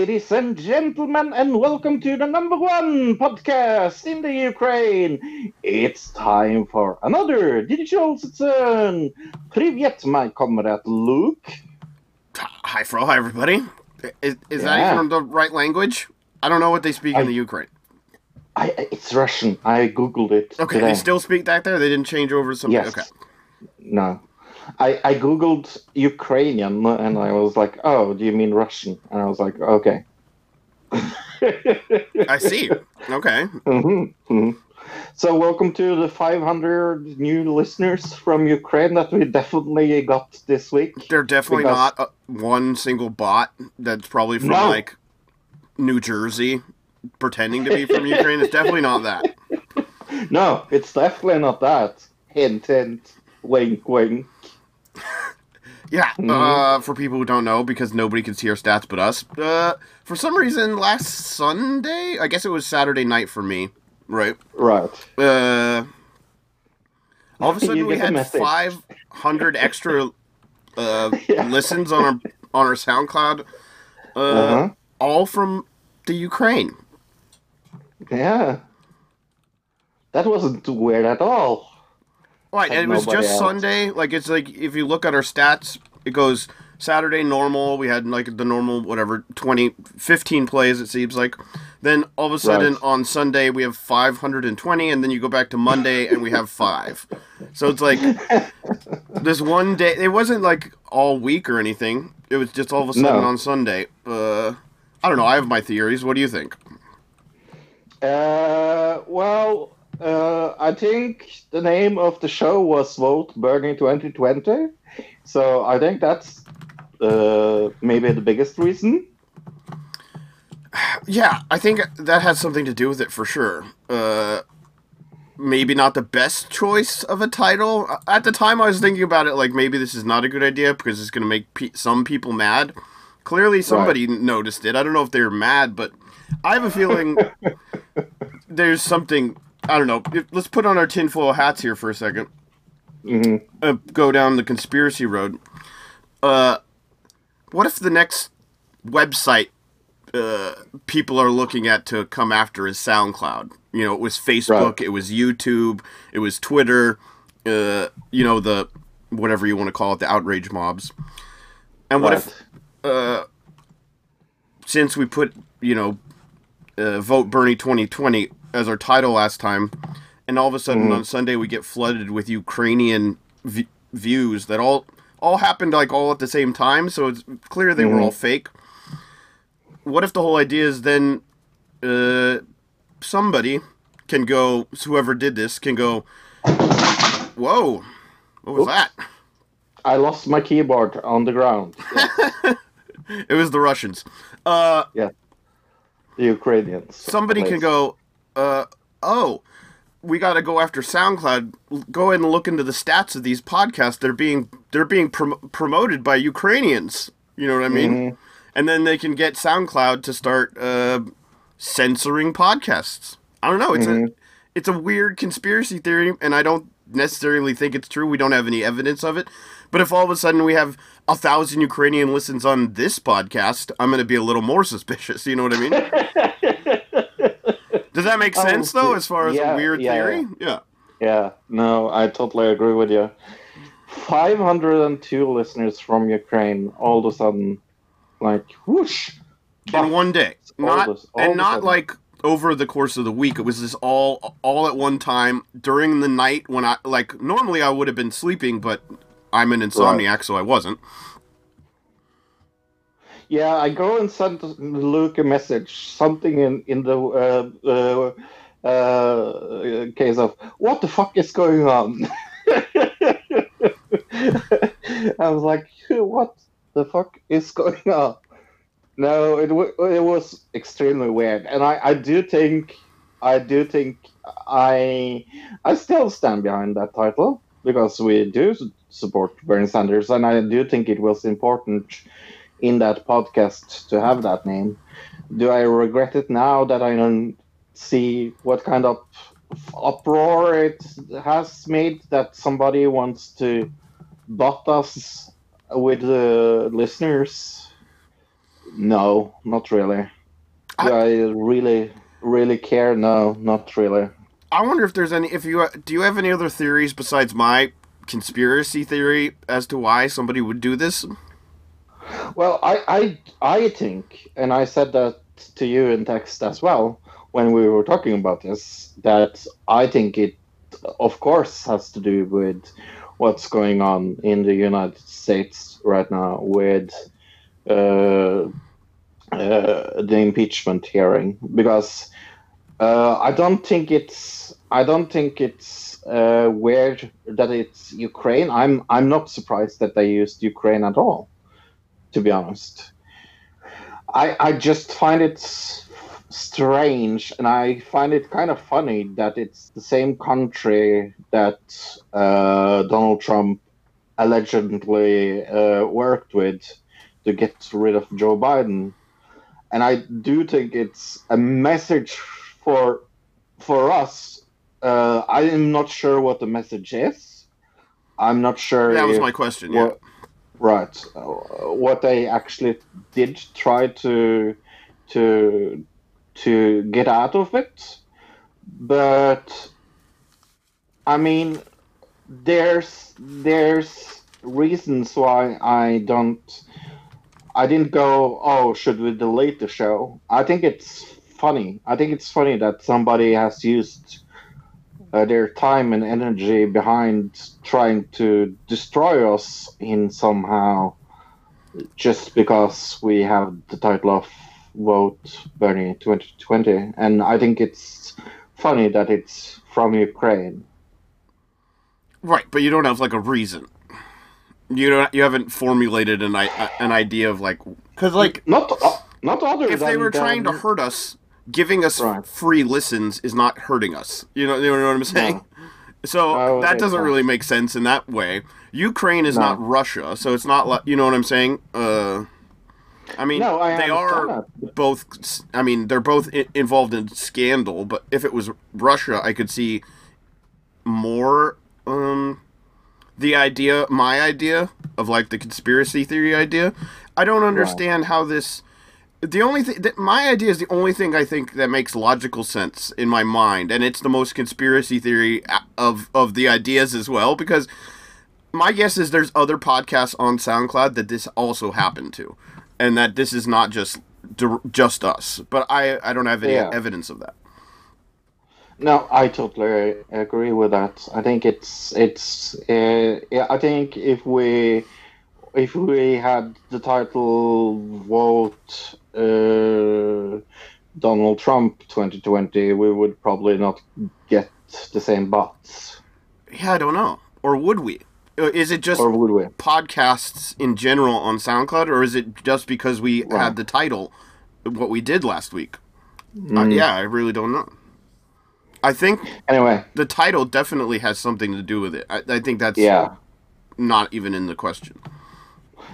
ladies and gentlemen, and welcome to the number one podcast in the Ukraine. It's time for another digital citizen. Привет, my comrade Luke. Hi, Fro. Hi, everybody. Is, is that Yeah. even the right language? I don't know what they speak I- in the Ukraine. I, it's Russian. I googled it. Okay, today. they still speak that there? They didn't change over something? Yes. Okay. No. I, I googled Ukrainian and I was like, oh, do you mean Russian? And I was like, okay. I see. Okay. hmm hmm So, welcome to the 500 new listeners from Ukraine that we definitely got this week. They're definitely Because- not uh one single bot that's probably from, No. like, New Jersey pretending to be from Ukraine. It's definitely not that. No, it's definitely not that. Hint, hint, wink, wink. Yeah, Mhm. uh, for people who don't know, because nobody can see our stats but us, uh, for some reason, last Sunday, I guess it was Saturday night for me, right? Right. Uh, all of a sudden, we had 500 extra uh, Yeah. listens on our on our SoundCloud, uh, Uh-huh. all from the Ukraine. Yeah. That wasn't weird at all. Right, Like and it was just else. Sunday. Like it's like if you look at our stats, it goes Saturday normal. We had like the normal whatever 20, 15 plays. It seems like. Then all of a sudden Right. on Sunday we have five hundred and twenty, and then you go back to Monday and we have five. So it's like this one day. It wasn't like all week or anything. It was just all of a sudden No. on Sunday. Uh, I don't know. I have my theories. What do you think? Uh, well, uh, I think the name of the show was Vote Bernie 2020. So I think that's uh, maybe the biggest reason. Yeah, I think that has something to do with it for sure. Uh, maybe not the best choice of a title. At the time, I was thinking about it like maybe this is not a good idea because it's going to make pe- some people mad. Clearly, somebody noticed it. I don't know if they were mad, but I have a feeling there's something. I don't know. Let's put on our tinfoil hats here for a second. hmm Uh, go down the conspiracy road. Uh, what if the next website uh, people are looking at to come after is SoundCloud? You know, it was Facebook, Right. it was YouTube, it was Twitter. Uh, you know the whatever you want to call it, the outrage mobs. And what if uh, since we put you know uh, vote Bernie 2020 as our title last time, and all of a sudden on Sunday we get flooded with Ukrainian v- views that all all happened like all at the same time, so it's clear they were all fake. What if the whole idea is then uh, somebody can go, whoever did this can go, whoa, what was Oops. that? I lost my keyboard on the ground. It was the Russians. Uh, The Ukrainians. somebody can go, uh, oh, we got to go after SoundCloud. Go ahead and look into the stats of these podcasts. They're being they're being prom- promoted by Ukrainians. You know what I mean? Mhm. And then they can get SoundCloud to start uh, censoring podcasts. I don't know. It's a it's a weird conspiracy theory, and I don't necessarily think it's true. We don't have any evidence of it. But if all of a sudden we have a thousand Ukrainian listens on this podcast, I'm going to be a little more suspicious. You know what I mean? Does that make Oh, sense though, as far as yeah, a weird yeah, theory? Yeah. Yeah, no, I totally agree with you. 502 listeners from Ukraine all of a sudden, like, whoosh. In one day, all not this- all and not like over the course of the week. It was just all all at one time during the night when I like normally I would have been sleeping, but I'm an insomniac, so I wasn't. Yeah, I go and send Luke a message, something in in the uh, uh, uh, case of what the fuck is going on. I was like, what the fuck is going on? No, it wa it was extremely weird, and I, I do think I do think I I still stand behind that title because we do support Bernie Sanders, and I do think it was important in that podcast to have that name. Do I regret it now that I don't see what kind of uproar it has made that somebody wants to butt us with the listeners? No, not really. Do I really, really care? No, not really. I wonder if there's any. If you do, you have any other theories besides my conspiracy theory as to why somebody would do this? Well, I, I, I think, and I said that to you in text as well when we were talking about this, that I think it, of course, has to do with what's going on in the United States right now with uh, uh, the impeachment hearing, because uh, I don't think it's, I don't think it's uh, weird that it's Ukraine. I'm, I'm not surprised that they used Ukraine at all to be honest. I I just find it strange, and I find it kind of funny that it's the same country that uh, Donald Trump allegedly uh, worked with to get rid of Joe Biden, and I do think it's a message for for us. Uh, I am not sure what the message is. I'm not sure. That was if- my question. Yeah. Right. Uh, what they actually did try to to to get out of it but i mean there's there's reasons why i don't i didn't go oh should we delete the show? I think it's funny. I think it's funny that somebody has used uh, their time and energy behind trying to destroy us in somehow just because we have the title of vote Bernie 2020 and I think it's funny that it's from Ukraine Right, but you don't have like a reason. You don't. You haven't formulated an an idea of like because like not not other if than they were trying to hurt us, giving us Right. free listens is not hurting us. You know, you know what I'm saying? So Oh, that doesn't sense. really make sense in that way. Ukraine is No. not Russia, so it's not like you know what I'm saying. Uh, I mean, No, I they are that. both. I mean, they're both I- involved in scandal. But if it was Russia, I could see more. Um, the idea, my idea of like the conspiracy theory idea. I don't understand how this. The only thing that my idea is the only thing I think that makes logical sense in my mind, and it's the most conspiracy theory of of the ideas as well. Because my guess is there's other podcasts on SoundCloud that this also happened to, and that this is not just just us. But I I don't have any Yeah. evidence of that. No, I totally agree with that. I think it's it's uh, yeah. I think if we if we had the title vote uh, Donald Trump 2020, we would probably not get the same bots, Yeah, I don't know. Or would we? Uh, Is it just or would we? podcasts in general on SoundCloud, or is it just because we Right. had the title, what we did last week? Uh, Mm. yeah, I really don't know. I think Anyway, the title definitely has something to do with it. I, I think that's yeah. not even in the question.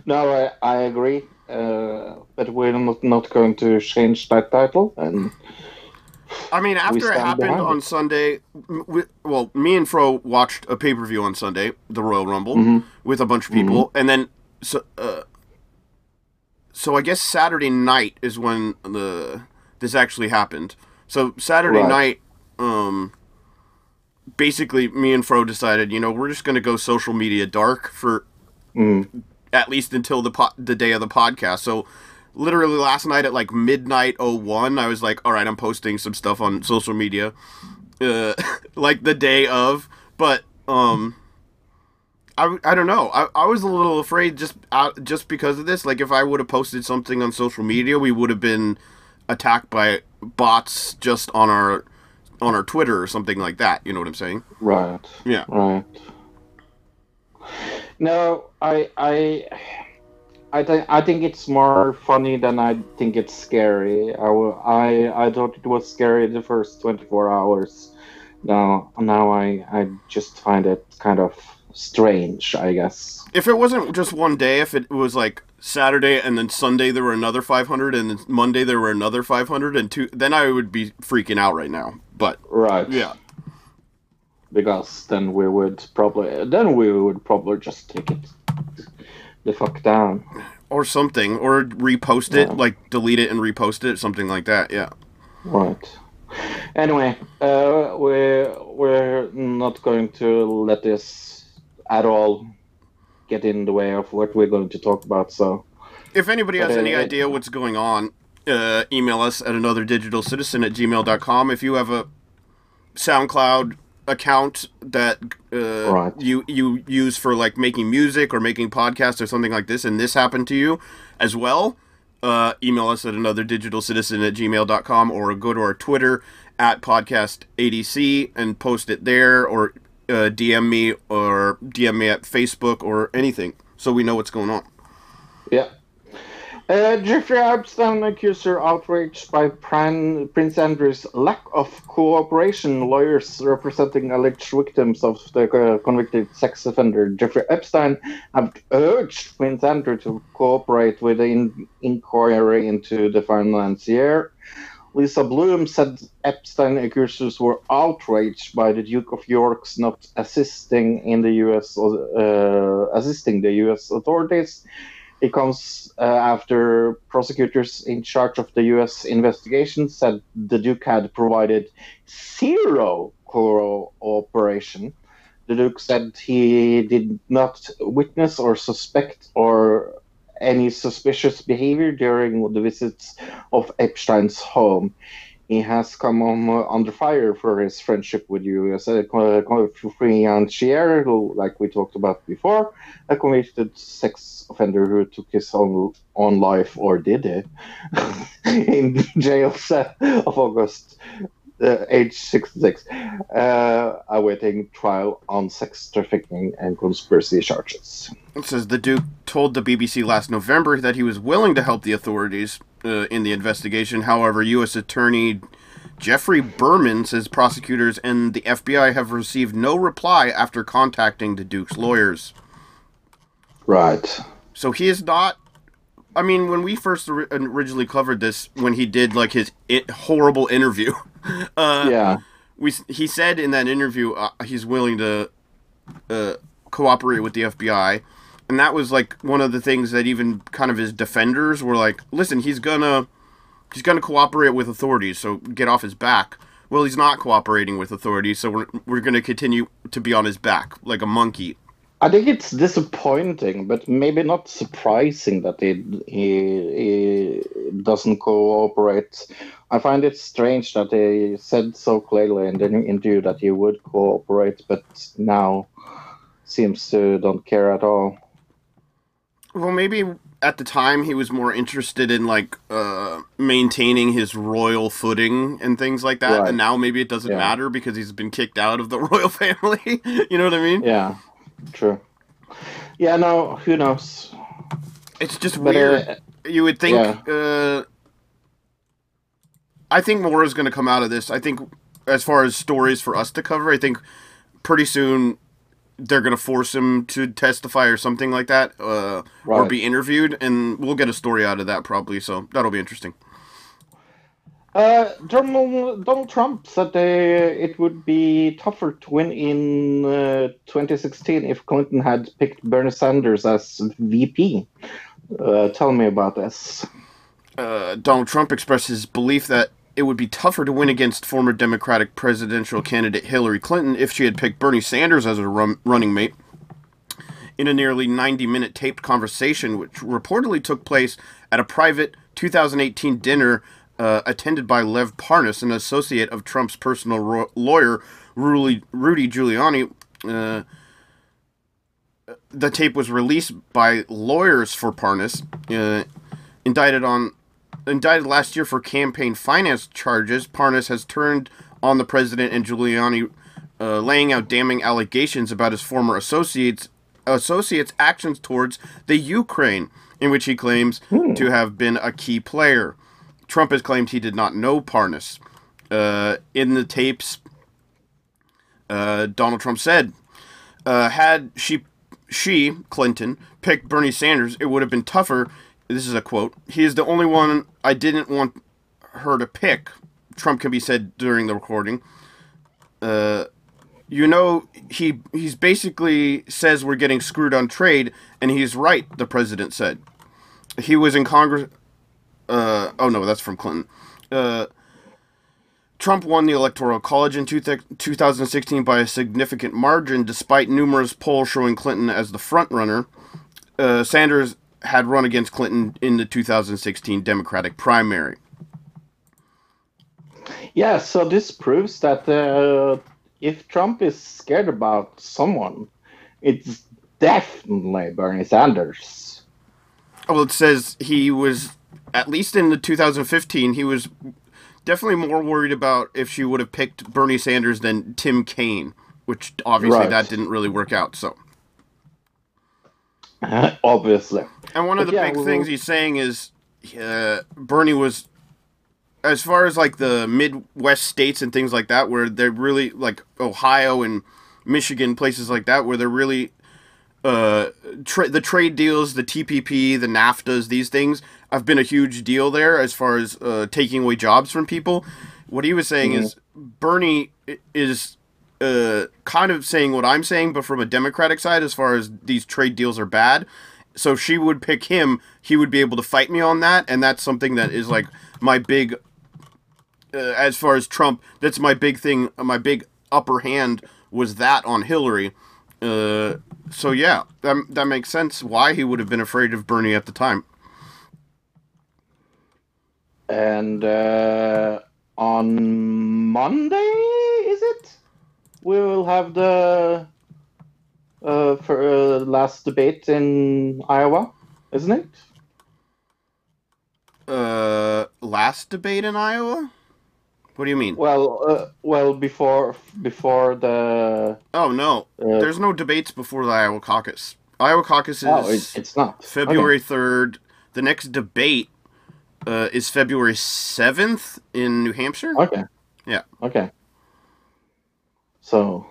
No, I, I agree. Uh, but we're not, not going to change that title. And I mean, after it happened on it. Sunday, we, well, me and Fro watched a pay per view on Sunday, the Royal Rumble, Mm-hmm. with a bunch of people, and then so uh, so I guess Saturday night is when the this actually happened. So Saturday Right. night, um, basically, me and Fro decided, you know, we're just gonna go social media dark for mm, at least until the po- the day of the podcast. So literally last night at like midnight 01, I was like, all right, I'm posting some stuff on social media, uh, like the day of. But um, I, I don't know. I, I was a little afraid just out, just because of this. Like if I would have posted something on social media, we would have been attacked by bots just on our on our Twitter or something like that. You know what I'm saying? right. Yeah. Right. No, I I I think I think it's more funny than I think it's scary. I, I I thought it was scary the first 24 hours. Now now I I just find it kind of strange. I guess. If it wasn't just one day, if it was like Saturday and then Sunday there were another 500 and then Monday there were another 500 and two, then I would be freaking out right now. But Right. yeah, Because then we would probably then we would probably just take it the fuck down. or something, or repost it, Yeah. like delete it and repost it, something like that. Yeah. Right. Anyway, uh, we're we're not going to let this at all get in the way of what we're going to talk about. So If anybody has But, uh, any uh, idea what's going on, uh, email us at another digital citizen at gmail.com. If you have a SoundCloud account that uh, Right. you you use for like making music or making podcasts or something like this, and this happened to you as well, uh, email us at another digital citizen at gmail.com or go to our Twitter at podcast ADC and post it there or uh, DM me or DM me at Facebook or anything so we know what's going on. yeah. Uh, Jeffrey Epstein accused her outraged by Pran- Prince Andrew's lack of cooperation. Lawyers representing alleged victims of the uh, convicted sex offender Jeffrey Epstein have urged Prince Andrew to cooperate with the in- inquiry into the financier. Lisa Bloom said Epstein accusers were outraged by the Duke of York's not assisting in the U.S. Uh, assisting the U.S. authorities. It comes uh, after prosecutors in charge of the U.S. investigation said the Duke had provided zero cooperation. The Duke said he did not witness or suspect or any suspicious behavior during the visits of Epstein's home. He has come on, uh, under fire for his friendship with. Uh, co- co- financier, who, like we talked about before, a convicted sex offender who took his own own life, or did it in jail of August, uh, age 66, uh, awaiting trial on sex trafficking and conspiracy charges. It says the Duke told the BBC last November that he was willing to help the authorities uh, in the investigation. However, U.S. Attorney Geoffrey Berman says prosecutors and the FBI have received no reply after contacting the Duke's lawyers. Right. So he is not. I mean, when we first originally covered this, when he did like his i horrible interview, uh, Yeah. we he said in that interview uh, he's willing to uh, cooperate with the FBI, and that was like one of the things that even kind of his defenders were like, "Listen, he's gonna he's gonna cooperate with authorities, so get off his back." Well, he's not cooperating with authorities, so we're we're gonna continue to be on his back like a monkey. I think it's disappointing, but maybe not surprising that he, he, he doesn't cooperate. I find it strange that he said so clearly in the interview that he would cooperate, but now seems to don't care at all. Well, maybe at the time he was more interested in like uh, maintaining his royal footing and things like that, Right. and now maybe it doesn't Yeah. matter because he's been kicked out of the royal family. you know what I mean? Yeah, true. Yeah, no, who knows? It's just But, weird. uh, you would think. yeah. Uh, I think more is going to come out of this. I think, as far as stories for us to cover, I think pretty soon they're going to force him to testify or something like that, uh, or be interviewed, and we'll get a story out of that probably. So that'll be interesting. Uh, Donald, Donald Trump said uh, it would be tougher to win in uh, 2016 if Clinton had picked Bernie Sanders as VP. Uh, tell me about this. uh, Donald Trump expressed his belief that it would be tougher to win against former Democratic presidential candidate Hillary Clinton if she had picked Bernie Sanders as her run- running mate. In a nearly 90 minute taped conversation, which reportedly took place at a private 2018 dinner uh, attended by Lev Parnas, an associate of Trump's personal ro- lawyer, Rudy, Rudy Giuliani. Uh, the tape was released by lawyers for Parnas, uh, indicted on indicted last year for campaign finance charges. Parnas has turned on the president and Giuliani, uh, laying out damning allegations about his former associates associates' actions towards the Ukraine, in which he claims to have been a key player. Trump has claimed he did not know Parnas. Uh, in the tapes, uh, Donald Trump said, uh, had she, she, Clinton, picked Bernie Sanders, it would have been tougher. This is a quote. He is the only one I didn't want her to pick. Trump can be said during the recording. Uh, you know, he he's basically says we're getting screwed on trade, and he's right. The president said he was in Congress. Uh, oh no, that's from Clinton. Uh, Trump won the Electoral College in two th- 2016 by a significant margin, despite numerous polls showing Clinton as the front runner. Uh, Sanders had run against Clinton in the 2016 Democratic primary. Yeah, so this proves that uh, if Trump is scared about someone, it's definitely Bernie Sanders. Well, it says he was, at least in the 2015, he was definitely more worried about if she would have picked Bernie Sanders than Tim Kaine, which obviously Right. that didn't really work out. So, Obviously. And one of But the yeah, big things he's saying is uh, Bernie was, as far as like the Midwest states and things like that, where they're really like Ohio and Michigan, places like that, where they're really uh, tra- the trade deals, the TPP, the NAFTAs, these things have been a huge deal there as far as uh, taking away jobs from people. What he was saying is Bernie is uh, kind of saying what I'm saying, but from a Democratic side, as far as these trade deals are bad. So she would pick him. He would be able to fight me on that, and that's something that is like my big. Uh, as far as Trump, that's my big thing. My big upper hand was that on Hillary. Uh, so yeah, that that makes sense. Why he would have been afraid of Bernie at the time. And uh, on Monday, is it? We will have the uh, for, uh, last debate in Iowa, isn't it? Uh, last debate in Iowa. What do you mean? Well, uh, well before before the Oh no, uh, there's no debates before the Iowa caucus. Iowa caucus is oh, it's not February third. The next debate uh, is February seventh in New Hampshire. Okay. Yeah. Okay. So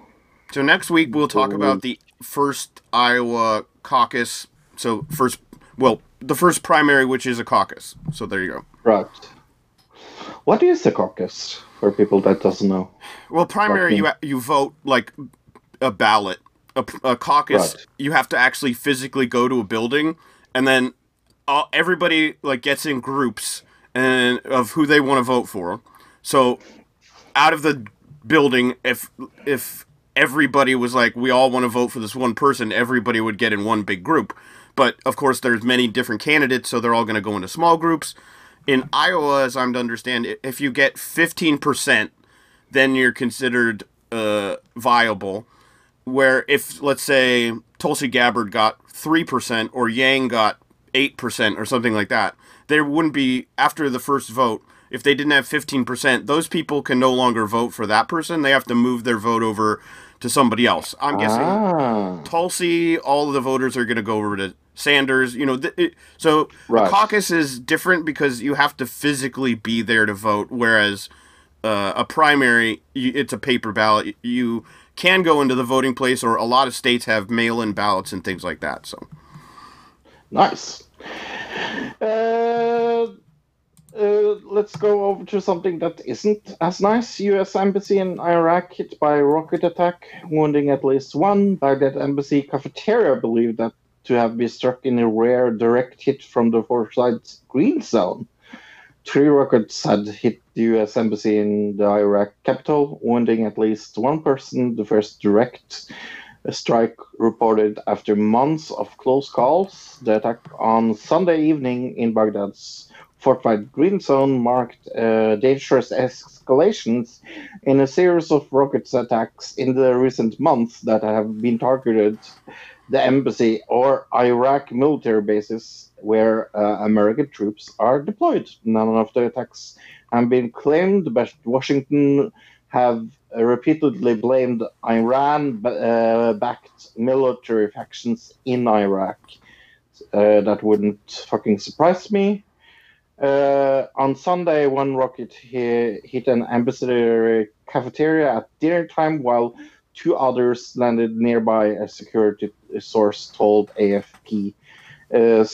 So next week we'll talk about the first Iowa caucus. So first, well, the first primary, which is a caucus. So there you go. right. What is a caucus for people that doesn't know? Well, primary, you you vote like a ballot. A, a caucus, Right. you have to actually physically go to a building, and then uh, everybody like gets in groups and of who they want to vote for. So, out of the building, if if everybody was like, we all want to vote for this one person, everybody would get in one big group. But of course, there's many different candidates, so they're all going to go into small groups. In Iowa, as I'm to understand, if you get 15%, then you're considered uh, viable. Where if, let's say, Tulsi Gabbard got 3% or Yang got 8% or something like that, there wouldn't be, after the first vote, if they didn't have 15%, those people can no longer vote for that person. They have to move their vote over to somebody else. I'm guessing Ah, Tulsi, all of the voters are going to go over to Sanders. You know, th- it, so Right. caucus is different because you have to physically be there to vote, whereas uh, a primary, you, it's a paper ballot. You can go into the voting place, or a lot of states have mail-in ballots and things like that. So, nice. Uh, uh, let's go over to something that isn't as nice. U.S. embassy in Iraq hit by rocket attack, wounding at least one. Baghdad embassy cafeteria believed that to have been struck in a rare direct hit from the Forsyth Green Zone. Three rockets had hit the U.S. embassy in the Iraq capital, wounding at least one person. The first direct strike reported after months of close calls. The attack on Sunday evening in Baghdad's fortified green zone marked uh, dangerous escalations in a series of rocket attacks in the recent months that have been targeted the embassy or Iraq military bases where uh, American troops are deployed. None of the attacks have been claimed, but Washington have repeatedly blamed Iran uh, backed military factions in Iraq. Uh, that wouldn't fucking surprise me. Uh, on Sunday, one rocket hit, an embassy cafeteria at dinner time, while two others landed nearby, a security source told AFP. Uh, uh,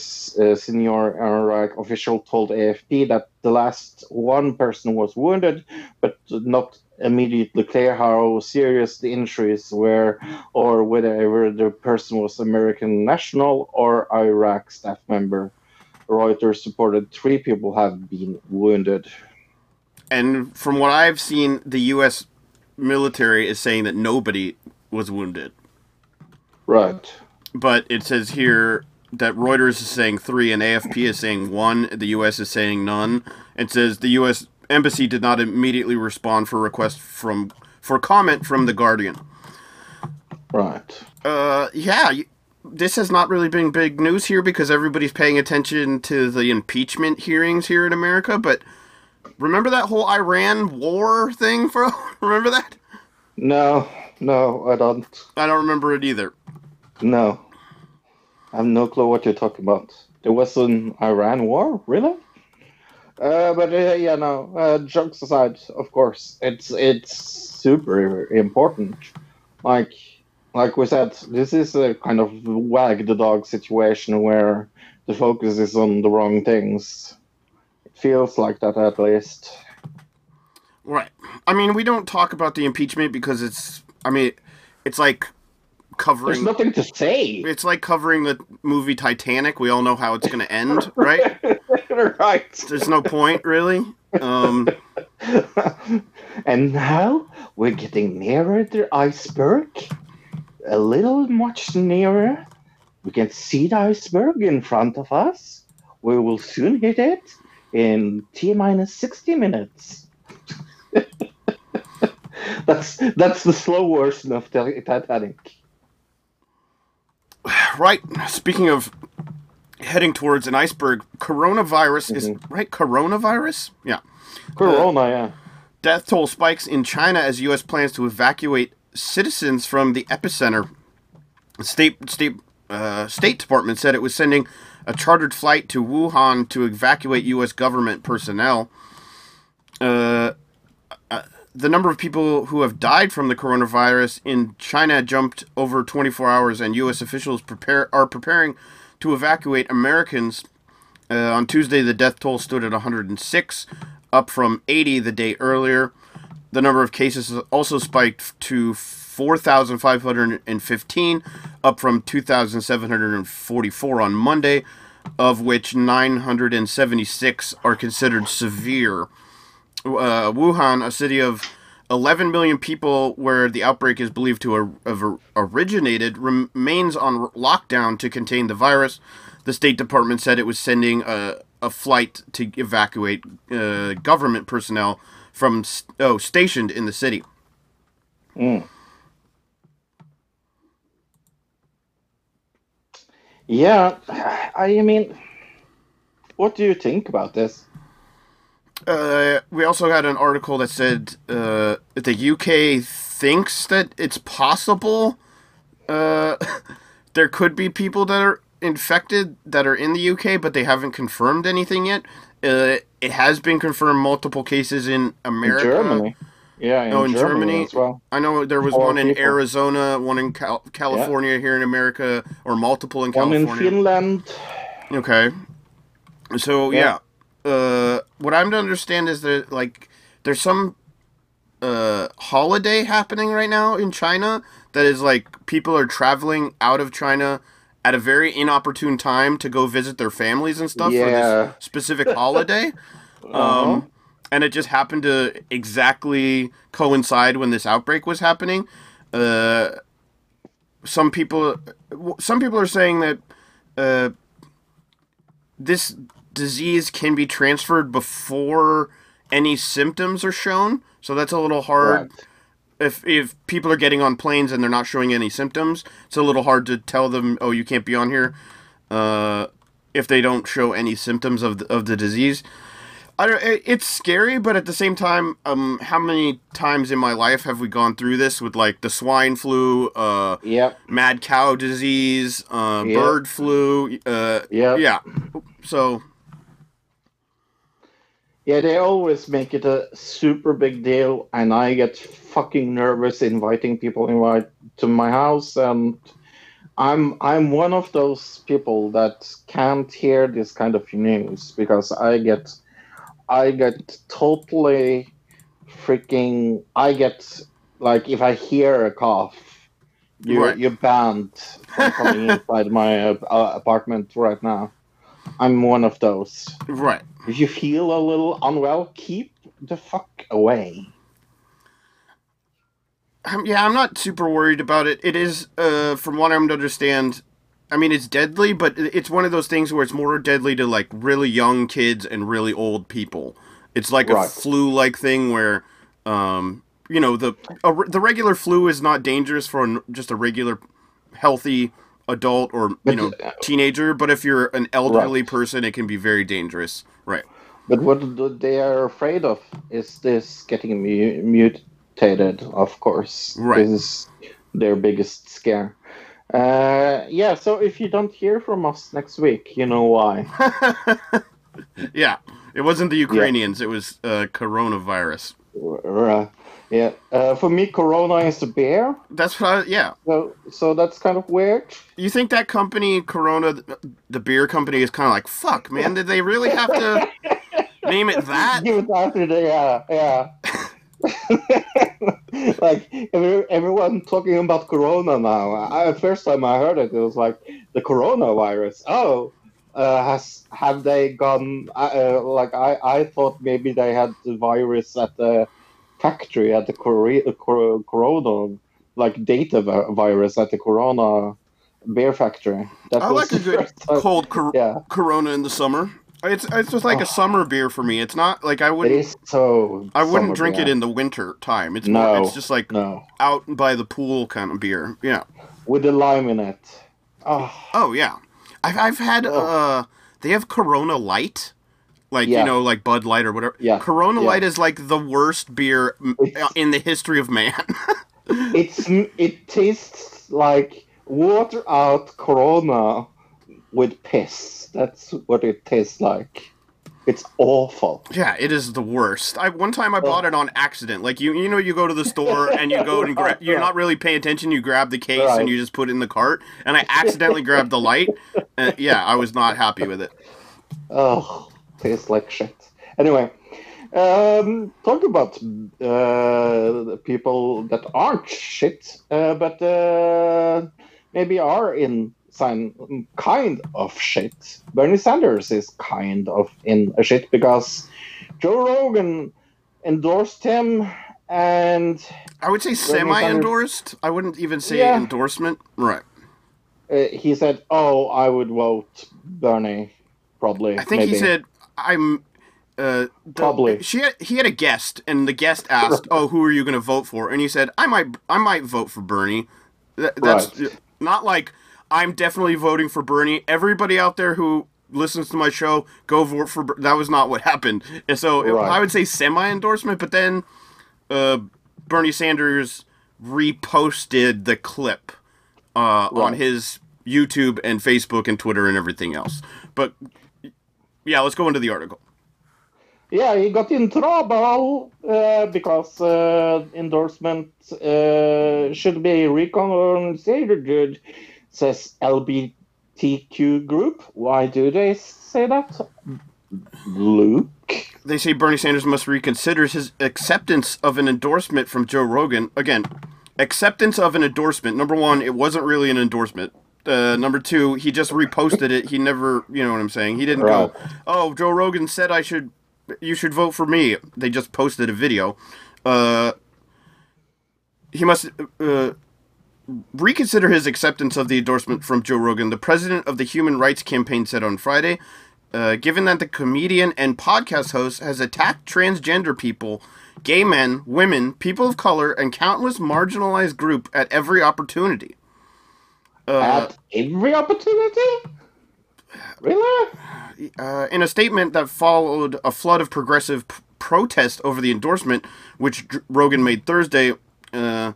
senior Iraq official told AFP that the last one person was wounded, but not immediately clear how serious the injuries were or whether the person was American national or Iraq staff member. Reuters reported three people have been wounded. And from what I've seen, the U.S. military is saying that nobody was wounded. Right. But it says here that Reuters is saying three and AFP is saying one. The U.S. is saying none. It says the U.S. embassy did not immediately respond for request from for comment from the Guardian. Right. Uh, yeah, y- this has not really been big news here because everybody's paying attention to the impeachment hearings here in America. But remember that whole Iran war thing, bro? remember that? No, no, I don't. I don't remember it either. No. I have no clue what you're talking about. There was an Iran war? Really? Uh, but uh, yeah, no. Uh, jokes aside, of course, it's it's super important. Like like we said, this is a kind of wag the dog situation where the focus is on the wrong things. It feels like that at least. Right. I mean, we don't talk about the impeachment because it's. I mean, it's like covering. There's nothing to say. It's like covering the movie Titanic. We all know how it's going to end, right? right. There's no point, really. Um, and now we're getting nearer the iceberg. A little much nearer. We can see the iceberg in front of us. We will soon hit it in T minus 60 minutes. that's that's the slow version of Titanic. right. Speaking of heading towards an iceberg, coronavirus is mm-hmm. right. Coronavirus, yeah. Corona, uh, yeah. Death toll spikes in China as U.S. plans to evacuate citizens from the epicenter. State State uh, State Department said it was sending a chartered flight to Wuhan to evacuate U.S. government personnel. Uh, uh, the number of people who have died from the coronavirus in China jumped over 24 hours, and U.S. officials prepare are preparing to evacuate Americans. Uh, on Tuesday, the death toll stood at 106, up from 80 the day earlier. The number of cases also spiked to 4,515, up from 2,744 on Monday, of which 976 are considered severe. Uh, Wuhan, a city of 11 million people where the outbreak is believed to have originated, remains on lockdown to contain the virus. The State Department said it was sending a, a flight to evacuate uh, government personnel from oh stationed in the city. Yeah, I mean, what do you think about this? Uh, we also had an article that said uh, that the UK thinks that it's possible uh, there could be people that are infected that are in the UK, but they haven't confirmed anything yet. Uh, it has been confirmed multiple cases in America. In. Germany. Yeah, in, Oh, in Germany, Germany? as well. I know there was one in people. Arizona, one in Cal- California here in America, or multiple in One in Finland. Okay. So Yeah. yeah, uh, what I'm to understand is that like there's some uh, holiday happening right now in China that is like people are traveling out of China at a very inopportune time to go visit their families and stuff for this specific holiday. Uh-huh. Um, and it just happened to exactly coincide when this outbreak was happening. Uh, some people, some people are saying that uh, this disease can be transferred before any symptoms are shown. So that's a little hard. Right. If if people are getting on planes and they're not showing any symptoms, it's a little hard to tell them, oh, you can't be on here. Uh, if they don't show any symptoms of the, of the disease. I don't. It's scary, but at the same time, um, how many times in my life have we gone through this with like the swine flu, uh, Yep. mad cow disease, uh, Yep. bird flu, uh, Yep. yeah. So Yeah, they always make it a super big deal, and I get fucking nervous inviting people invite to my house, and I'm I'm one of those people that can't hear this kind of news because I get I get totally freaking I get like if I hear a cough, you Right. you're banned from coming inside my uh, uh, apartment right now. I'm one of those. right. If you feel a little unwell, keep the fuck away. Um, yeah, I'm not super worried about it. It is, uh, from what I'm to understand, I mean, it's deadly, but it's one of those things where it's more deadly to like really young kids and really old people. It's like a flu-like thing where, um, you know, the a, the regular flu is not dangerous for an, just a regular healthy adult or you know uh, teenager, but if you're an elderly Right. person, it can be very dangerous. Right. But what they are afraid of is this getting mu- mutated, of course. Right. This is their biggest scare. Uh, yeah, so if you don't hear from us next week, you know why. Yeah. It wasn't the Ukrainians. It was uh, coronavirus. Uh, yeah, uh, for me, Corona is a bear, That's what. I, yeah. so so that's kind of weird. You think that company, Corona, the beer company, is kind of like, fuck, man, did they really have to name it that? Give it after the yeah, yeah. like every, everyone talking about Corona now. I, first time I heard it, it was like the coronavirus. Oh, uh, has have they gone? Uh, uh, like I, I thought maybe they had the virus at the factory at the Cor- Cor- Corona, like data vi- virus at the Corona beer factory. That I like a good time- cold cor- Yeah, Corona in the summer. It's it's just like a summer beer for me. It's not like I wouldn't is so. I wouldn't drink beer. it in the winter time. It's No. more, it's just like No, out by the pool kind of beer. Yeah. with the lime in it. Oh, Oh yeah. I've I've had Oh. uh they have Corona Light. Like Yeah. you know, like Bud Light or whatever. Yeah, Corona yeah. Light is like the worst beer It's- in the history of man. it's it tastes like water out Corona with piss. That's what it tastes like. It's awful. Yeah, it is the worst. I one time I bought it on accident. Like you, you know, you go to the store and you go and grab. You're not really paying attention. You grab the case Right. and you just put it in the cart. And I accidentally grabbed the light. And yeah, I was not happy with it. Oh, tastes like shit. Anyway, um, talk about uh, people that aren't shit, uh, but uh, maybe are in sign kind of shit. Bernie Sanders is kind of in a shit because Joe Rogan endorsed him, and I would say semi-endorsed. I wouldn't even say Yeah. endorsement. Right. uh, he said, "Oh, I would vote Bernie." Probably. I think he said, "I'm." Uh, the- Probably. She had, he had a guest, and the guest asked, "Oh, who are you going to vote for?" And he said, "I might, I might vote for Bernie." That, that's Right. not like I'm definitely voting for Bernie. Everybody out there who listens to my show, go vote for. Ber-" That was not what happened. And so Right. I would say semi endorsement, but then uh, Bernie Sanders reposted the clip uh, on his YouTube and Facebook and Twitter and everything else. But yeah, let's go into the article. Yeah, he got in trouble uh, because uh, endorsement uh, should be reconsidered, says LBTQ group. Why do they say that? Luke? They say Bernie Sanders must reconsider his acceptance of an endorsement from Joe Rogan. Again, acceptance of an endorsement. Number one, it wasn't really an endorsement. Uh, number two, he just reposted it. He never, you know what I'm saying. He didn't go, "Oh, Joe Rogan said I should, you should vote for me." They just posted a video. Uh, he must uh, reconsider his acceptance of the endorsement from Joe Rogan. The president of the Human Rights Campaign said on Friday, uh, given that the comedian and podcast host has attacked transgender people, gay men, women, people of color, and countless marginalized group at every opportunity. Uh, At every opportunity? Really? uh, in a statement that followed a flood of progressive p- protest over the endorsement, which Rogan made Thursday, uh,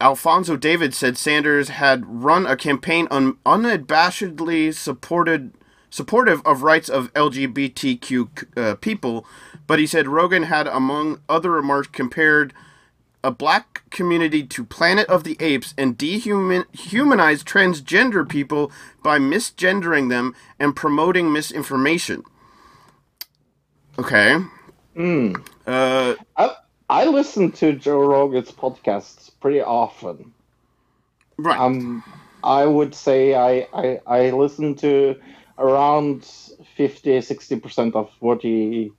Alphonso David said Sanders had run a campaign un- unabashedly supported supportive of rights of LGBTQ uh, people, but he said Rogan had, among other remarks, compared a black community to Planet of the Apes and dehumanized transgender people by misgendering them and promoting misinformation. Okay. Uh, I, I listen to Joe Rogan's podcasts pretty often. right. Um, I would say I, I, I listen to around 50 60% of what he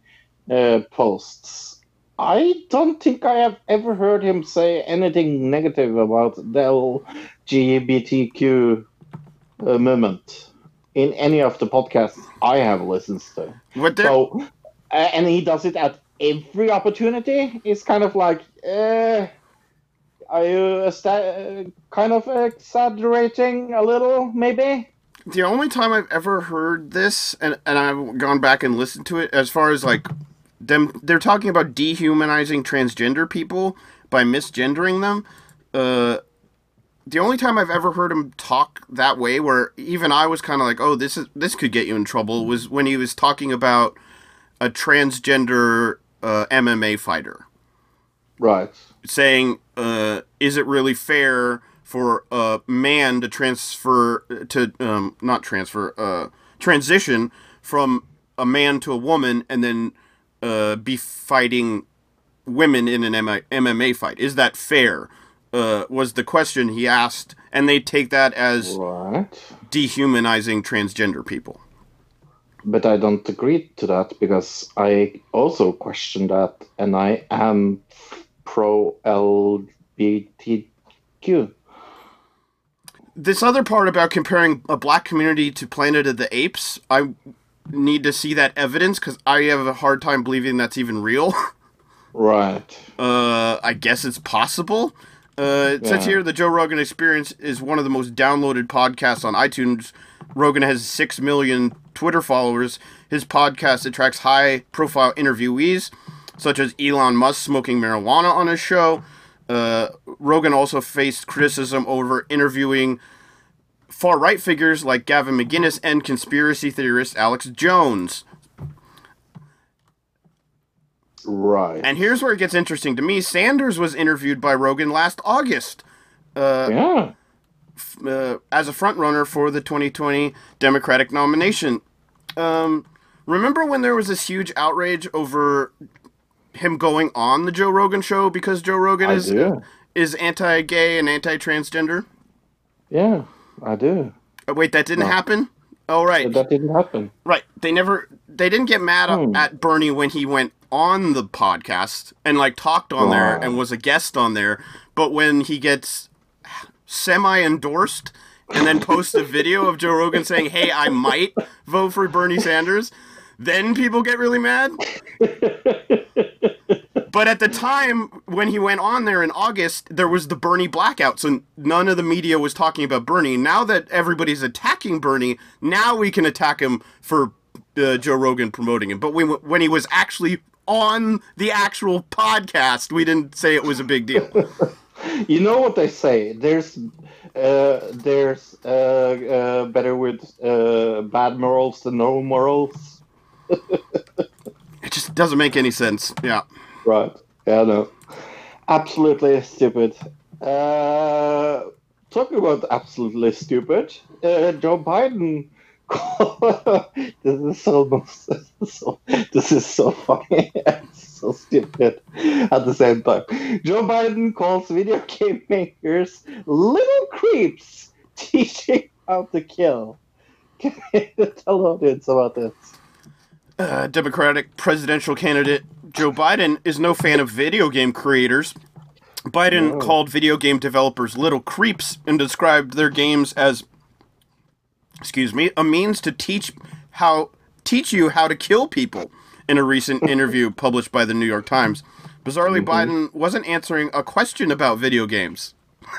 uh, posts. I don't think I have ever heard him say anything negative about the LGBTQ uh, movement in any of the podcasts I have listened to. what there, So, and he does it at every opportunity. is kind of like, uh, are you esta- uh, kind of exaggerating a little, maybe? the only time I've ever heard this, and, and I've gone back and listened to it, as far as like them, they're talking about dehumanizing transgender people by misgendering them. Uh, the only time I've ever heard him talk that way, where even I was kind of like, "Oh, this is this could get you in trouble," was when he was talking about a transgender uh, MMA fighter. Right. saying, uh, "Is it really fair for a man to transfer to um, not transfer uh, transition from a man to a woman and then uh, be fighting women in an M- MMA fight? Is that fair?" Uh, was the question he asked, and they take that as dehumanizing transgender people. But I don't agree to that because I also question that, and I am pro LGBTQ. this other part about comparing a black community to Planet of the Apes, I need to see that evidence because I have a hard time believing that's even real. Right. uh, I guess it's possible. Uh, it says here the Joe Rogan Experience is one of the most downloaded podcasts on iTunes. Rogan has six million Twitter followers. His podcast attracts high-profile interviewees, such as Elon Musk smoking marijuana on his show. Uh, Rogan also faced criticism over interviewing far right figures like Gavin McInnes and conspiracy theorist Alex Jones. Right. And here's where it gets interesting to me. Sanders was interviewed by Rogan last August yeah. Uh, as a frontrunner for the 2020 Democratic nomination. Um, remember when there was this huge outrage over him going on the Joe Rogan show because Joe Rogan I is do. is anti-gay and anti-transgender? Yeah, I do. Uh, wait, that didn't No. happen. Oh right, that didn't happen. right. They never. They didn't get mad Hmm. at Bernie when he went on the podcast and like talked on there and was a guest on there. But when he gets semi endorsed and then post a video of Joe Rogan saying, "Hey, I might vote for Bernie Sanders," then people get really mad. But at the time when he went on there in August, there was the Bernie blackout, so none of the media was talking about Bernie. Now that everybody's attacking Bernie, now we can attack him for uh, Joe Rogan promoting him. But when when he was actually on the actual podcast, we didn't say it was a big deal. You know what they say? There's, uh, there's uh, uh, better with uh, bad morals than no morals. It just doesn't make any sense. Yeah. Right. Yeah, no. Absolutely stupid. Uh, talking about absolutely stupid, uh, Joe Biden. this is almost this is so, this is so funny so stupid at the same time. Joe Biden calls video game makers little creeps teaching how to kill. Can you tell audience about this? Uh, Democratic presidential candidate Joe Biden is no fan of video game creators. Biden No. called video game developers little creeps and described their games as excuse me, a means to teach how teach you how to kill people in a recent interview published by the New York Times. Bizarrely, Biden wasn't answering a question about video games.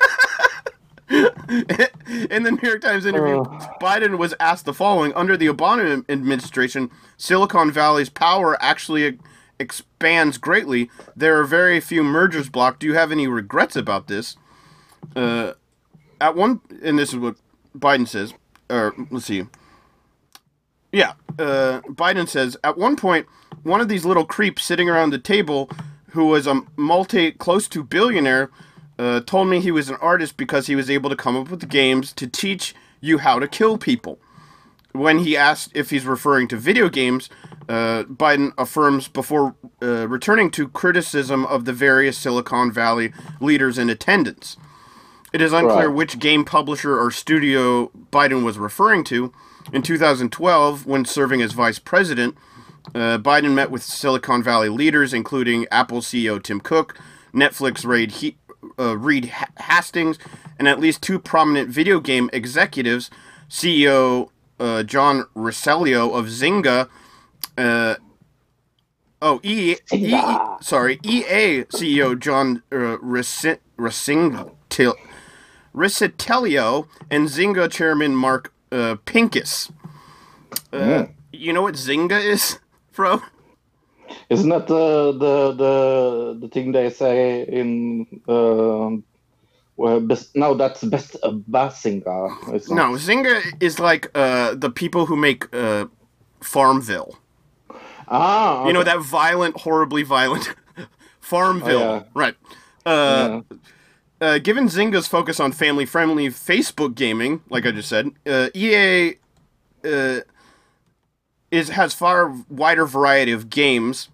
In the New York Times interview, Uh. Biden was asked the following Under the Obama administration, Silicon Valley's power actually expands greatly. There are very few mergers blocked. Do you have any regrets about this? Uh, at one, and this is what Biden says, or let's see. Yeah, uh, Biden says at one point, one of these little creeps sitting around the table, who was a multi close to billionaire, uh, told me he was an artist because he was able to come up with games to teach you how to kill people. When he asked if he's referring to video games, uh, Biden affirms before uh, returning to criticism of the various Silicon Valley leaders in attendance. It is unclear Right. which game publisher or studio Biden was referring to. In 2012, when serving as vice president, uh, Biden met with Silicon Valley leaders, including Apple CEO Tim Cook, Netflix Reed, he- uh, Reed Ha- Hastings, and at least two prominent video game executives, CEO uh, John Roselio of Zynga, uh, oh E, e Zynga. sorry EA CEO John uh, Resingtil- and Zynga chairman Mark uh, Pincus. Uh, Mm. You know what Zynga is, Isn't that the the the the thing they say in um well, best, no, that's best uh, Bazinga. It's No, not. Zynga is like uh, the people who make uh, Farmville. Ah, You know that violent, horribly violent Farmville, Oh, yeah. right? Uh, Yeah. uh, given Zynga's focus on family-friendly Facebook gaming, like I just said, uh, EA uh, is has far wider variety of games.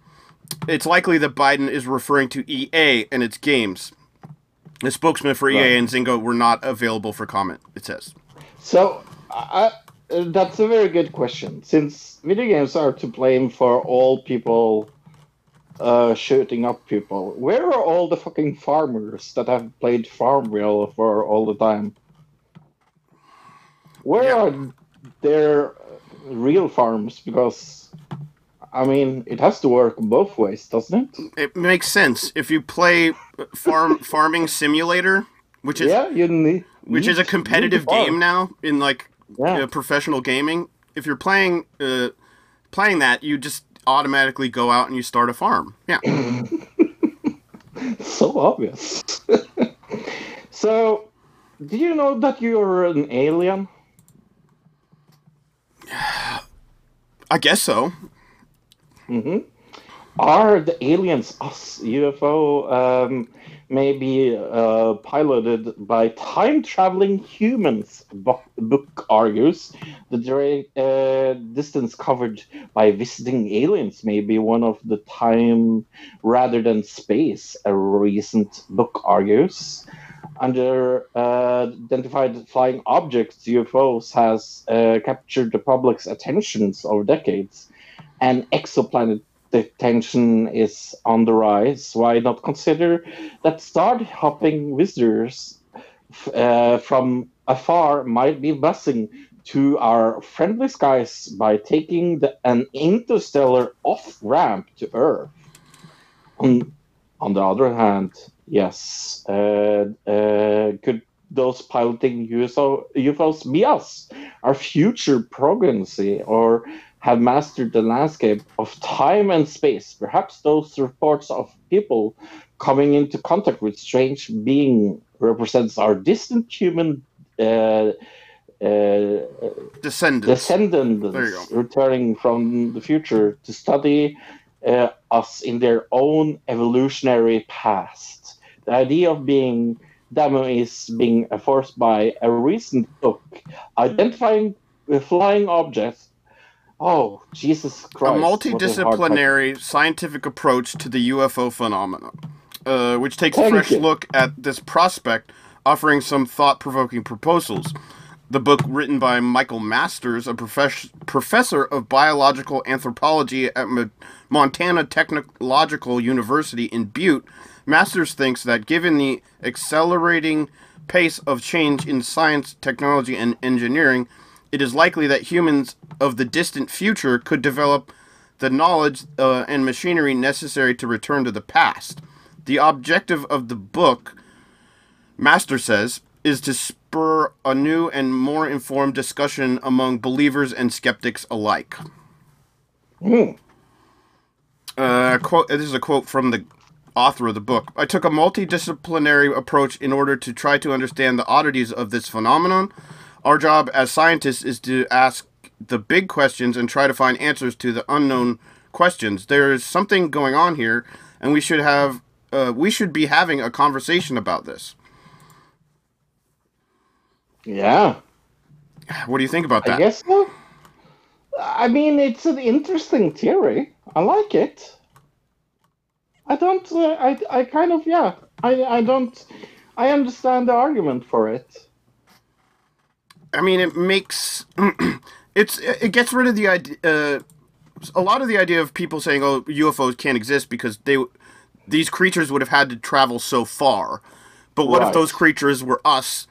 It's likely that Biden is referring to EA and its games. The spokesman for EA Right. and Zynga were not available for comment. It says. So I, uh, that's a very good question. Since video games are to blame for all people uh, shooting up people, where are all the fucking farmers that have played Farmville for all the time? Where Yeah. are their real farms? Because I mean, it has to work both ways, doesn't it? It makes sense if you play farm farming simulator, which is yeah, you need. which need- is a competitive game now in like Yeah. uh, professional gaming. If you're playing uh, playing that, you just automatically go out and you start a farm. Yeah. so obvious. so, do you know that you're an alien? I guess so. hmm Are the aliens us UFO um, maybe uh, piloted by time traveling humans? Book, argues the uh, distance covered by visiting aliens may be one of the time rather than space. A recent book argues. Under uh, identified flying objects, UFOs has uh, captured the public's attentions over decades and exoplanet detection is on the rise, why not consider that star hopping visitors uh, from afar might be buzzing to our friendly skies by taking the, an interstellar off ramp to Earth? On, on the other hand, yes, uh, uh, could those piloting USO, UFOs be us, our future progeny, or have mastered the landscape of time and space. Perhaps those reports of people coming into contact with strange being represents our distant human uh, uh, Descendants. descendants There you go. returning from the future to study uh, us in their own evolutionary past. The idea of being demo is being enforced by a recent book identifying flying objects. Oh, Jesus Christ. A multidisciplinary scientific approach to the UFO phenomenon, uh, which takes a fresh you. look at this prospect, offering some thought provoking proposals. The book, written by Michael Masters, a profess- professor of biological anthropology at Mo- Montana Technological University in Butte, Masters thinks that given the accelerating pace of change in science, technology, and engineering, it is likely that humans of the distant future could develop the knowledge uh, and machinery necessary to return to the past. The objective of the book, Master says, is to spur a new and more informed discussion among believers and skeptics alike. Hmm. Uh, quote, this is a quote from the author of the book. I took a multidisciplinary approach in order to try to understand the oddities of this phenomenon. Our job as scientists is to ask the big questions and try to find answers to the unknown questions. There is something going on here, and we should have uh, we should be having a conversation about this. Yeah. What do you think about I that? guess so. I mean, it's an interesting theory. I like it. I don't. Uh, I. I kind of. Yeah. I. I don't. I understand the argument for it. I mean, it makes it's it gets rid of the idea. Uh, a lot of the idea of people saying, "Oh, UFOs can't exist because they these creatures would have had to travel so far." But what if those creatures were us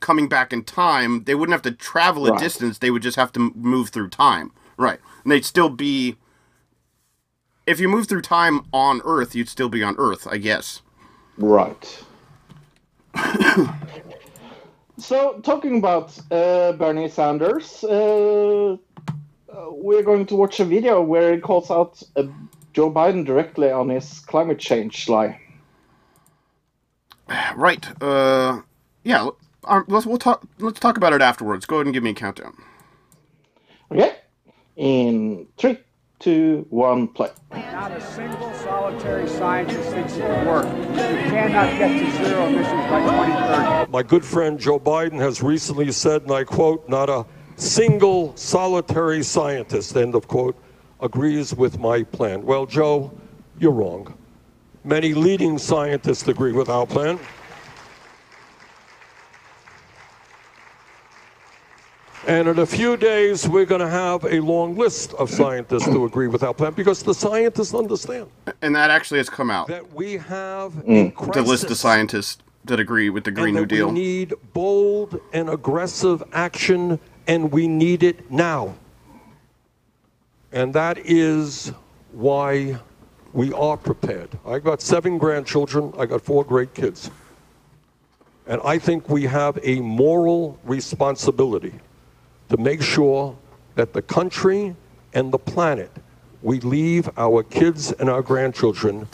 coming back in time? They wouldn't have to travel a Right. distance; they would just have to move through time, right? And they'd still be. If you move through time on Earth, you'd still be on Earth, I guess. Right. so, talking about uh, Bernie Sanders, uh, uh, we're going to watch a video where he calls out uh, Joe Biden directly on his climate change lie. Right. Uh, yeah. Um, let's we'll talk. Let's talk about it afterwards. Go ahead and give me a countdown. Okay? In three, two, one, play. Not a single solitary scientist thinks it will work. We cannot get to zero emissions by 2030. My good friend Joe Biden has recently said, and I quote, not a single solitary scientist, end of quote, agrees with my plan. Well, Joe, you're wrong. Many leading scientists agree with our plan. And in a few days, we're going to have a long list of scientists who agree with our plan because the scientists understand And that actually has come out. that we have a mm. The list of scientists that agree with the Green and New Deal. We need bold and aggressive action, and we need it now. And that is why we are prepared. I've got seven grandchildren, I've got four great kids. And I think we have a moral responsibility to make sure that the country and the planet we leave our kids and our grandchildren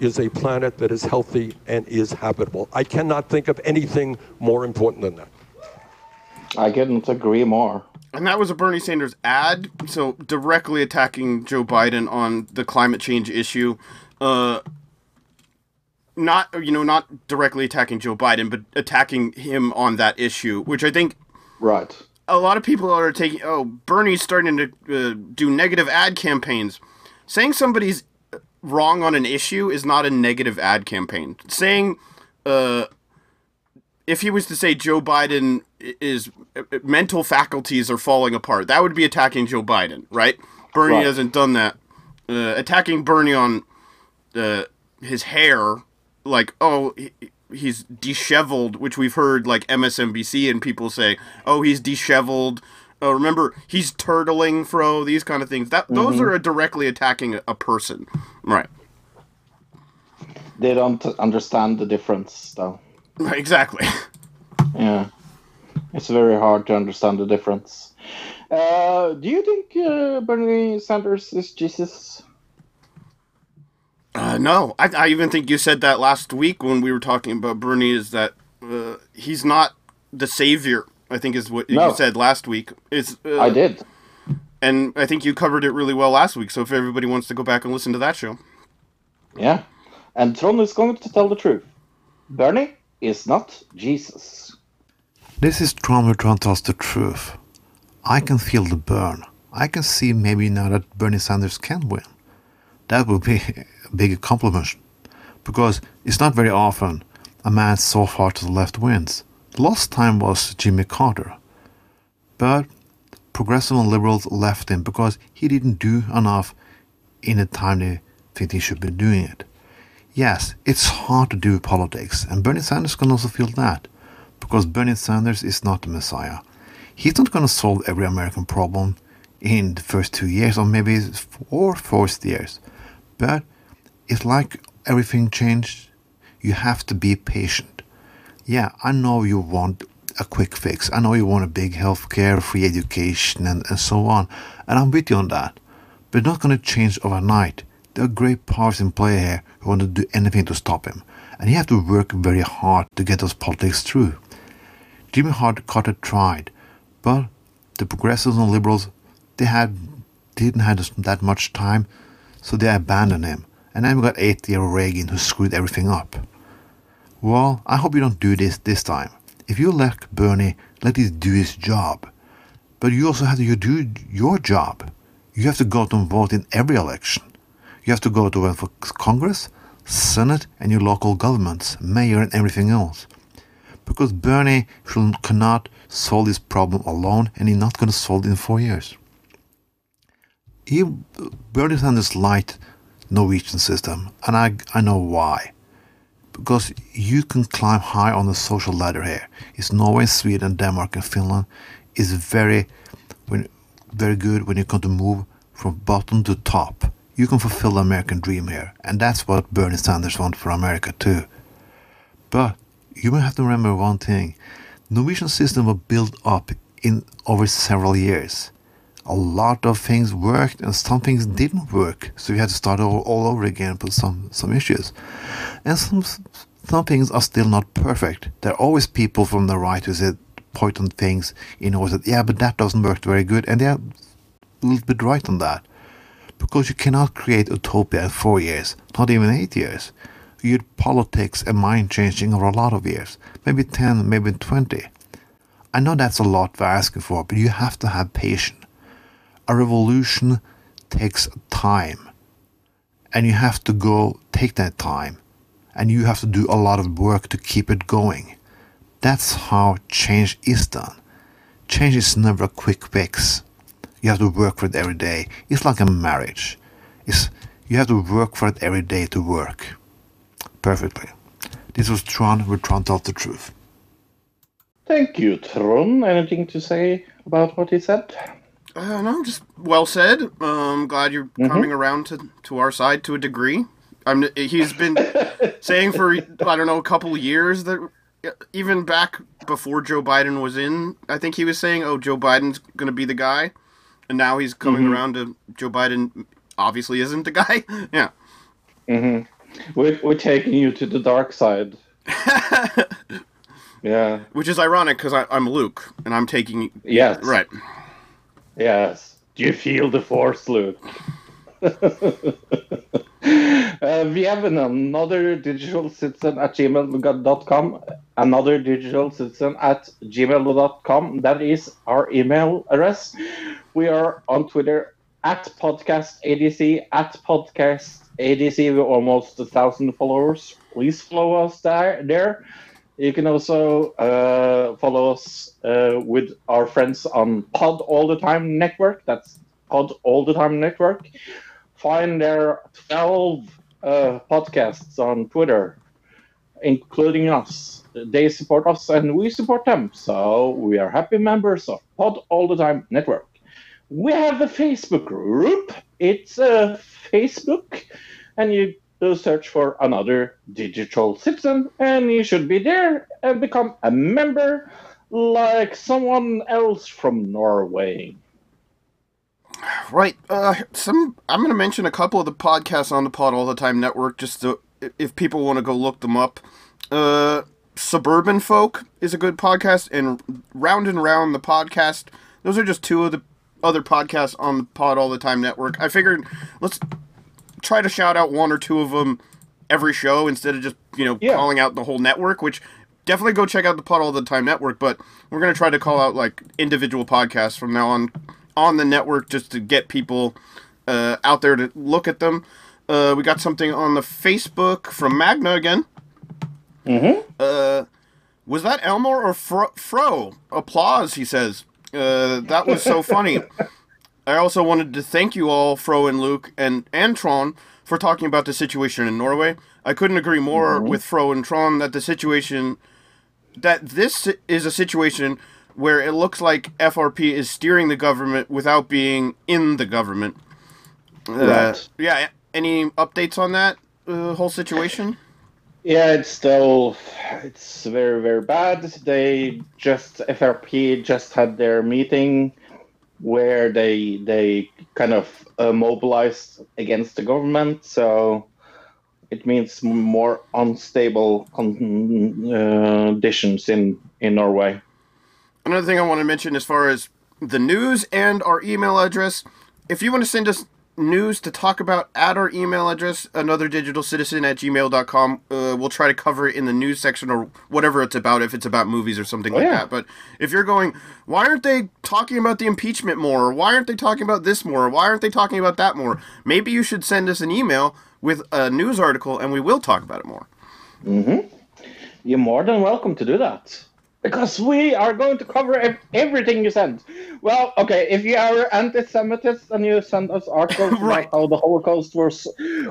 is a planet that is healthy and is habitable. I cannot think of anything more important than that. I couldn't agree more. And that was a Bernie Sanders ad, so directly attacking Joe Biden on the climate change issue. Uh, not you know not directly attacking Joe Biden, but attacking him on that issue, which I think Right. A lot of people are taking. Oh, Bernie's starting to uh, do negative ad campaigns. Saying somebody's wrong on an issue is not a negative ad campaign. Saying, uh, if he was to say Joe Biden is mental faculties are falling apart, that would be attacking Joe Biden, right? Bernie Right. hasn't done that. Uh, attacking Bernie on uh, his hair, like oh he, he's disheveled, which we've heard like MSNBC and people say, oh he's disheveled. Oh, remember he's turtling, fro. These kind of things. That those are directly attacking a, a person, right? They don't understand the difference, though. Right, exactly. Yeah. It's very hard to understand the difference. Uh, do you think uh, Bernie Sanders is Jesus? Uh, no, I, I even think you said that last week when we were talking about Bernie. Is that uh, he's not the savior? I think is what No. you said last week. Is uh, I did. and I think you covered it really well last week. So if everybody wants to go back and listen to that show, Yeah. And Tron is going to tell the truth. Bernie is not Jesus. This is Tron who trying to tell us the truth. I can feel the burn. I can see maybe now that Bernie Sanders can win. That would be big accomplishment. Because it's not very often a man so far to the left wins. The last time was Jimmy Carter. But progressive and liberals left him because he didn't do enough in the time they think he should be doing it. Yes, it's hard to do politics, and Bernie Sanders can also feel that, because Bernie Sanders is not the Messiah. He's not going to solve every American problem in the first two years, or maybe four first years. But it's like everything changed. You have to be patient. yeah, I know you want a quick fix. I know you want a big healthcare, free education, and, and so on. And I'm with you on that. But it's not going to change overnight. There are great powers in play here who want to do anything to stop him. And you have to work very hard to get those politics through. Jimmy Hart Carter tried, but the progressives and liberals, they had didn't have that much time, so they abandoned him. And then we got eight year old Reagan who screwed everything up. Well, I hope you don't do this this time. If you elect Bernie, let him do his job. But you also have to do your job. You have to go to vote in every election. You have to go to vote for Congress, Senate, and your local governments, mayor, and everything else. Because Bernie should, cannot solve this problem alone, and he's not going to solve it in four years. He, Bernie Sanders liked Norwegian system, and I, I know why because you can climb high on the social ladder here. It's Norway, Sweden, Denmark, and Finland is very, when, very good when you come to move from bottom to top. You can fulfill the American dream here, and that's what Bernie Sanders wants for America too. But you may have to remember one thing: Norwegian system was built up in over several years. A lot of things worked and some things didn't work, so you had to start all, all over again with some some issues and some some things are still not perfect. There are always people from the right who said, point on things in order that yeah, but that doesn't work very good, and they're a little bit right on that. Because you cannot create utopia in four years, not even eight years. You need politics and mind changing over a lot of years, maybe ten, maybe twenty. I know that's a lot we're asking for, but you have to have patience. A revolution takes time, and you have to go take that time and you have to do a lot of work to keep it going. That's how change is done. Change is never a quick fix. You have to work for it every day. It's like a marriage. It's, you have to work for it every day to work. Perfectly. This was Tron with Tron Tells the Truth. Thank you, Tron. Anything to say about what he said? Uh, no, just well said. Um, glad you're Mhm. coming around to, to our side to a degree. I'm. He's been saying for I don't know a couple of years that even back before Joe Biden was in, I think he was saying, "Oh, Joe Biden's going to be the guy," and now he's coming Mhm. around to Joe Biden. Obviously, isn't the guy. yeah. Mm-hmm. We're, we're taking you to the dark side. Yeah. Which is ironic because I'm Luke and I'm taking Yes. right. Yes. Do you feel the force, Luke? uh, we have another digital citizen at gmail.com, another digital citizen at gmail.com. That is our email address. We are on Twitter at podcast ADC, at podcast ADC with almost a thousand followers. Please follow us there. there. You can also uh, follow us uh, with our friends on Pod All the Time Network. That's Pod All the Time Network. Find their 12 uh, podcasts on Twitter, including us. They support us and we support them. So we are happy members of Pod All the Time Network. We have a Facebook group. It's a Facebook, and you do search for another digital citizen, and you should be there and become a member like someone else from Norway. Right. Uh, some I'm going to mention a couple of the podcasts on the Pod All the Time Network, just to, if people want to go look them up. Uh, Suburban Folk is a good podcast, and Round and Round the podcast. Those are just two of the other podcasts on the Pod All the Time Network. I figured let's try to shout out one or two of them every show instead of just you know Yeah. calling out the whole network. Which definitely go check out the Pod All the Time Network, but we're gonna try to call out like individual podcasts from now on on the network just to get people uh, out there to look at them. Uh, we got something on the Facebook from Magna again. Mm-hmm. Uh, was that Elmore or Fro? Fro? Applause, he says. Uh, that was so funny. I also wanted to thank you all, Fro and Luke and and Tron, for talking about the situation in Norway. I couldn't agree more with Fro and Tron that the situation that this is a situation where it looks like FRP is steering the government without being in the government. Uh, Right. Yeah. Any updates on that uh, whole situation? Yeah, it's still it's very very bad. They just FRP just had their meeting where they they kind of uh, mobilized against the government. So it means more unstable uh, conditions in in Norway. Another thing I want to mention as far as the news and our email address, if you want to send us news to talk about at our email address, anotherdigitalcitizen at gmail.com, uh, we'll try to cover it in the news section or whatever it's about, if it's about movies or something Oh, like yeah. that. But if you're going, why aren't they talking about the impeachment more? Or why aren't they talking about this more? Or why aren't they talking about that more? Maybe you should send us an email with a news article and we will talk about it more. You're more than welcome to do that. Because we are going to cover ev- everything you send. Well, okay, if you are anti-Semitist and you send us articles Right. about how the Holocaust was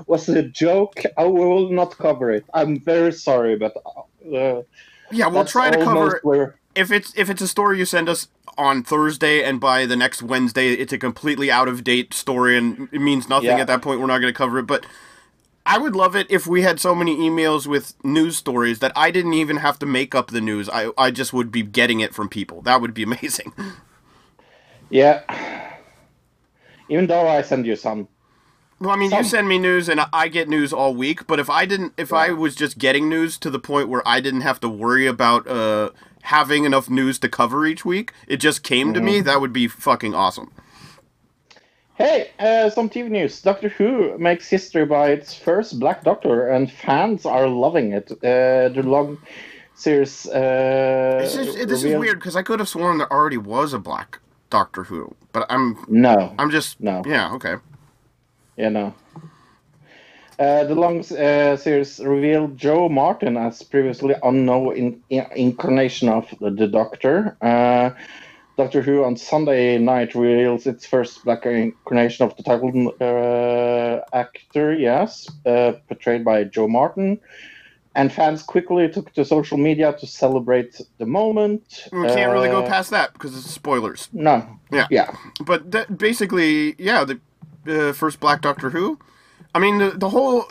was a joke, I will not cover it. I'm very sorry, but uh, Yeah, we'll try to cover it. where if it's if it's a story you send us on Thursday and by the next Wednesday it's a completely out of date story and it means nothing Yeah. at that point we're not going to cover it but I would love it if we had so many emails with news stories that I didn't even have to make up the news. I I just would be getting it from people. That would be amazing. Yeah. Even though I send you some, well I mean you send me news and I get news all week but if I didn't if I was just getting news to the point where I didn't have to worry about uh having enough news to cover each week it just came to me that would be fucking awesome Hey, uh, some TV news. Doctor Who makes history by its first Black Doctor, and fans are loving it. Uh, the long series. Uh, This is this is weird because I could have sworn there already was a black Doctor Who, but I'm No, I'm just No. yeah okay. yeah, no. Uh, the long uh, series revealed Jo Martin as previously unknown in, in- incarnation of the, the Doctor. Uh, Doctor Who on Sunday night reveals its first black incarnation of the title uh, actor, yes, uh, portrayed by Jo Martin. And fans quickly took to social media to celebrate the moment. We can't really go Uh, past that because it's spoilers. No. Yeah. Yeah. But that, basically, yeah, the uh, first black Doctor Who. I mean, the, the whole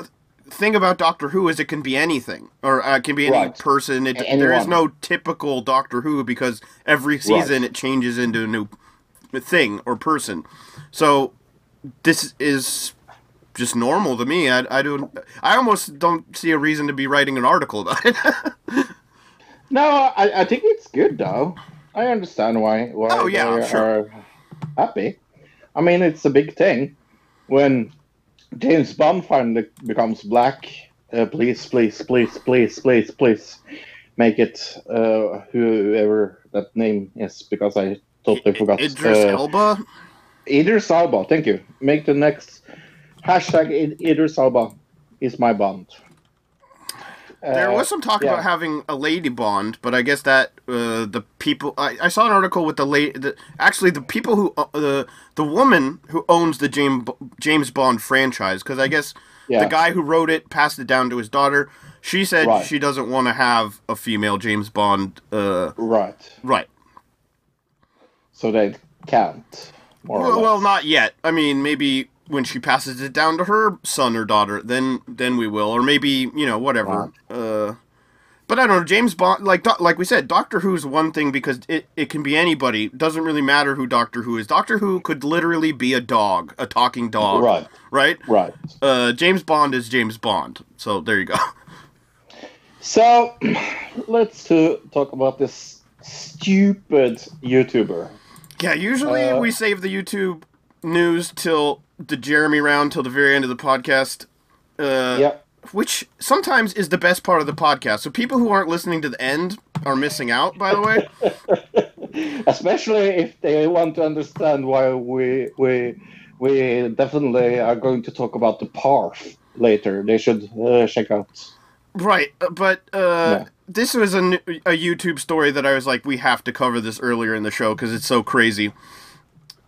thing about Doctor Who is it can be anything, or uh, it can be any Right. person. It, there is no typical Doctor Who because every season it changes into a new thing or person. So this is just normal to me. I, I don't. I almost don't see a reason to be writing an article about it. No, I, I think it's good though. I understand why why Oh, yeah, sure. are happy. I mean, it's a big thing when James Bond finally becomes black. Uh, please, please, please, please, please, please, make it uh, whoever that name is because I totally forgot. Idris uh, Elba. Idris Elba. Thank you. Make the next hashtag Id- Idris Elba is my Bond. There Uh, was some talk yeah. about having a lady Bond, but I guess that uh, the people I, I saw an article with the late the, actually the people who uh, the the woman who owns the James James Bond franchise because I guess Yeah. the guy who wrote it passed it down to his daughter. She said Right. she doesn't want to have a female James Bond. Uh, Right. right. So they can't. Well, well, not yet. I mean, maybe when she passes it down to her son or daughter, then then we will, or maybe you know whatever. Uh, but I don't know. James Bond, like like we said, Doctor Who's one thing because it, it can be anybody. It doesn't really matter who Doctor Who is. Doctor Who could literally be a dog, a talking dog. Right. Right. Right. Uh, James Bond is James Bond. So there you go. So let's to talk about this stupid YouTuber. Yeah, usually Uh, we save the YouTube news till the Jeremy round till the very end of the podcast. Uh, Yep. which sometimes is the best part of the podcast. So people who aren't listening to the end are missing out. By the way, Especially if they want to understand why we we we definitely are going to talk about the parf later. They should uh, check out. right? uh, But uh, Yeah. this was a, a YouTube story that I was like, we have to cover this earlier in the show because it's so crazy.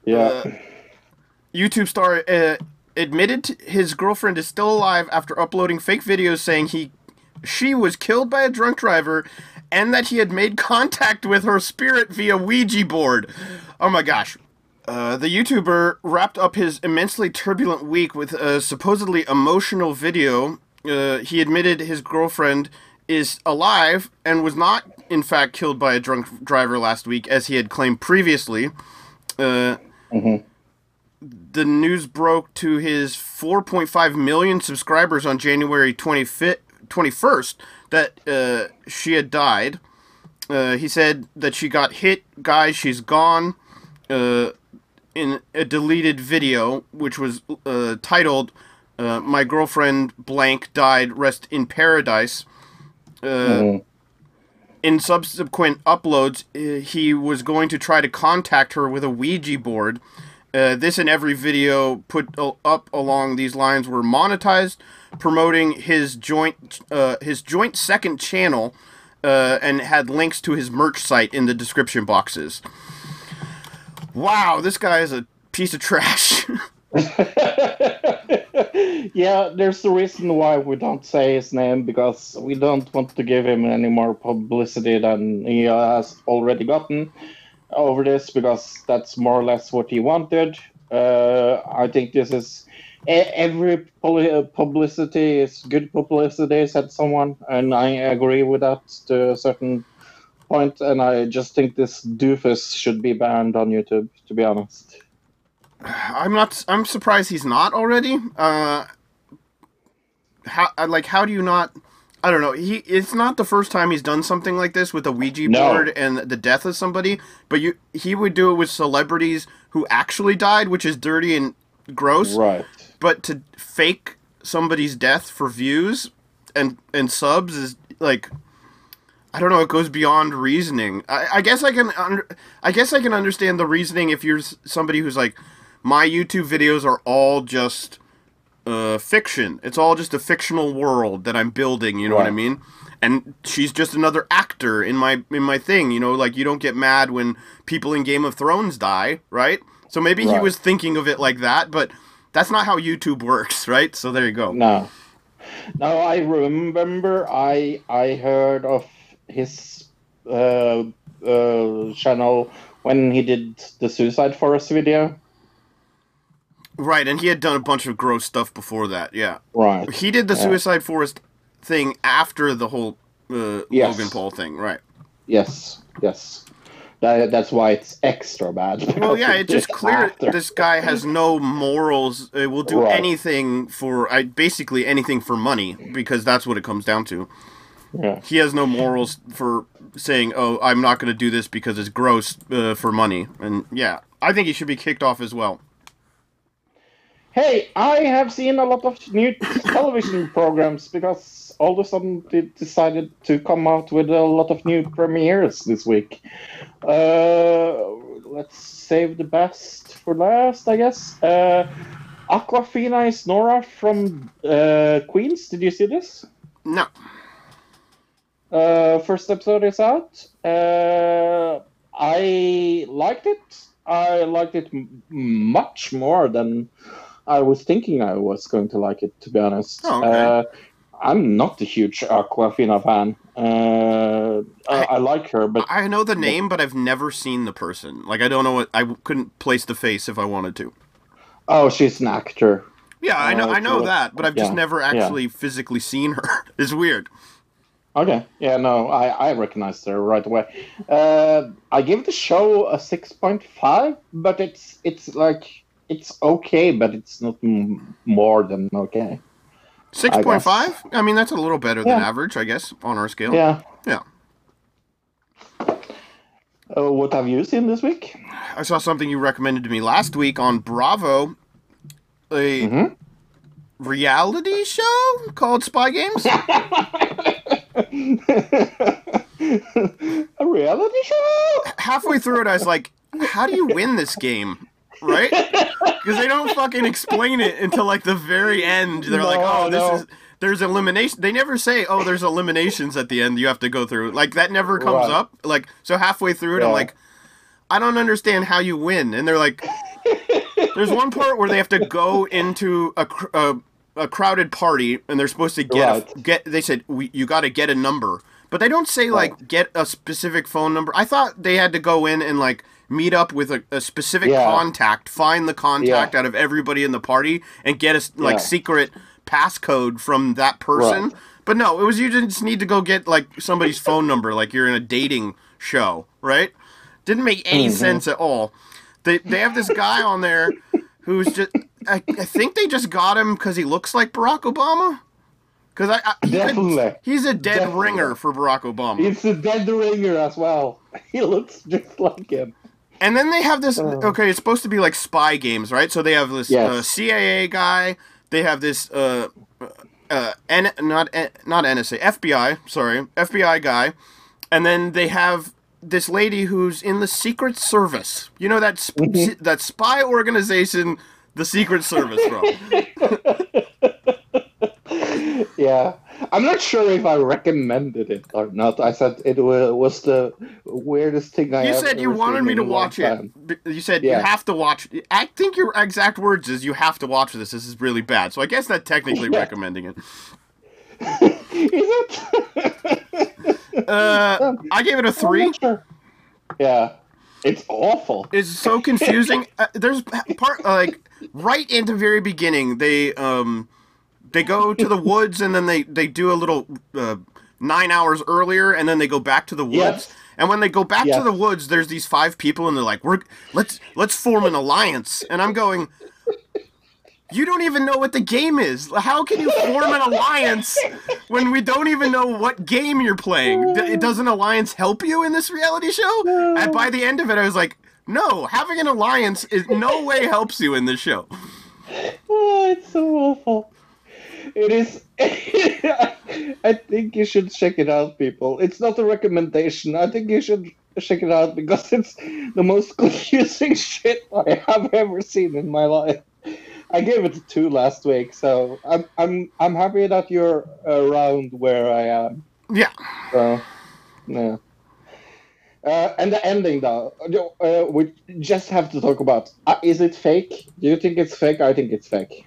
Yeah. YouTube star uh, admitted his girlfriend is still alive after uploading fake videos saying he she was killed by a drunk driver and that he had made contact with her spirit via Ouija board. Oh my gosh. Uh, the YouTuber wrapped up his immensely turbulent week with a supposedly emotional video uh, he admitted his girlfriend is alive and was not, in fact, killed by a drunk driver last week, as he had claimed previously. Uh, The news broke to his 4.5 million subscribers on January 25th, 21st that uh, she had died. Uh, he said that she got hit, guys, she's gone. Uh, in a deleted video, which was uh, titled uh, "My girlfriend blank died, rest in paradise." Uh, In subsequent uploads, he was going to try to contact her with a Ouija board. Uh, this and every video put up along these lines were monetized, promoting his joint uh, his joint second channel, uh, and had links to his merch site in the description boxes. Wow, this guy is a piece of trash. yeah, there's a reason why we don't say his name because we don't want to give him any more publicity than he has already gotten over this because that's more or less what he wanted. Uh, I think this is every publicity is good publicity, said someone, and I agree with that to a certain point. And I just think this doofus should be banned on YouTube, to be honest. I'm not. I'm surprised he's not already. Uh, how like how do you not? I don't know. He it's not the first time he's done something like this with a Ouija No. board and the death of somebody. But you he would do it with celebrities who actually died, which is dirty and gross. Right. But to fake somebody's death for views and and subs is like. I don't know. It goes beyond reasoning. I, I guess I can. Under, I guess I can understand the reasoning if you're somebody who's like, my YouTube videos are all just uh, fiction. It's all just a fictional world that I'm building. You know what I mean? And she's just another actor in my in my thing. You know, like you don't get mad when people in Game of Thrones die, right? So maybe he was thinking of it like that, but that's not how YouTube works, right? So there you go. No. No, I remember I I heard of his uh, uh, channel when he did the Suicide Forest video. Right, and he had done a bunch of gross stuff before that. Yeah, Right. he did the Yeah. Suicide Forest thing after the whole uh, Yes. Logan Paul thing, right? Yes. Yes. That, that's why it's extra bad. Well, yeah, it's just clear after. this guy has no morals. It will do Right. anything for, I basically anything for money because that's what it comes down to. Yeah. He has no morals for saying, "Oh, I'm not going to do this because it's gross uh, for money." And yeah, I think he should be kicked off as well. Hey, I have seen a lot of new television programs because all of a sudden they decided to come out with a lot of new premieres this week. Uh, let's save the best for last, I guess. Uh, Awkwafina is Nora from uh, Queens. Did you see this? No, Uh, first episode is out. Uh, I liked it. I liked it m- much more than I was thinking I was going to like it. To be honest, Oh, okay. uh, I'm not a huge Awkwafina fan. Uh, I, I like her, but I know the name, but I've never seen the person. Like, I don't know what I couldn't place the face if I wanted to. oh, she's an actor. Yeah, I know, Uh, I know that, but I've just yeah, never yeah. actually physically seen her. it's weird. Okay. Yeah, no, I, I recognized her right away. Uh, I give the show a six point five, but it's it's like it's okay, but it's not more than okay. Six point five. I mean, that's a little better than average, I guess, on our scale. Yeah. Yeah. Uh, what have you seen this week? I saw something you recommended to me last week on Bravo, a Mhm. reality show called Spy Games. a reality show? Halfway through it, I was like, "How do you win this game?" Right? Because they don't fucking explain it until like the very end. They're like, "Oh, this no. is." There's elimination. They never say, "Oh, there's eliminations at the end." You have to go through. Like that never comes Right. up. Like so, halfway through it, I'm like, I don't understand how you win. And they're like, there's one part where they have to go into a, a, a crowded party and they're supposed to get a, get. They said we, you got to get a number, but they don't say like oh. get a specific phone number. I thought they had to go in and like meet up with a, a specific Yeah. contact, find the contact Yeah. out of everybody in the party, and get a like Yeah. secret passcode from that person. Right. But no, it was you just need to go get like somebody's phone number, like you're in a dating show, right? Didn't make any mm-hmm. sense at all. They they have this guy on there who's just I, I think they just got him because he looks like Barack Obama. Because I, I Definitely. he's a dead Definitely. ringer for Barack Obama. It's a dead ringer as well. He looks just like him. And then they have this. Okay, it's supposed to be like spy games, right? So they have this Yes. uh, CIA guy. They have this uh, uh, N, not N, not NSA, FBI. Sorry, FBI guy. And then they have this lady who's in the Secret Service. You know that sp- Mm-hmm. that spy organization, the Secret Service, bro. Yeah, I'm not sure if I recommended it or not. I said it was the weirdest thing I. Ever. You said you wanted me to watch it. You said Yeah. you have to watch. I think your exact words is you have to watch this. This is really bad. So I guess that technically Yeah. recommending it. Is it? Uh, I gave it a three. sure. Yeah, it's awful. It's so confusing. uh, there's part like right in the very beginning. They um they go to the woods and then they they do a little uh, nine hours earlier and then they go back to the woods. Yes. And when they go back Yes. to the woods, there's these five people and they're like, "We're let's let's form an alliance." And I'm going. You don't even know what the game is. How can you form an alliance when we don't even know what game you're playing? D- does an alliance help you in this reality show? And by the end of it, I was like, no, having an alliance is no way helps you in this show. Oh, it's so awful. It is. I think you should check it out, people. It's not a recommendation. I think you should check it out because it's the most confusing shit I have ever seen in my life. I gave it a two last week, so I'm I'm I'm happy that you're around where I am. Yeah. So, yeah. Uh, and the ending, though, uh, we just have to talk about. Uh, is it fake? Do you think it's fake? I think it's fake.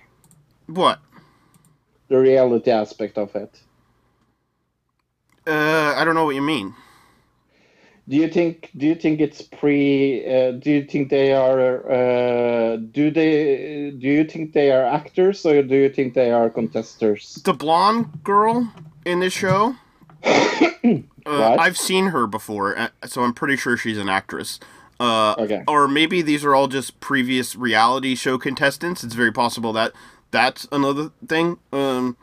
What? The reality aspect of it. Uh, I don't know what you mean. Do you think? Do you think it's pre? Uh, do you think they are? Uh, do they? Do you think they are actors or do you think they are contesters? The blonde girl in this show, uh, I've seen her before, uh, so I'm pretty sure she's an actress. Uh, Okay. Or maybe these are all just previous reality show contestants. It's very possible that that's another thing. Um,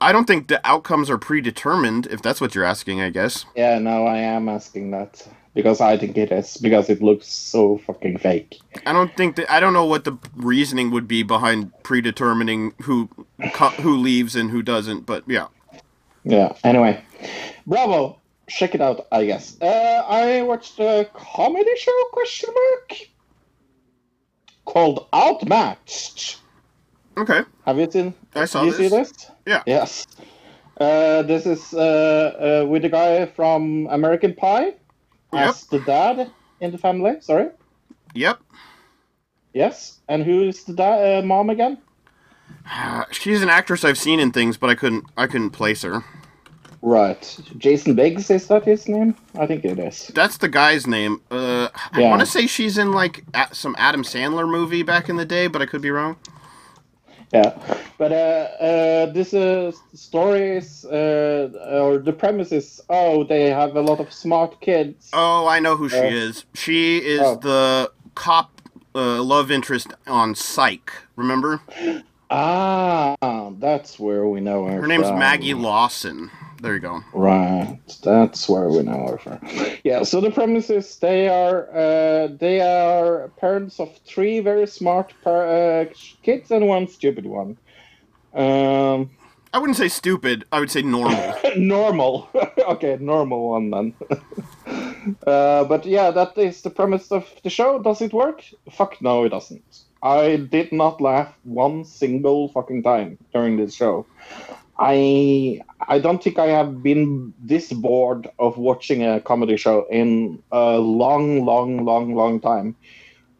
I don't think the outcomes are predetermined, if that's what you're asking, I guess. Yeah, no, I am asking that because I think it is because it looks so fucking fake. I don't think that I don't know what the reasoning would be behind predetermining who who leaves and who doesn't, but yeah. Yeah. Anyway, Bravo. Check it out. I guess. Uh, I watched a comedy show question mark called Outmatched. Okay. Have you seen? I saw you see this. this? Yeah. Yes. Uh, this is uh, uh, with the guy from American Pie as the dad in the family. Sorry. Yep. Yes. And who is the da- uh, mom again? She's an actress I've seen in things, but I couldn't I couldn't place her. Right. Jason Biggs is that his name? I think it is. That's the guy's name. Uh, I Yeah. want to say she's in like some Adam Sandler movie back in the day, but I could be wrong. Yeah, but uh, uh, this uh, story is, uh, or the premise is, oh, they have a lot of smart kids. Oh, I know who she Uh, is. She is oh. the cop uh, love interest on Psych. Remember? Ah, that's where we know her. Her name's from. Maggie Lawson. There you go. Right, that's where we know her from. Yeah, so the premise is they are uh, they are parents of three very smart par- uh, kids and one stupid one. Um, I wouldn't say stupid. I would say normal. normal. okay, normal one then. uh, but yeah, that is the premise of the show. Does it work? Fuck no, it doesn't. I did not laugh one single fucking time during this show. I I don't think I have been this bored of watching a comedy show in a long, long, long, long time.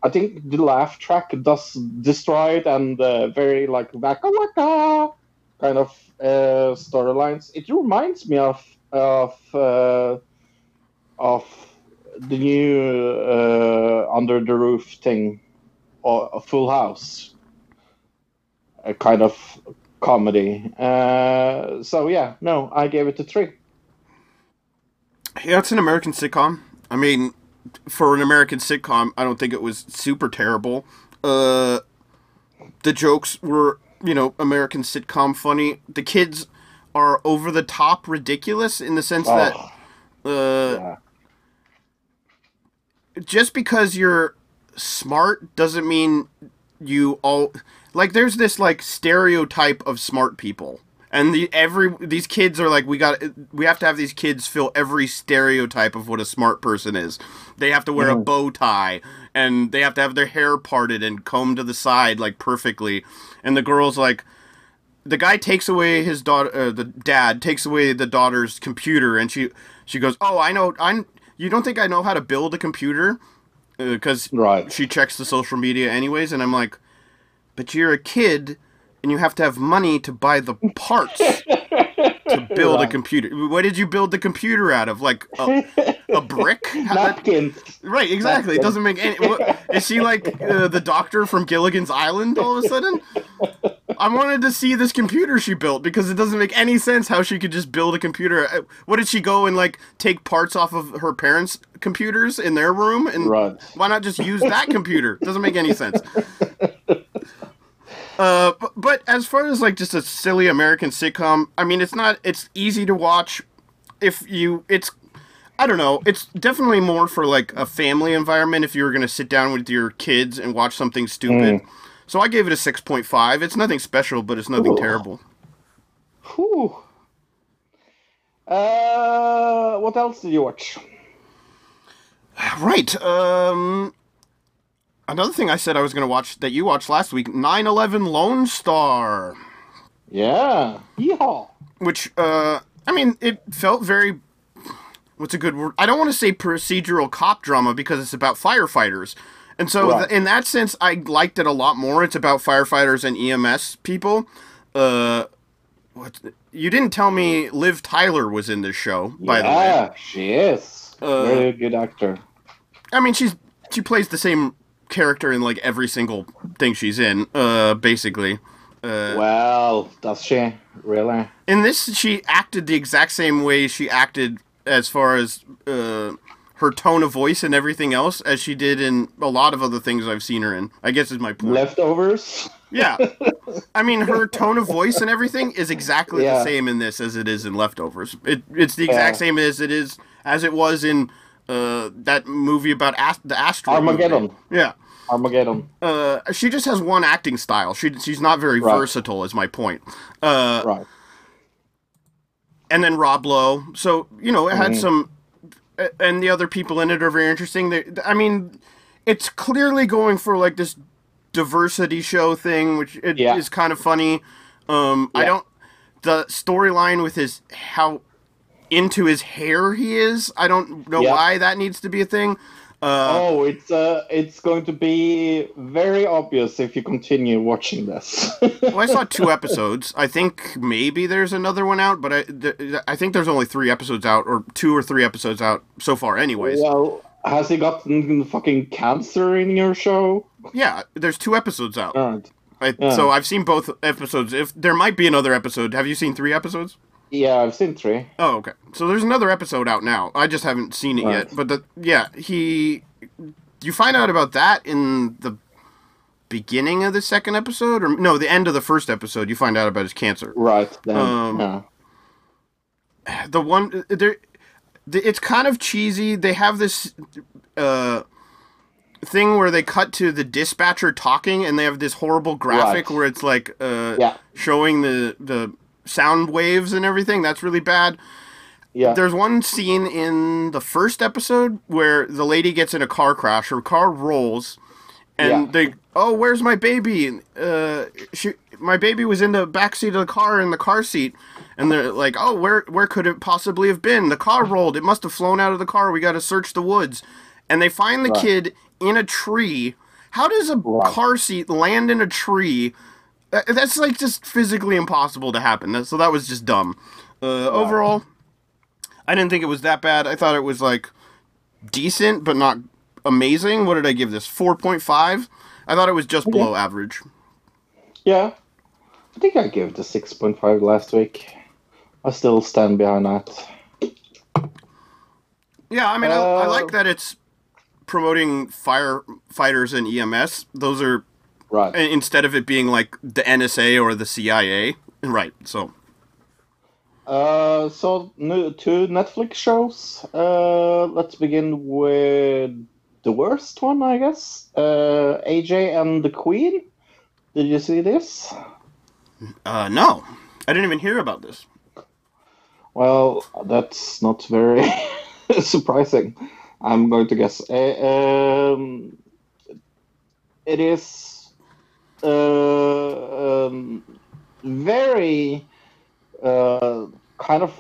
I think the laugh track does destroy it and uh, very like waka waka kind of uh, storylines. It reminds me of of uh, of the new uh, Under the Roof thing, or a Full House. A kind of comedy. Uh, so yeah, no, I gave it a three. Yeah, it's an American sitcom. I mean, for an American sitcom, I don't think it was super terrible. Uh, the jokes were, you know, American sitcom funny. The kids are over the top ridiculous in the sense that uh, Yeah. just because you're smart doesn't mean you all like there's this like stereotype of smart people. And the every these kids are like we got we have to have these kids fill every stereotype of what a smart person is. They have to wear a bow tie and they have to have their hair parted and combed to the side like perfectly. And the girls like the guy takes away his daughter uh, the dad takes away the daughter's computer and she she goes oh i know i'm you don't think i know how to build a computer? Because Right. she checks the social media anyways and i'm like but you're a kid and you have to have money to buy the parts to build a computer what did you build the computer out of like a, a brick Napkins. Right, exactly. It doesn't make any. What, is she like uh, the doctor from Gilligan's Island all of a sudden? I wanted to see this computer she built because it doesn't make any sense how she could just build a computer. Uh, What did she go and like take parts off of her parents' computers in their room and Right. why not just use that computer? Doesn't make any sense. Uh, but, but as far as like just a silly American sitcom, I mean, it's not. It's easy to watch if you. It's I don't know. It's definitely more for like a family environment if you were gonna sit down with your kids and watch something stupid. So I gave it a six point five. It's nothing special, but it's nothing Ooh. terrible. Whew. Uh, what else did you watch? Right. Um. Another thing I said I was gonna watch that you watched last week, 9-11 Lone Star. Yeah. Yeehaw. which uh i mean it felt very what's a good word i don't want to say procedural cop drama because it's about firefighters and so Right. th- in that sense i liked it a lot more it's about firefighters and ems people uh what you didn't tell me liv tyler was in this show by the way yeah, she is. Uh, Very good actor. i mean she's she plays the same character in like every single thing she's in uh basically uh well, does she really? in this she acted the exact same way she acted as far as uh, her tone of voice and everything else as she did in a lot of other things I've seen her in. I guess is my point. Leftovers. Yeah, I mean her tone of voice and everything is exactly the same in this as it is in Leftovers. It, it's the exact Yeah. same as it is as it was in uh, that movie about ast- the asteroid. movie. Armageddon. Yeah. Armageddon. Uh, she just has one acting style. She she's not very Right. versatile. Is my point. Uh, Right. and then Rob Lowe. So you know, it had Mhm. some, and the other people in it are very interesting. They, I mean, it's clearly going for like this diversity show thing, which it is Yeah. kind of funny. Um, I don't the storyline with his how into his hair he is. I don't know Yeah. why that needs to be a thing. Uh, oh, it's uh, it's going to be very obvious if you continue watching this. well, I saw two episodes. I think maybe there's another one out, but I, th- I think there's only three episodes out, or two or three episodes out so far. Anyways, well, has he gotten fucking cancer in your show? Yeah, there's two episodes out. Right. I, yeah. So I've seen both episodes. If there might be another episode, have you seen three episodes? Yeah, I've seen three. Oh, okay. So there's another episode out now. I just haven't seen it yet. But the yeah, he you find out about that in the beginning of the second episode, or no, the end of the first episode. You find out about his cancer. Right. Then, Um, yeah. the one there it's kind of cheesy they have this uh thing where they cut to the dispatcher talking and they have this horrible graphic Right. where it's like uh Yeah. showing the the sound waves and everything that's really bad Yeah. there's one scene in the first episode where the lady gets in a car crash her car rolls and Yeah. they oh where's my baby uh she my baby was in the back seat of the car in the car seat and they're like oh where where could it possibly have been the car rolled it must have flown out of the car we got to search the woods and they find the Right. kid in a tree how does a Right. car seat land in a tree that's like just physically impossible to happen so that was just dumb uh, overall i didn't think it was that bad i thought it was like decent but not amazing what did i give this 4.5 i thought it was just below average Yeah. I think I gave it a six point five last week. I still stand behind that. Yeah, I mean, I, I Uh, like that it's promoting firefighters and EMS. Those are Right. instead of it being like the NSA or the CIA. Right. So Uh, so no, two Netflix shows. Uh, let's begin with the worst one, I guess. Uh, AJ and the Queen. Did you see this? uh, no, I didn't even hear about this. Well, that's not very surprising. I'm going to guess. Uh, um, it is uh, um, very uh, kind of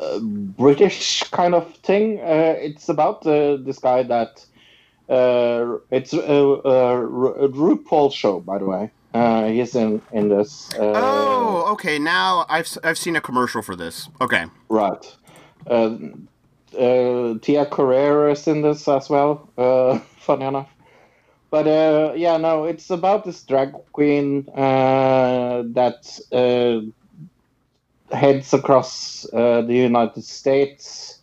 uh, British kind of thing. Uh, it's about uh, this guy that uh, it's a, a Ru- RuPaul show, by the way. Uh, he's in in this. Uh, oh, okay. Now I've I've seen a commercial for this. Okay. Right. Uh, uh, Tia Carrere is in this as well. Uh, funny enough. But uh, yeah, no, it's about this drag queen uh, that uh, heads across uh, the United States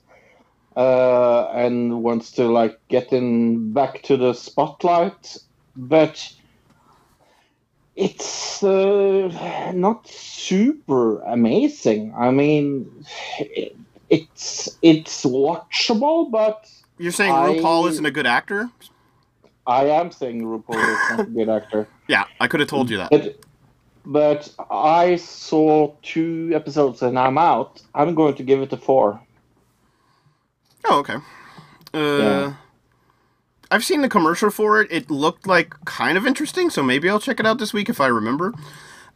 uh, and wants to like get in back to the spotlight, but it's uh, not super amazing. I mean, it, it's it's watchable, but You're saying I- RuPaul isn't a good actor? I am saying RuPaul is not a good actor. Yeah, I could have told you that. But but I saw two episodes and I'm out. I'm going to give it a four. Oh, okay. Uh, Yeah. I've seen the commercial for it. It looked like kind of interesting, so maybe I'll check it out this week if I remember.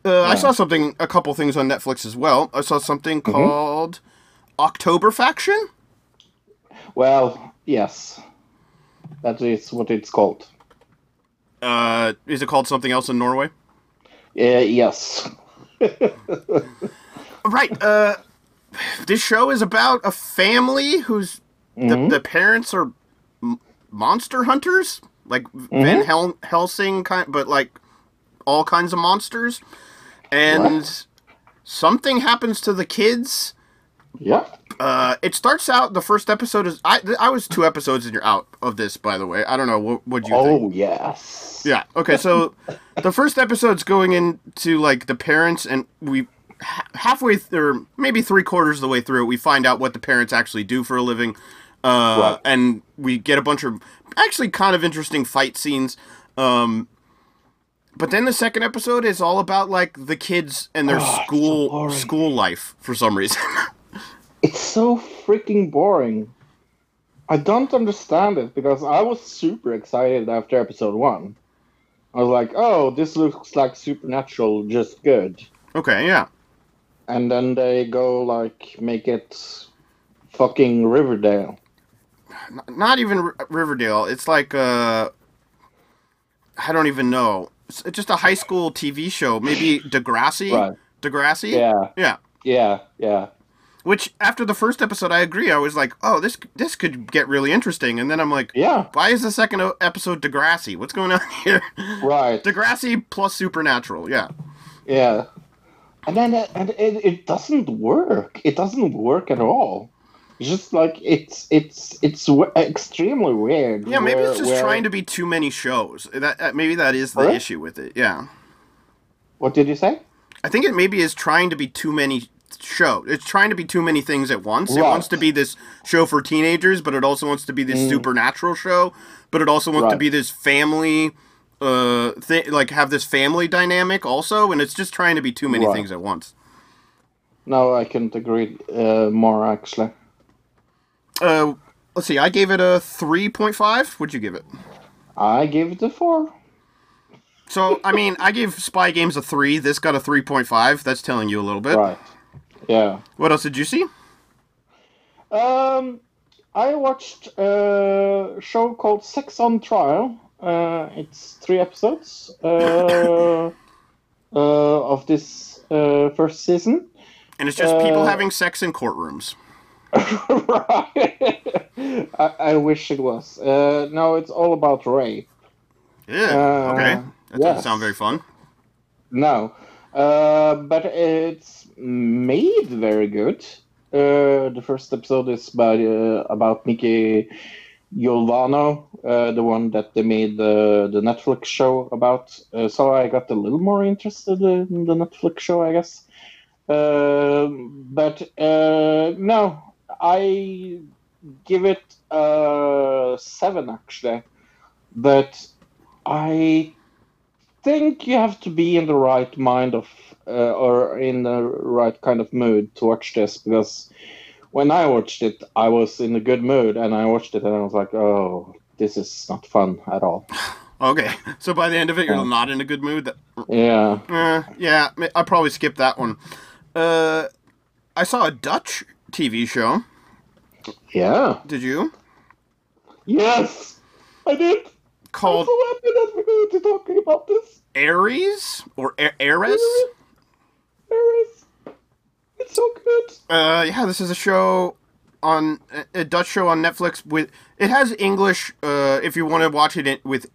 Uh, I saw something, a couple things on Netflix as well. I saw something Mm-hmm. called October Faction. Well, yes, that is what it's called. Uh, is it called something else in Norway? Uh, yes. Right. Uh, this show is about a family whose Mhm. the, the parents are m- monster hunters, like Van Hel- Helsing kind, but like all kinds of monsters. And something happens to the kids. Yeah. Uh, it starts out. The first episode is I. I was two episodes and you're out of this. By the way, I don't know what would you think. Oh yes. Yeah. Okay. So the first episode's going into like the parents, and we ha- halfway th- or maybe three quarters of the way through, we find out what the parents actually do for a living, uh, Right. and we get a bunch of actually kind of interesting fight scenes. Um, but then the second episode is all about like the kids and their Oh, it's so school school life for some reason. It's so freaking boring. I don't understand it because I was super excited after episode one. I was like, "Oh, this looks like Supernatural, just good." okay. Yeah. And then they go like make it fucking Riverdale. Not even R- Riverdale. It's like uh, I don't even know. It's just a high school TV show. Maybe Degrassi. Right. Degrassi. Yeah, Yeah. yeah, yeah. Which after the first episode, I agree. I was like, oh, this this could get really interesting, and then I'm like, Yeah, why is the second episode Degrassi? What's going on here? right. Degrassi plus Supernatural. Yeah. Yeah. And then uh, and it, it doesn't work. It doesn't work at all. It's just like it's it's it's w- extremely weird. Yeah. Maybe where- it's just where- trying to be too many shows. That uh, maybe that is the Really? issue with it. Yeah. What did you say? I think it maybe is trying to be too many show. It's trying to be too many things at once. It wants to be this show for teenagers, but it also wants to be this supernatural show, but it also wants to Mm. Be this family uh thing like have this family dynamic also and it's just trying to be too many Right. things at once. No, I couldn't agree uh, more actually. Uh let's see. I gave it a 3.5. What'd you give it? I gave it a four. So, I mean, I gave Spy Games a 3. This got a 3.5. That's telling you a little bit. Right. Yeah. What else did you see? Um, I watched a show called Sex on Trial. Uh, it's three episodes uh, uh, of this uh, first season. And it's just people Uh, having sex in courtrooms. right. I, I wish it was. Uh, no, it's all about rape. Yeah. okay. That doesn't sound very fun. No, Uh, but it's made very good. Uh, the first episode is by uh, about Nikki Giovanno, uh, the one that they made the the Netflix show about. Uh, so I got a little more interested in the Netflix show, I guess. Uh, but uh, no, I give it a seven actually. But I think you have to be in the right mind of uh, or in the right kind of mood to watch this because when I watched it, I was in a good mood and I watched it and I was like, oh, this is not fun at all. Okay, so by the end of it, you're Yeah. not in a good mood. That, Yeah. uh, yeah, I probably skipped that one. Uh, I saw a Dutch TV show. Yeah. Did you? Yes, I did. Called so happy we're talking about this. Aries or A- Ares? Paris. It's so good. Uh, yeah, this is a show on a- Dutch show on Netflix with it has English. Uh, if you want to watch it in, with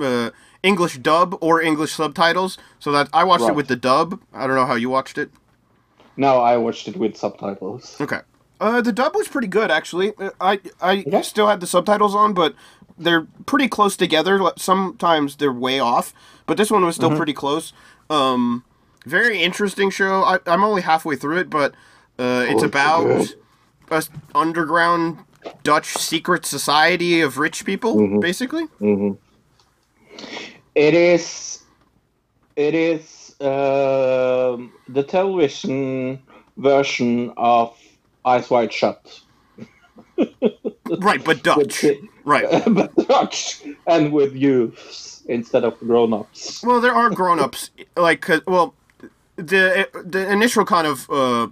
uh, English dub or English subtitles, so that I watched it with the dub. I don't know how you watched it. No, I watched it with subtitles. Okay. Uh, the dub was pretty good actually. Uh, I I Okay. still had the subtitles on, but they're pretty close together. Sometimes they're way off, but this one was Mm-hmm. still pretty close. Um, very interesting show. I, I'm only halfway through it, but uh, it's Oh, about good. a s- underground Dutch secret society of rich people, Mm-hmm. basically. It is. It is um, the television version of Eyes Wide Shut, Right, but Dutch. With Right. and with youths instead of grown-ups. Well, there are grown-ups like well, the the initial kind of uh,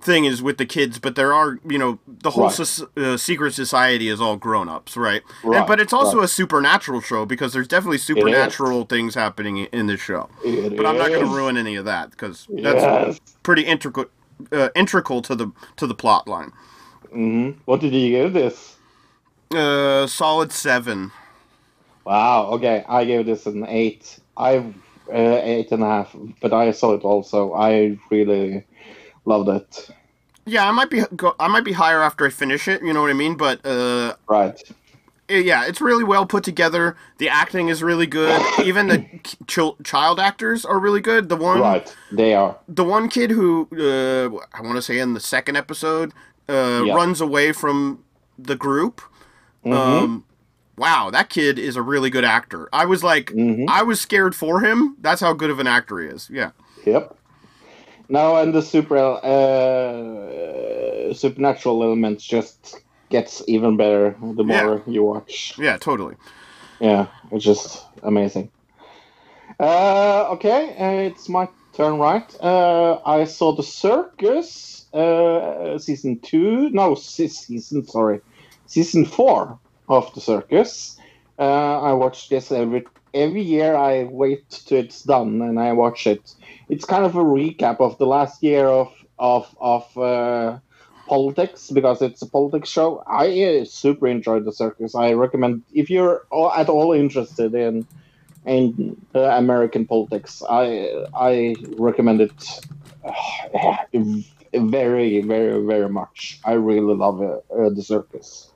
thing is with the kids, but there are you know the whole Right. soc- uh, secret society is all grown-ups, right? And- Right, but it's also right. a supernatural show because there's definitely supernatural things happening in this show. It But I'm not going to ruin any of that because that's Yes. pretty integral uh, integral to the to the plot line. Mhm. What did you give this? Uh, solid seven. Wow. Okay, I gave this an eight. I uh, eight and a half, but I saw it also. I really loved it. Yeah, I might be go, I might be higher after I finish it. You know what I mean? But uh, Right. Uh, yeah, it's really well put together. The acting is really good. Even the ch- child actors are really good. The one, Right. They are. the one kid who uh, I want to say in the second episode uh, Yeah. runs away from the group. Mm-hmm. Um, wow, that kid is a really good actor. I was like, Mhm. I was scared for him. That's how good of an actor he is. Yeah. Yep. Now and the super uh, supernatural elements just gets even better the Yeah. more you watch. Yeah, totally. Yeah, it's just amazing. Uh, okay, uh, it's my turn, right? Uh, I saw the circus uh, season two. No, season sorry, season four of the circus. Uh, I watch this every every year. I wait till it's done and I watch it. It's kind of a recap of the last year of of of uh, politics because it's a politics show. I uh, super enjoyed the circus. I recommend if you're at all interested in in uh, American politics, I I recommend it uh, very very very much. I really love the circus.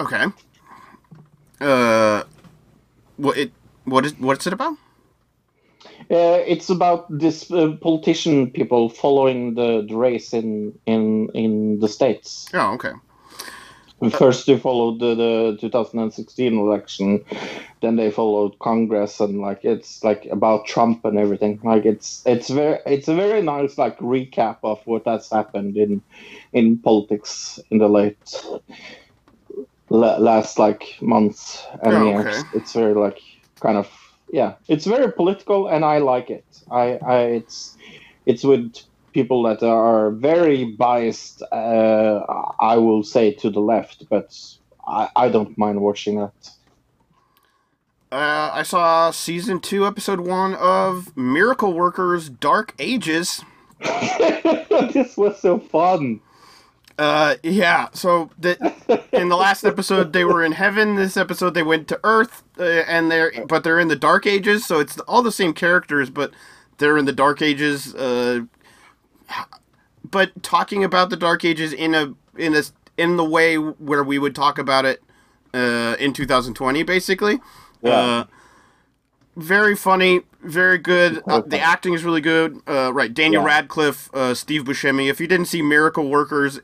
Okay. Uh, what it what is what's it about? Uh, it's about this uh, politician people following the, the race in in in the states. Oh, okay. First, they followed the, the 2016 election, then they followed Congress, and like it's like about Trump and everything. Like it's it's very it's a very nice like recap of what has happened in in politics in the late la- last like months and Oh, years. okay. It's very like kind of yeah, it's very political, and I like it. I I it's it's with people that are very biased. Uh, I will say to the left, but I, I don't mind watching that. Uh, I saw season two, episode one of Miracle Workers: Dark Ages. this was so fun. Uh, yeah. So the in the last episode they were in heaven. This episode they went to Earth, uh, and they're but they're in the Dark Ages. So it's all the same characters, but they're in the Dark Ages. Uh, but talking about the Dark Ages in a in a in the way where we would talk about it uh, in 2020, basically. Yeah. Uh, very funny, very good. Uh, the acting is really good. Uh, right, Daniel Yeah. Radcliffe, uh, Steve Buscemi. If you didn't see Miracle Workers,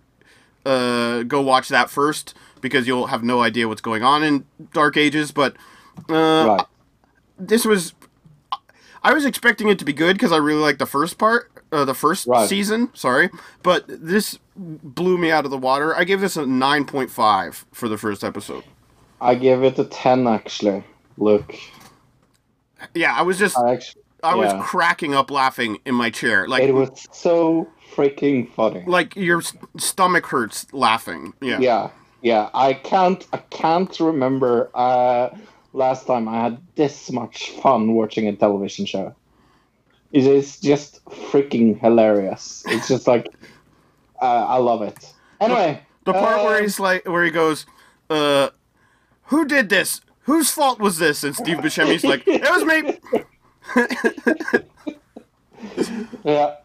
uh, go watch that first because you'll have no idea what's going on in Dark Ages. But uh, right. this was, I was expecting it to be good because I really liked the first part, uh, the first Right. season. Sorry, but this blew me out of the water. I gave this a nine point five for the first episode. I gave it a 10 actually. Look, Yeah, I was just, I actually, I was cracking up laughing in my chair, like it was so freaking funny. like your stomach hurts laughing. Yeah. Yeah, yeah. I can't, I can't remember uh, last time I had this much fun watching a television show. It is just freaking hilarious. It's just like, uh, I love it. Anyway, The part where um, he's like, where he goes, uh, "Who did this? Whose fault was this?" And Steve Buscemi's like, "It was me." Yeah.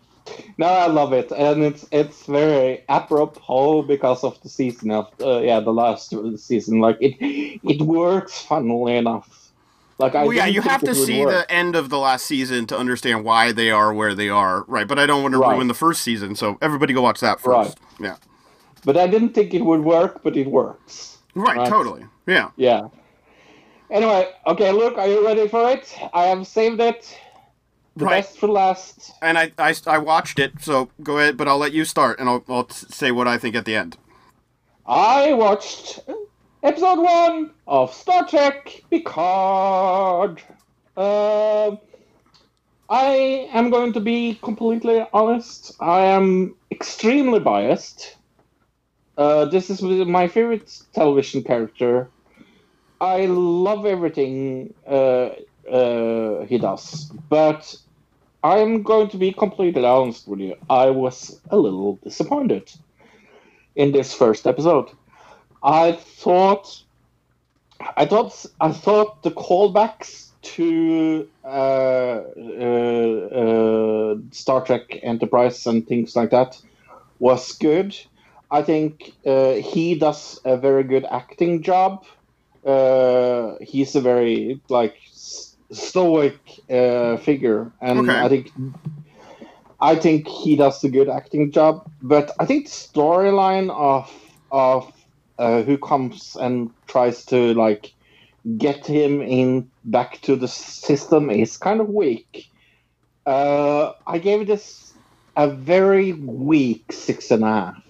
No, I love it, and it's it's very apropos because of the season of uh, yeah the last season. Like it it works funnily enough. Like I Well, yeah, you have to see work. the end of the last season to understand why they are where they are, right? But I don't want to Right. ruin the first season, so everybody go watch that first. Right. Yeah. But I didn't think it would work, but it works. Right. Right. Totally. Yeah. Yeah. Anyway, okay, Luke, are you ready for it? I have saved it. The Right. best for last. And I, I, I watched it, so go ahead. But I'll let you start, and I'll, I'll say what I think at the end. I watched episode one of Star Trek Picard. Um I am going to be completely honest. I am extremely biased. Uh, this is my favorite television character. I love everything uh, uh, he does, but I'm going to be completely honest with you. I was a little disappointed in this first episode. I thought, I thought, I thought the callbacks to uh, uh, uh, Star Trek Enterprise and things like that was good. I think uh, he does a very good acting job. Uh, he's a very like stoic uh, figure, and Okay. I think I think he does a good acting job. But I think the storyline of of uh, who comes and tries to like get him in back to the system is kind of weak. Uh, I gave this a very weak six and a half.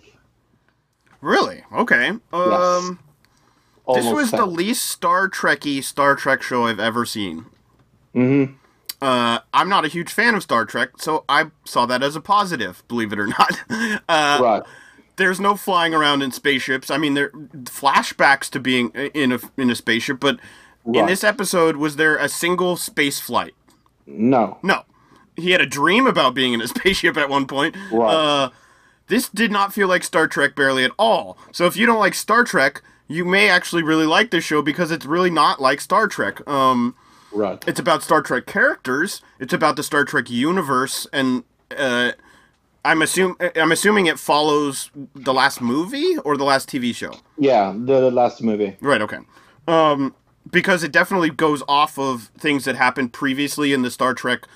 Really? Okay. Um, this Almost was the least Star Trekky Star Trek show I've ever seen. Mhm. Uh, I'm not a huge fan of Star Trek, so I saw that as a positive, believe it or not. Uh, right. There's no flying around in spaceships. I mean, there flashbacks to being in a in a spaceship, but in this episode, was there a single space flight? No. No. He had a dream about being in a spaceship at one point. Right. Uh, this did not feel like Star Trek barely at all. So if you don't like Star Trek, you may actually really like this show because it's really not like Star Trek. Um, Right. it's about Star Trek characters. It's about the Star Trek universe, and uh, I'm assume I'm assuming it follows the last movie or the last TV show. Yeah, the, the last movie. Right. Okay. Um, because it definitely goes off of things that happened previously in the Star Trek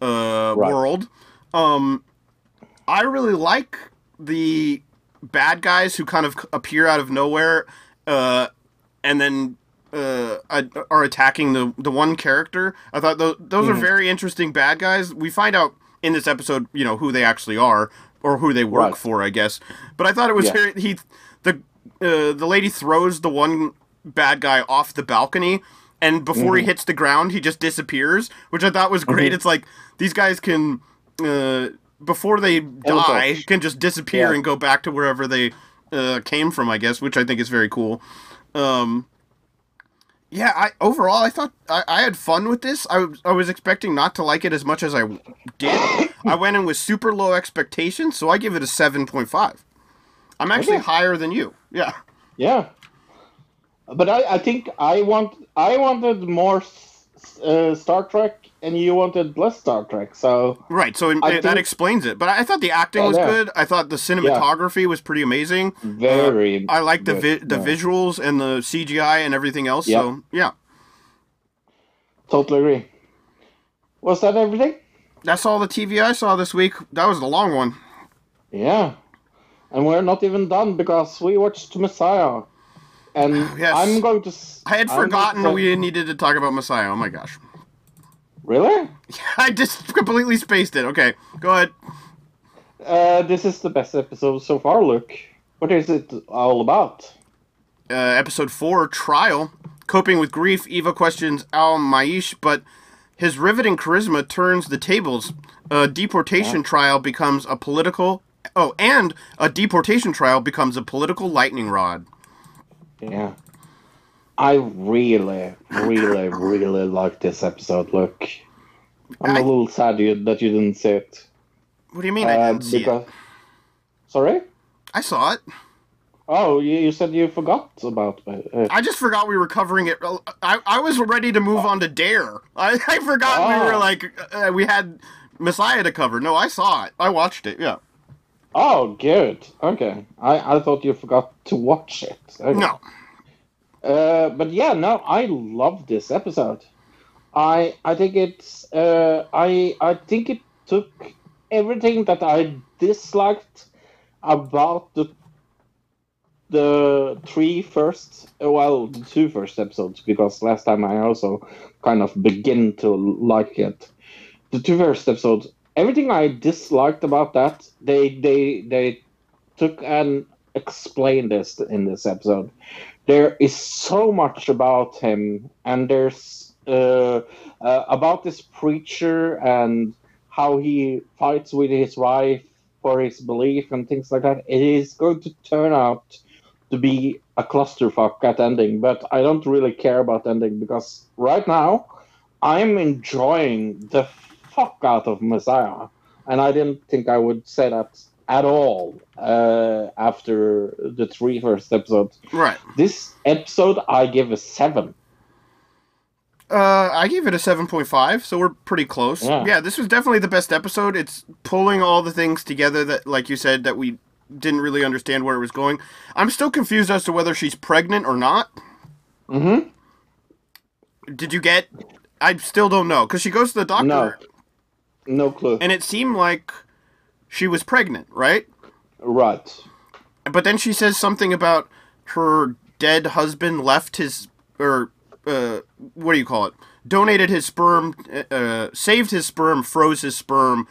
uh, Right. world. Um, I really like the bad guys who kind of appear out of nowhere, uh, and then uh, are attacking the the one character. I thought those those are very interesting bad guys. We find out in this episode, you know, who they actually are or who they work Right. for, I guess. But I thought it was Yeah. very he the uh, the lady throws the one bad guy off the balcony. And before he hits the ground, he just disappears, which I thought was great. It's like these guys can, uh, before they die, can just disappear Yeah. and go back to wherever they uh, came from, I guess, which I think is very cool. Um, yeah, I overall I thought I, I had fun with this. I, was- I was expecting not to like it as much as I did. I went in with super low expectations, so I give it a seven point five. I'm actually Okay. higher than you. Yeah. Yeah. But I, I think I want I wanted more uh, Star Trek, and you wanted less Star Trek. So Right, so it, that think- explains it. But I thought the acting Yeah, was yeah. good. I thought the cinematography was pretty amazing. very. Uh, I like the vi- the yeah. visuals and the CGI and everything else. Yeah. So yeah, Totally agree. Was that everything? that's all the TV I saw this week. That was the long one. Yeah. And we're not even done because we watched Messiah. And Yes. I'm going to. I had I'm going to forgotten we needed to talk about Messiah. Oh my gosh, Really? I just completely spaced it. Okay, go ahead. Uh, this is the best episode so far, Luke. What is it all about? uh, episode four, trial. Coping with grief, Eva questions Al-Masih, but his riveting charisma turns the tables. A deportation trial becomes a political. Oh, and a deportation trial becomes a political lightning rod. Yeah. I really, really, really like this episode, Look, I'm a little sad you, that you didn't see it. What do you mean I Uh, didn't see it? Sorry? I saw it. Oh, you, you said you forgot about it. Uh, I just forgot we were covering it. I, I was ready to move on to Dare. I, I forgot we were Oh. like uh, we had Messiah to cover. No, I saw it. I watched it. Yeah. oh, good. Okay. I, I thought you forgot to watch it. Okay. No. Uh, but yeah, no, I love this episode. I I think it's uh, I I think it took everything that I disliked about the the three first well the two first episodes because last time I also kind of begin to like it. The two first episodes, everything I disliked about that, they they they took and explained this in this episode there is so much about him and there's uh, uh, about this preacher and how he fights with his wife for his belief and things like that. It is going to turn out to be a clusterfuck at ending but i don't really care about ending because right now i'm enjoying the fuck out of messiah. And i didn't think i would say that at all uh, after the three first episodes Right. this episode I give a seven. Uh, I gave it a 7.5, so we're pretty close. Yeah. Yeah. this was definitely the best episode. It's pulling all the things together that, like you said, that we didn't really understand where it was going. I'm still confused as to whether she's pregnant or not. Mm-hmm. Did you get? I still don't know because she goes to the doctor, No. No clue. and it seemed like she was pregnant, right? right. But then she says something about her dead husband left his or uh, what do you call it? Donated his sperm, uh, saved his sperm, froze his sperm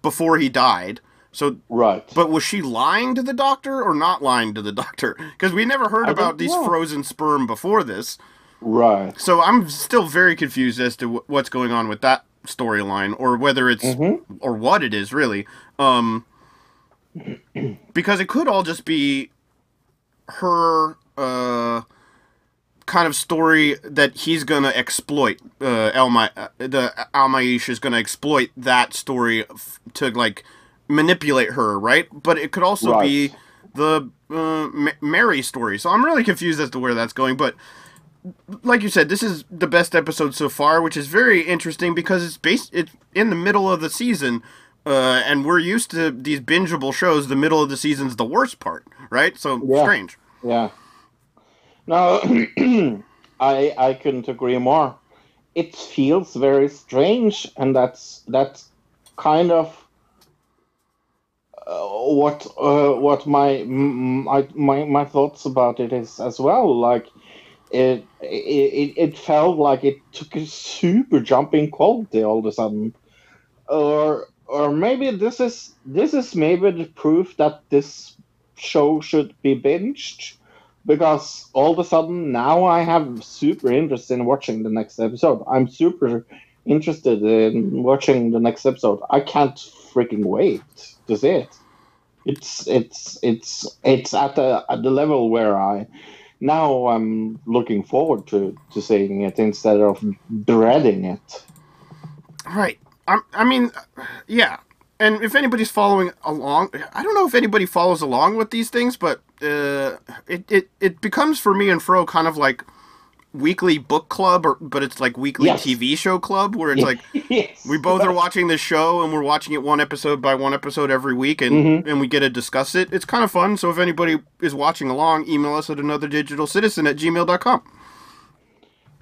before he died. So, Right. but was she lying to the doctor or not lying to the doctor? Because we never heard I about these know. frozen sperm before this. right. So I'm still very confused as to wh- what's going on with that storyline, or whether it's Mm-hmm. or what it is really. Um, because it could all just be her uh, kind of story that he's gonna exploit. Uh, Elma, uh, the Al-Masih is gonna exploit that story f- to like manipulate her, right? But it could also be the uh, Ma- Mary story. So I'm really confused as to where that's going, but like you said, this is the best episode so far, which is very interesting because it's based it's in the middle of the season, uh, and we're used to these bingeable shows. The middle of the season's the worst part, right? So Yeah. strange. Yeah. No, I I couldn't agree more. It feels very strange, and that's that's kind of uh, what uh, what my, my my my thoughts about it is as well. Like it it it felt like it took a super jump in quality all of a sudden, or or maybe this is this is maybe the proof that this show should be binged because all of a sudden now I have super interest in watching the next episode. I'm super interested in watching the next episode. I can't freaking wait to see it. It's it's it's it's at the at the level where I now I'm looking forward to to seeing it instead of dreading it. Right. I'm, I mean, yeah. And if anybody's following along, I don't know if anybody follows along with these things, but uh, it, it, it becomes for me and Fro kind of like weekly book club, or but it's like weekly Yes. TV show club where it's like yes. we both are watching the show and we're watching it one episode by one episode every week, and and we get to discuss it. It's kind of fun. So if anybody is watching along, email us at another digital citizen at gmail.com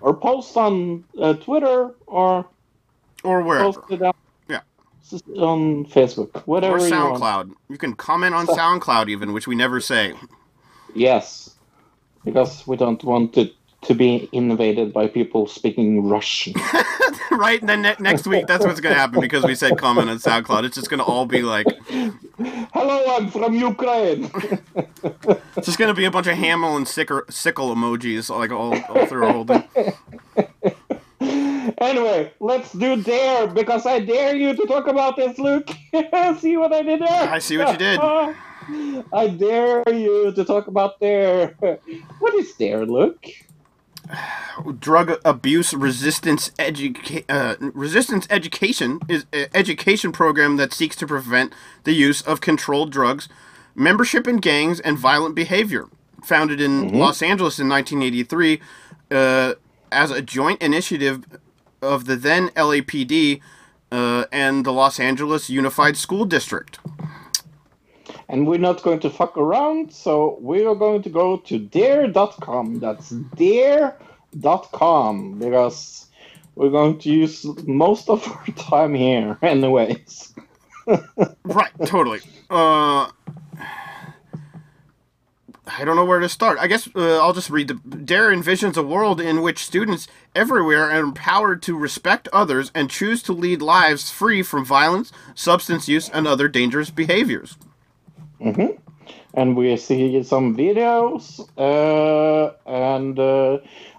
or post on uh, Twitter or or wherever. post it on, Yeah. on Facebook, whatever Or you want. SoundCloud. You can comment on SoundCloud even, which we never say. Yes, because we don't want it to be invaded by people speaking Russian. right? And then ne- next week, that's what's going to happen because we said comment on SoundCloud. It's just going to all be like, Hello, I'm from Ukraine. it's just going to be a bunch of hammer and sicker, sickle emojis like all, all through our whole thing. anyway, let's do dare because I dare you to talk about this, Luke. see what I did there? I see what you did. I dare you to talk about dare. What is dare, Luke? Drug abuse resistance educa- uh, resistance education is an education program that seeks to prevent the use of controlled drugs, membership in gangs, and violent behavior. Founded in Los Angeles in 1983 uh, as a joint initiative of the then LAPD uh, and the Los Angeles Unified School District. And we're not going to fuck around, so we are going to go to dare.com. That's dare.com because we're going to use most of our time here, anyways. Right, totally. Uh, I don't know where to start. I guess uh, I'll just read the Dare envisions a world in which students everywhere are empowered to respect others and choose to lead lives free from violence, substance use, and other dangerous behaviors. And we see some videos uh, and uh,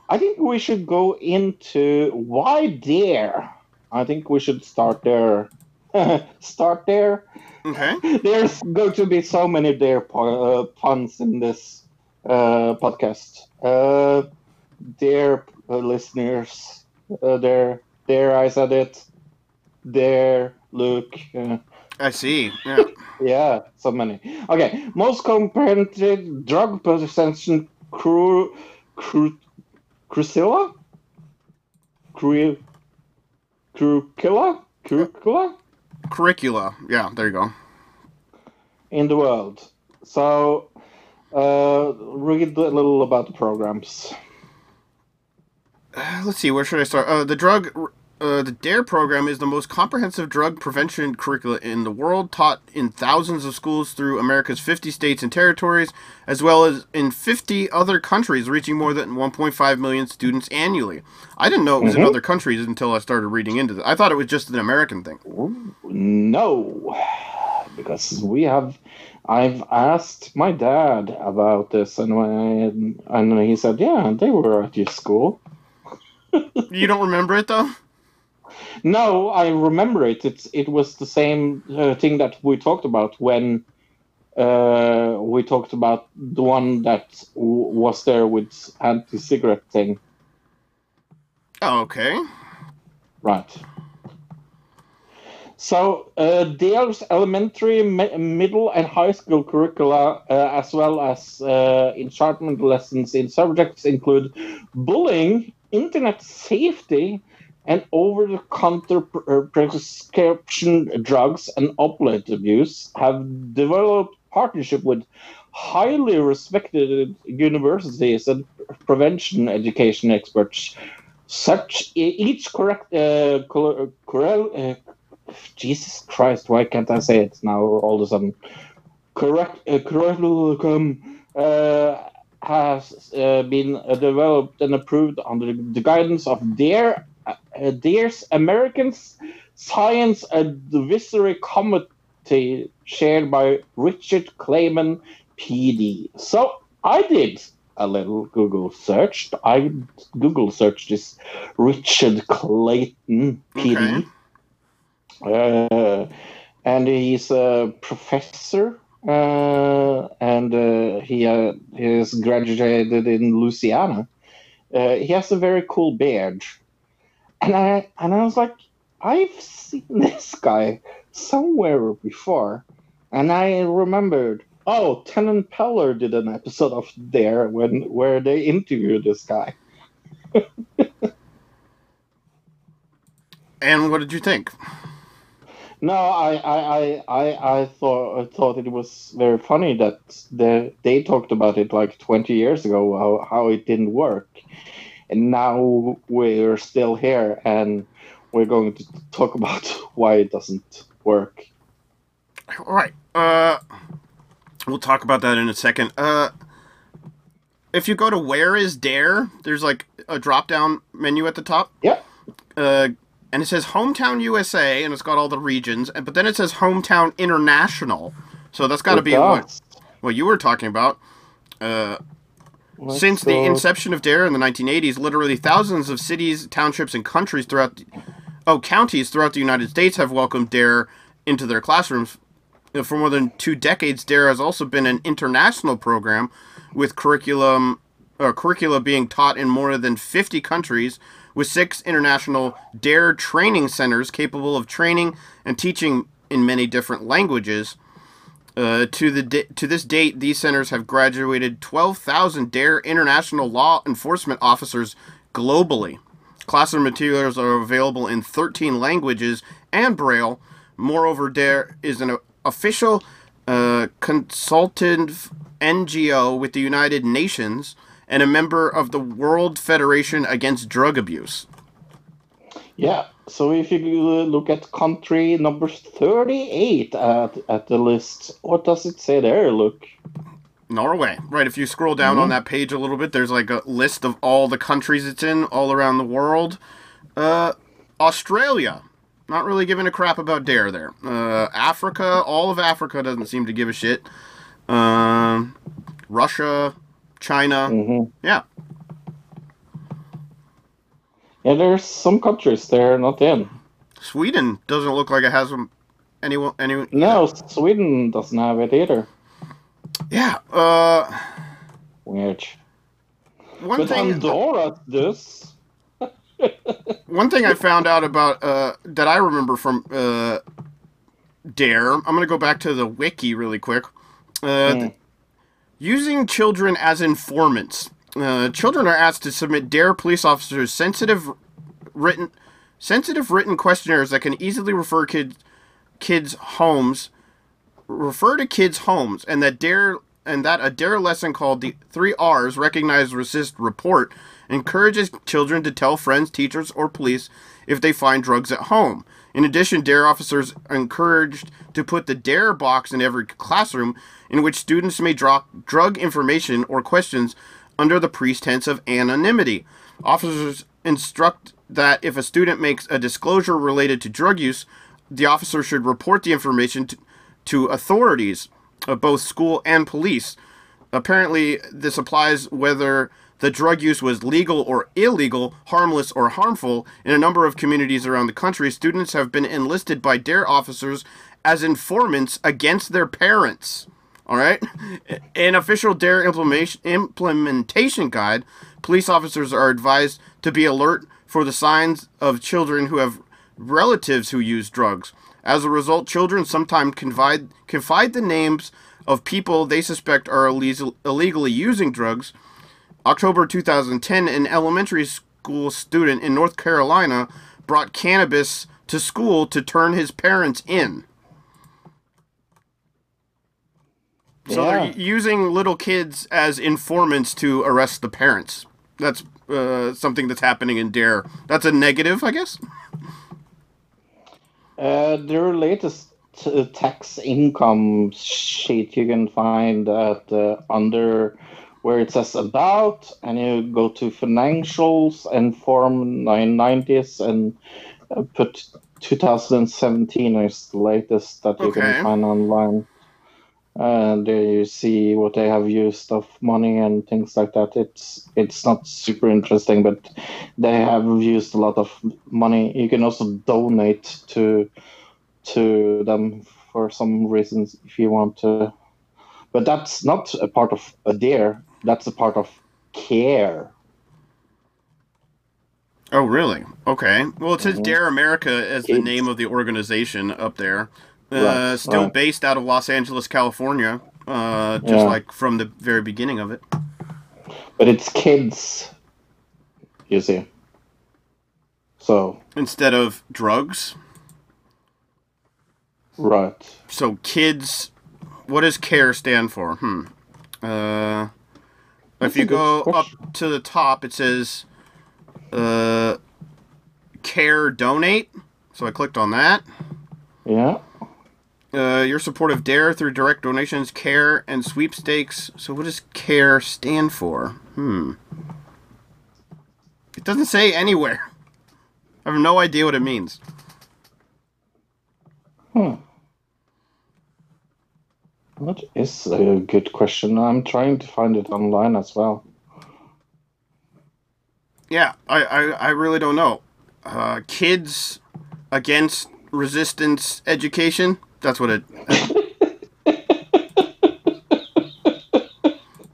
i think we should go into why dare. I think we should start there. Start there. Okay. there's going to be so many dare pu- uh, puns in this uh, podcast. Uh, dear uh, listeners uh, there there i said it? There luke uh, I see. Yeah. yeah, so many. Okay, most comprehensive drug prevention cru, cru, crucilla? Cru, curricula? Curricula? Curricula. Yeah, there you go. In the world. So, uh, read a little about the programs. Uh, let's see. Where should I start? Uh, the drug. Uh, the DARE program is the most comprehensive drug prevention curricula in the world, taught in thousands of schools through America's 50 states and territories, as well as in 50 other countries, reaching more than 1.5 million students annually. I didn't know it was in other countries until I started reading into it. I thought it was just an American thing. No, because we have. I've asked my dad about this, and when, and he said, "Yeah, they were at your school." You don't remember it though? No, I remember it. It's it was the same uh, thing that we talked about when uh, we talked about the one that w- was there with anti-cigarette thing, okay. right? So uh, DARE's elementary, mi- middle, and high school curricula, uh, as well as uh, enchantment lessons in subjects include bullying, internet safety, and over-the-counter uh, prescription drugs and opioid abuse have developed partnership with highly respected universities and prevention education experts. Such each correct uh, correl- uh, Jesus Christ, why can't I say it now all of a sudden? Correct, uh, curriculum uh, has uh, been uh, developed and approved under the guidance of DARE, uh, DARE's American Science Advisory Committee, chaired by Richard Clayton, PD. So I did a little Google search. I Google searched this Richard Clayton, PD. Okay. Uh, and he's a professor, uh, and uh, he, uh, he has graduated in Louisiana. Uh, he has a very cool beard, and I and I was like, I've seen this guy somewhere before, and I remembered. Oh, Penn and Teller did an episode of there when where they interviewed this guy. And what did you think? No, I, I, I, I, I thought I thought it was very funny that they they talked about it like twenty years ago how, how it didn't work, and now we're still here and we're going to talk about why it doesn't work. All right. Uh, we'll talk about that in a second. Uh, if you go to Where is Dare, there's like a drop down menu at the top. Yeah, Uh, and it says Hometown USA, and it's got all the regions. and But then it says Hometown International. So that's got to be what, what you were talking about. Uh, Let's Since the go- inception of DARE in the 1980s, literally thousands of cities, townships, and countries throughout, the, oh, counties throughout the United States have welcomed DARE into their classrooms. For more than two decades, DARE has also been an international program, with curriculum, uh, curricula being taught in more than 50 countries, with six international DARE training centers capable of training and teaching in many different languages. Uh, to the di- to this date, these centers have graduated 12,000 DARE international law enforcement officers globally. Classroom materials are available in 13 languages and Braille. Moreover, DARE is an official uh, consultative NGO with the United Nations and a member of the World Federation Against Drug Abuse. Yeah. So if you look at country number thirty-eight at at the list, what does it say there? Look. Norway. Right, if you scroll down on that page a little bit, there's like a list of all the countries it's in all around the world. Uh, Australia. Not really giving a crap about Dare there. Uh, Africa, all of Africa doesn't seem to give a shit. Um, Russia, China. hmm Yeah. Yeah, there's some countries they're not in. Sweden doesn't look like it has them. Anyone, any, No, Sweden doesn't have it either. yeah. Uh, Weird. one But thing. Andorra does. One thing I found out about uh, that I remember from uh, Dare, I'm going to go back to the wiki really quick. Uh, th- using children as informants. Uh, children are asked to submit Dare police officers sensitive written sensitive written questionnaires that can easily refer kids kids homes refer to kids homes and that dare and that a dare lesson called the three r's recognize resist report encourages children to tell friends teachers or police if they find drugs at home. In addition dare officers are encouraged to put the dare box in every classroom in which students may drop drug information or questions under the pretense of anonymity officers instruct that if a student makes a disclosure related to drug use the officer should report the information to, to authorities, uh, both school and police. Apparently, this applies whether the drug use was legal or illegal, harmless or harmful. In a number of communities around the country, students have been enlisted by DARE officers as informants against their parents. All right? An official DARE implementation, implementation guide, police officers are advised to be alert for the signs of children who have relatives who use drugs. As a result, children sometimes confide confide the names of people they suspect are illegally using drugs. October 2010, an elementary school student in North Carolina brought cannabis to school to turn his parents in. So Yeah. they're using little kids as informants to arrest the parents. That's uh, something that's happening in Dare. That's a negative, I guess. Uh, their latest uh, tax income sheet you can find at uh, under where it says about, and you go to financials and form 990s and uh, put 2017 is the latest that you Okay. can find online. And there you see what they have used of money and things like that. It's it's not super interesting, but they have used a lot of money. You can also donate to to them for some reasons if you want to. But that's not a part of a dare. That's a part of care. Oh, really? Okay. Well, it says Mhm. Dare America as the It's- name of the organization up there. Uh, Right, still right. based out of Los Angeles, California, uh, just Yeah. like from the very beginning of it. But it's kids You see. So Instead of drugs. right. So kids, what does CARE stand for? Hmm. Uh, if you go question. up to the top, it says uh, CARE donate. So I clicked on that. Yeah. Uh, your support of DARE through direct donations, CARE, and sweepstakes. So what does CARE stand for? Hmm. It doesn't say anywhere. I have no idea what it means. Hmm. That is a good question. I'm trying to find it online as well. Yeah, I, I, I really don't know. Uh, kids against resistance education. That's what it.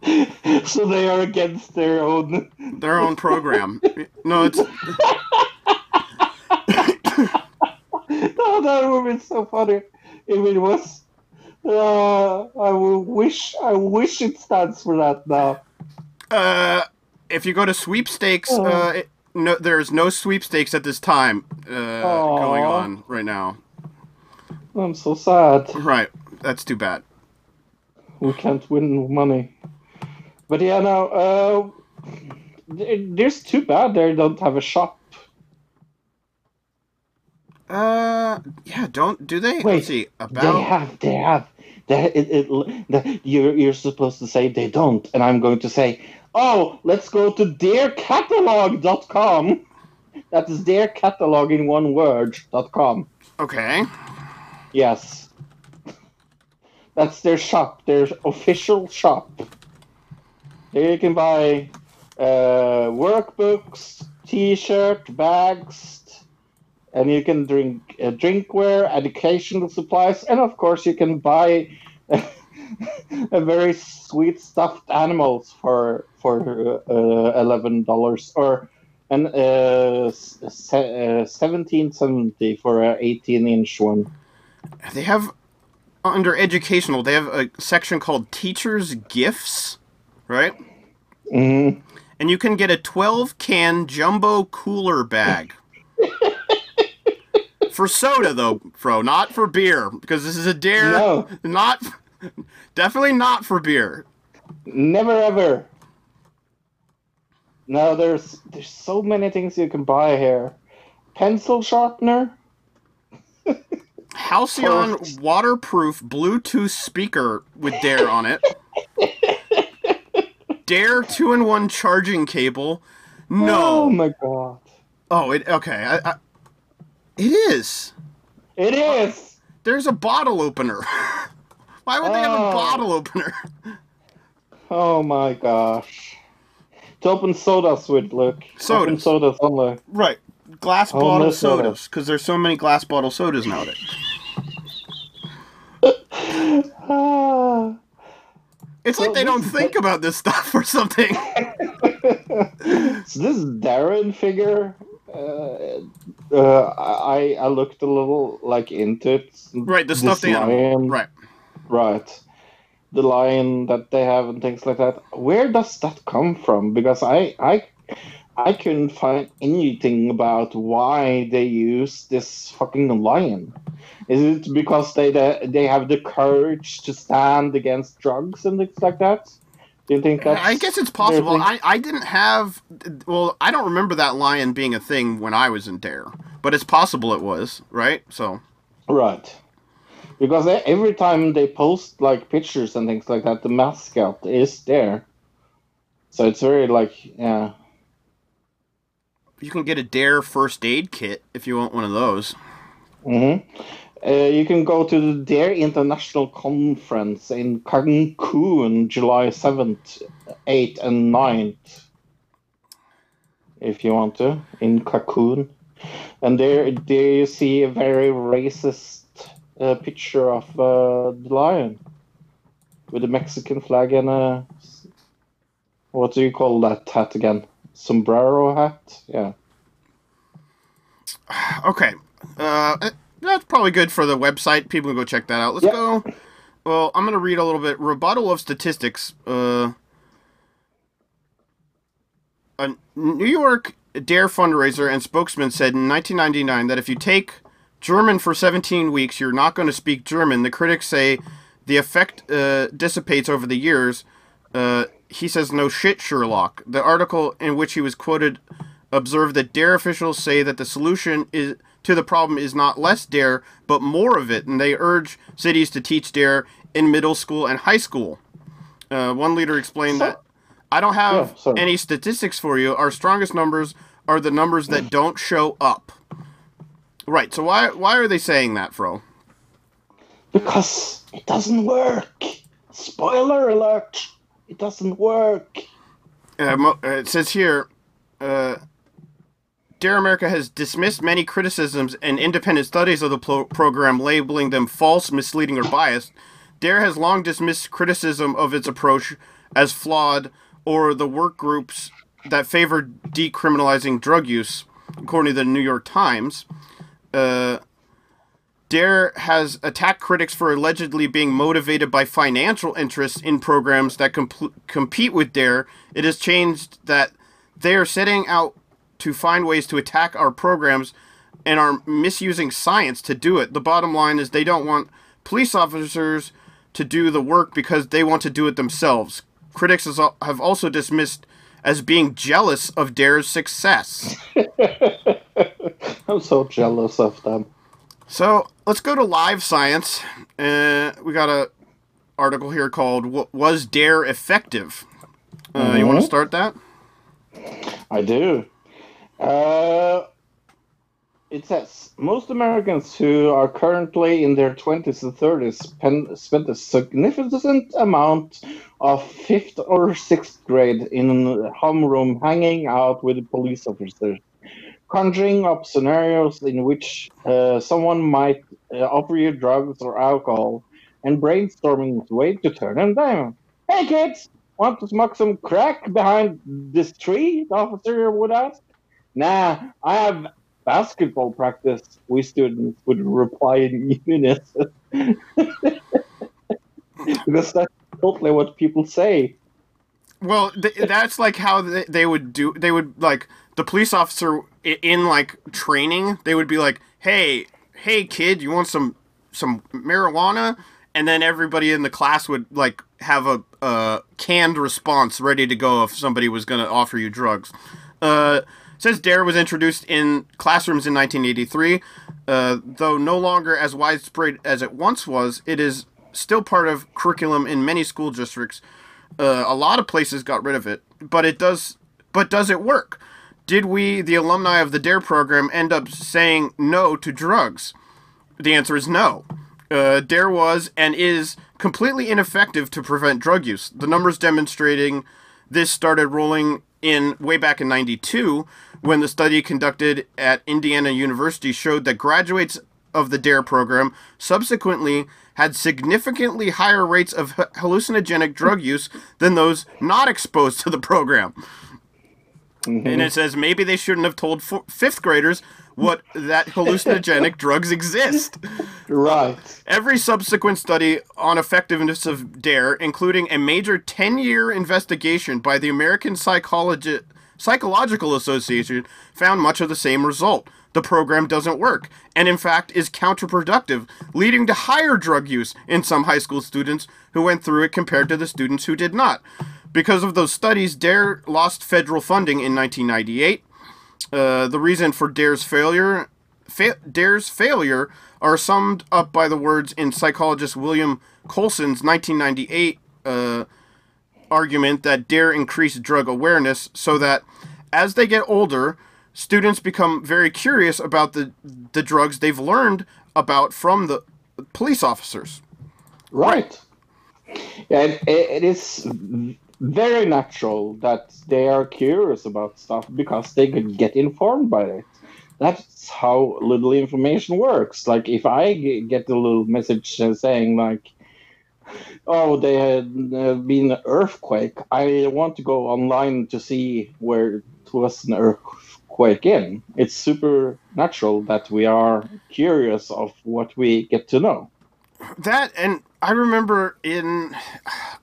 so they are against their own. Their own program. No, it's Oh, that would be so funny if it was. Uh, I will wish. I wish it stands for that now. uh, if you go to sweepstakes, Oh. uh, it, no, there's no sweepstakes at this time uh, going on right now. I'm so sad. Right, that's too bad. We can't win money. But yeah, no. Uh, there's too bad they don't have a shop. Uh, yeah, don't do they? Wait, Let's see They have. They have. They, it, it, the, you're, you're supposed to say they don't, and I'm going to say, oh, let's go to theircatalog.com. That is their catalog in one word dot com. Okay. Yes. That's their shop, their official shop. There you can buy uh, workbooks, t-shirt, bags, and you can drink uh, drinkware, educational supplies, and of course you can buy a very sweet stuffed animals for for uh, eleven dollars or and uh, uh, seventeen seventy for an eighteen inch one. They have under educational. They have a section called teachers gifts, right? Mm-hmm. And you can get a 12 can jumbo cooler bag. for soda though, Fro, not for beer because this is a dare. No. Not definitely not for beer. Never ever. No, there's there's so many things you can buy here. Pencil sharpener. Halcyon waterproof Bluetooth speaker with Dare on it. Dare two in one charging cable. No. Oh my god. Oh, it okay. I, I, it is. It is. There's a bottle opener. Why would they have a Oh. bottle opener? Oh my gosh. To open sodas with, look. Open Sodas. sodas only. Right. Glass Oh, bottle sodas, because there's so many glass bottle sodas nowadays. It's like they don't think about this stuff or something. so this Daren figure, uh, uh, I I looked a little like into it. Right, the stuff animal. lion. Right. Right. The lion that they have and things like that. Where does that come from? Because I I I couldn't find anything about why they use this fucking lion. Is it because they they have the courage to stand against drugs and things like that? Do you think that's I guess it's possible. I, I didn't have. Well, I don't remember that lion being a thing when I was in Dare, but it's possible it was, right? So. Right. Because every time they post like pictures and things like that, the mascot is there. So it's very like yeah. You can get a Dare first aid kit if you want one of those. hmm Uh, you can go to the Dare International Conference in Cancun, July 7th, 8th, and 9th. If you want to, in Cancun. And there, there you see a very racist uh, picture of uh, the lion with a Mexican flag and a. What do you call that hat again? Sombrero hat? Yeah. Okay. Uh, eh, that's probably good for the website. People can go check that out. Let's Yeah. go. Well, I'm gonna read a little bit. Rebuttal of statistics. Uh, a New York Dare fundraiser and spokesman said in 1999 that if you take German for 17 weeks, you're not going to speak German. The critics say the effect uh, dissipates over the years. Uh, he says, no shit, Sherlock. The article in which he was quoted observed that Dare officials say that the solution is to the problem is not less Dare, but more of it, and they urge cities to teach Dare in middle school and high school. Uh, one leader explained So- that I don't have Yeah, any statistics for you. Our strongest numbers are the numbers that don't show up. Right. So why why are they saying that, Fro? Because it doesn't work. Spoiler alert. It doesn't work. Uh, uh, it says here, uh, Dare America has dismissed many criticisms and independent studies of the pro- program, labeling them false, misleading, or biased. Dare has long dismissed criticism of its approach as flawed or the work groups that favor decriminalizing drug use, according to the New York Times. Uh, Dare has attacked critics for allegedly being motivated by financial interests in programs that compl- compete with Dare. It has changed that they are setting out to find ways to attack our programs and are misusing science to do it. The bottom line is they don't want police officers to do the work because they want to do it themselves. Critics have also dismissed as being jealous of Dare's success. I'm so jealous of them. So let's go to live science. Uh, we got a article here called "Wa- "Was Dare Effective?" Uh, You want to start that? I do. Uh, it says most Americans who are currently in their 20s and 30s spend, spend a significant amount of fifth or sixth grade in a homeroom hanging out with police officers, conjuring up scenarios in which uh, someone might uh, offer you drugs or alcohol, and brainstorming a way to turn them down. Hey kids, want to smoke some crack behind this tree? The officer would ask. Nah, I have basketball practice, we students would reply in unison. because that's totally what people say. Well, th- that's like how they, would do. They would like the police officer in like training. They would be like, "Hey, hey, kid, you want some some marijuana?" And then everybody in the class would like have a, a canned response ready to go if somebody was going to offer you drugs. Uh, says Dare was introduced in classrooms in 1983, uh, though no longer as widespread as it once was. It is still part of curriculum in many school districts. Uh, a lot of places got rid of it, but it does. But does it work? Did we, the alumni of the Dare program, end up saying no to drugs? The answer is no. Uh, Dare was and is completely ineffective to prevent drug use. The numbers demonstrating this started rolling in way back in 92 when the study conducted at Indiana University showed that graduates of the DARE program subsequently had significantly higher rates of hallucinogenic drug use than those not exposed to the program. And it mm-hmm. says maybe they shouldn't have told f- fifth graders what that hallucinogenic drugs exist. Right. Uh, every subsequent study on effectiveness of DARE, including a major 10 year investigation by the American Psychologi- Psychological Association, found much of the same result. The program doesn't work, and in fact is counterproductive, leading to higher drug use in some high school students who went through it compared to the students who did not. Because of those studies, DARE lost federal funding in 1998. Uh, the reason for Dare's failure, fa- Dare's failure, are summed up by the words in psychologist William Colson's 1998 uh, argument that Dare increased drug awareness, so that as they get older, students become very curious about the the drugs they've learned about from the police officers. Right. It, it is very natural that they are curious about stuff because they could get informed by it. That's how little information works. Like if I get a little message saying like, "Oh, there had uh, been an earthquake," I want to go online to see where it was an earthquake in. It's super natural that we are curious of what we get to know. That and I remember in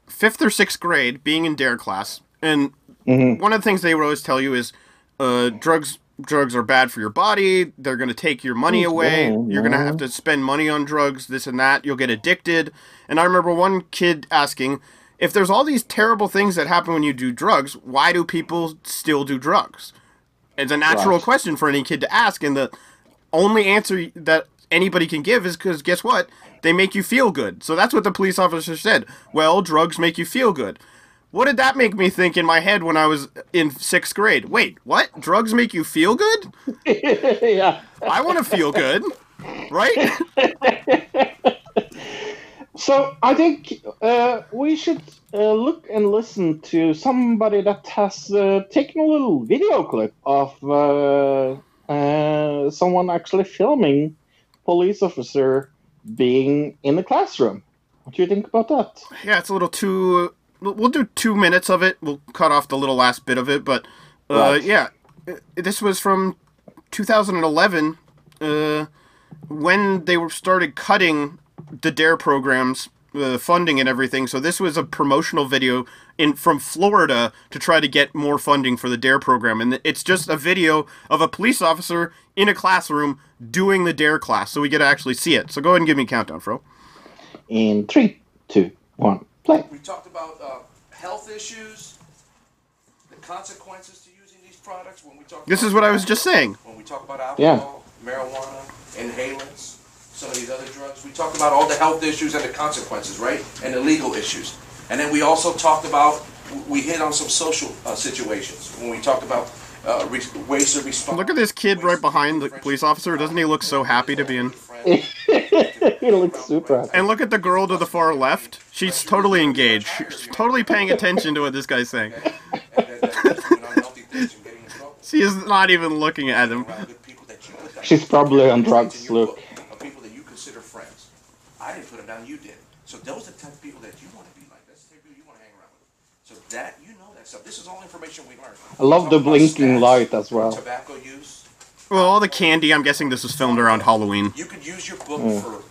fifth or sixth grade being in Dare class, and Mhm. one of the things they would always tell you is uh, drugs drugs are bad for your body. They're gonna take your money away. You're gonna have to spend money on drugs, this and that. You'll get addicted. And I remember one kid asking, if there's all these terrible things that happen when you do drugs, why do people still do drugs? It's a natural Right. question for any kid to ask, and the only answer that anybody can give is because guess what? They make you feel good. So that's what the police officer said. Well, drugs make you feel good. What did that make me think in my head when I was in sixth grade? Wait, what? Drugs make you feel good? yeah. I want to feel good, right? So I think uh, we should uh, look and listen to somebody that has uh, taken a little video clip of uh, uh, someone actually filming police officer being in the classroom. What do you think about that? Yeah, it's a little too. We'll we'll do two minutes of it. We'll cut off the little last bit of it, but uh, Right. yeah, uh, this was from 2011 uh, when they were started cutting the Dare programs, uh, funding and everything. So this was a promotional video in from Florida to try to get more funding for the Dare program, and it's just a video of a police officer in a classroom doing the Dare class, so we get to actually see it. So go ahead and give me a countdown, Fro. In three, two, one, play. We talked about uh, health issues, the consequences to using these products. When we talk, This about is what I was just saying. When we talk about Yeah. alcohol, marijuana, inhalants, some of these other drugs, we talked about all the health issues and the consequences, right? And the legal issues. And then we also talked about, we hit on some social uh, situations when we talked about uh, re- ways of response. Look at this kid right behind the police officer. Doesn't he look so happy to be in? he looks super happy. And look at the girl to the far left. She's totally engaged. She's totally paying attention to what this guy's saying. And that- that's doing unhealthy things and getting in trouble. She is not even looking at him. around good people that you put down. She's probably on drugs, in your look. book Of people that you consider friends. I didn't put them down, you did. So those are the type of people that you want to be like. That's the type of people you want to hang around with. So that, you know that stuff. This is all information we learned. I love the blinking stats, light as well. Tobacco use. Well, all the candy. I'm guessing this was filmed around Halloween. You could use your book Mm. for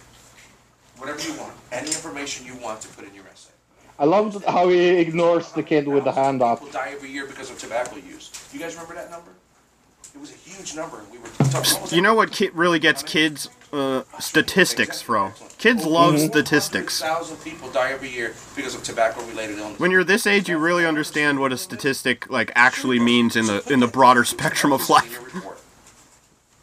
whatever you want. Any information you want to put in your essay. I love how he ignores the kid with the hand up. People die every year because of tobacco use. You guys remember that number? It was a huge number. and We were talking. You know what ki- really gets kids? Uh, statistics, bro. Kids love statistics. Thousand people die every year because of tobacco-related illness. When you're this age, you really understand what a statistic like actually means in the in the broader spectrum of life.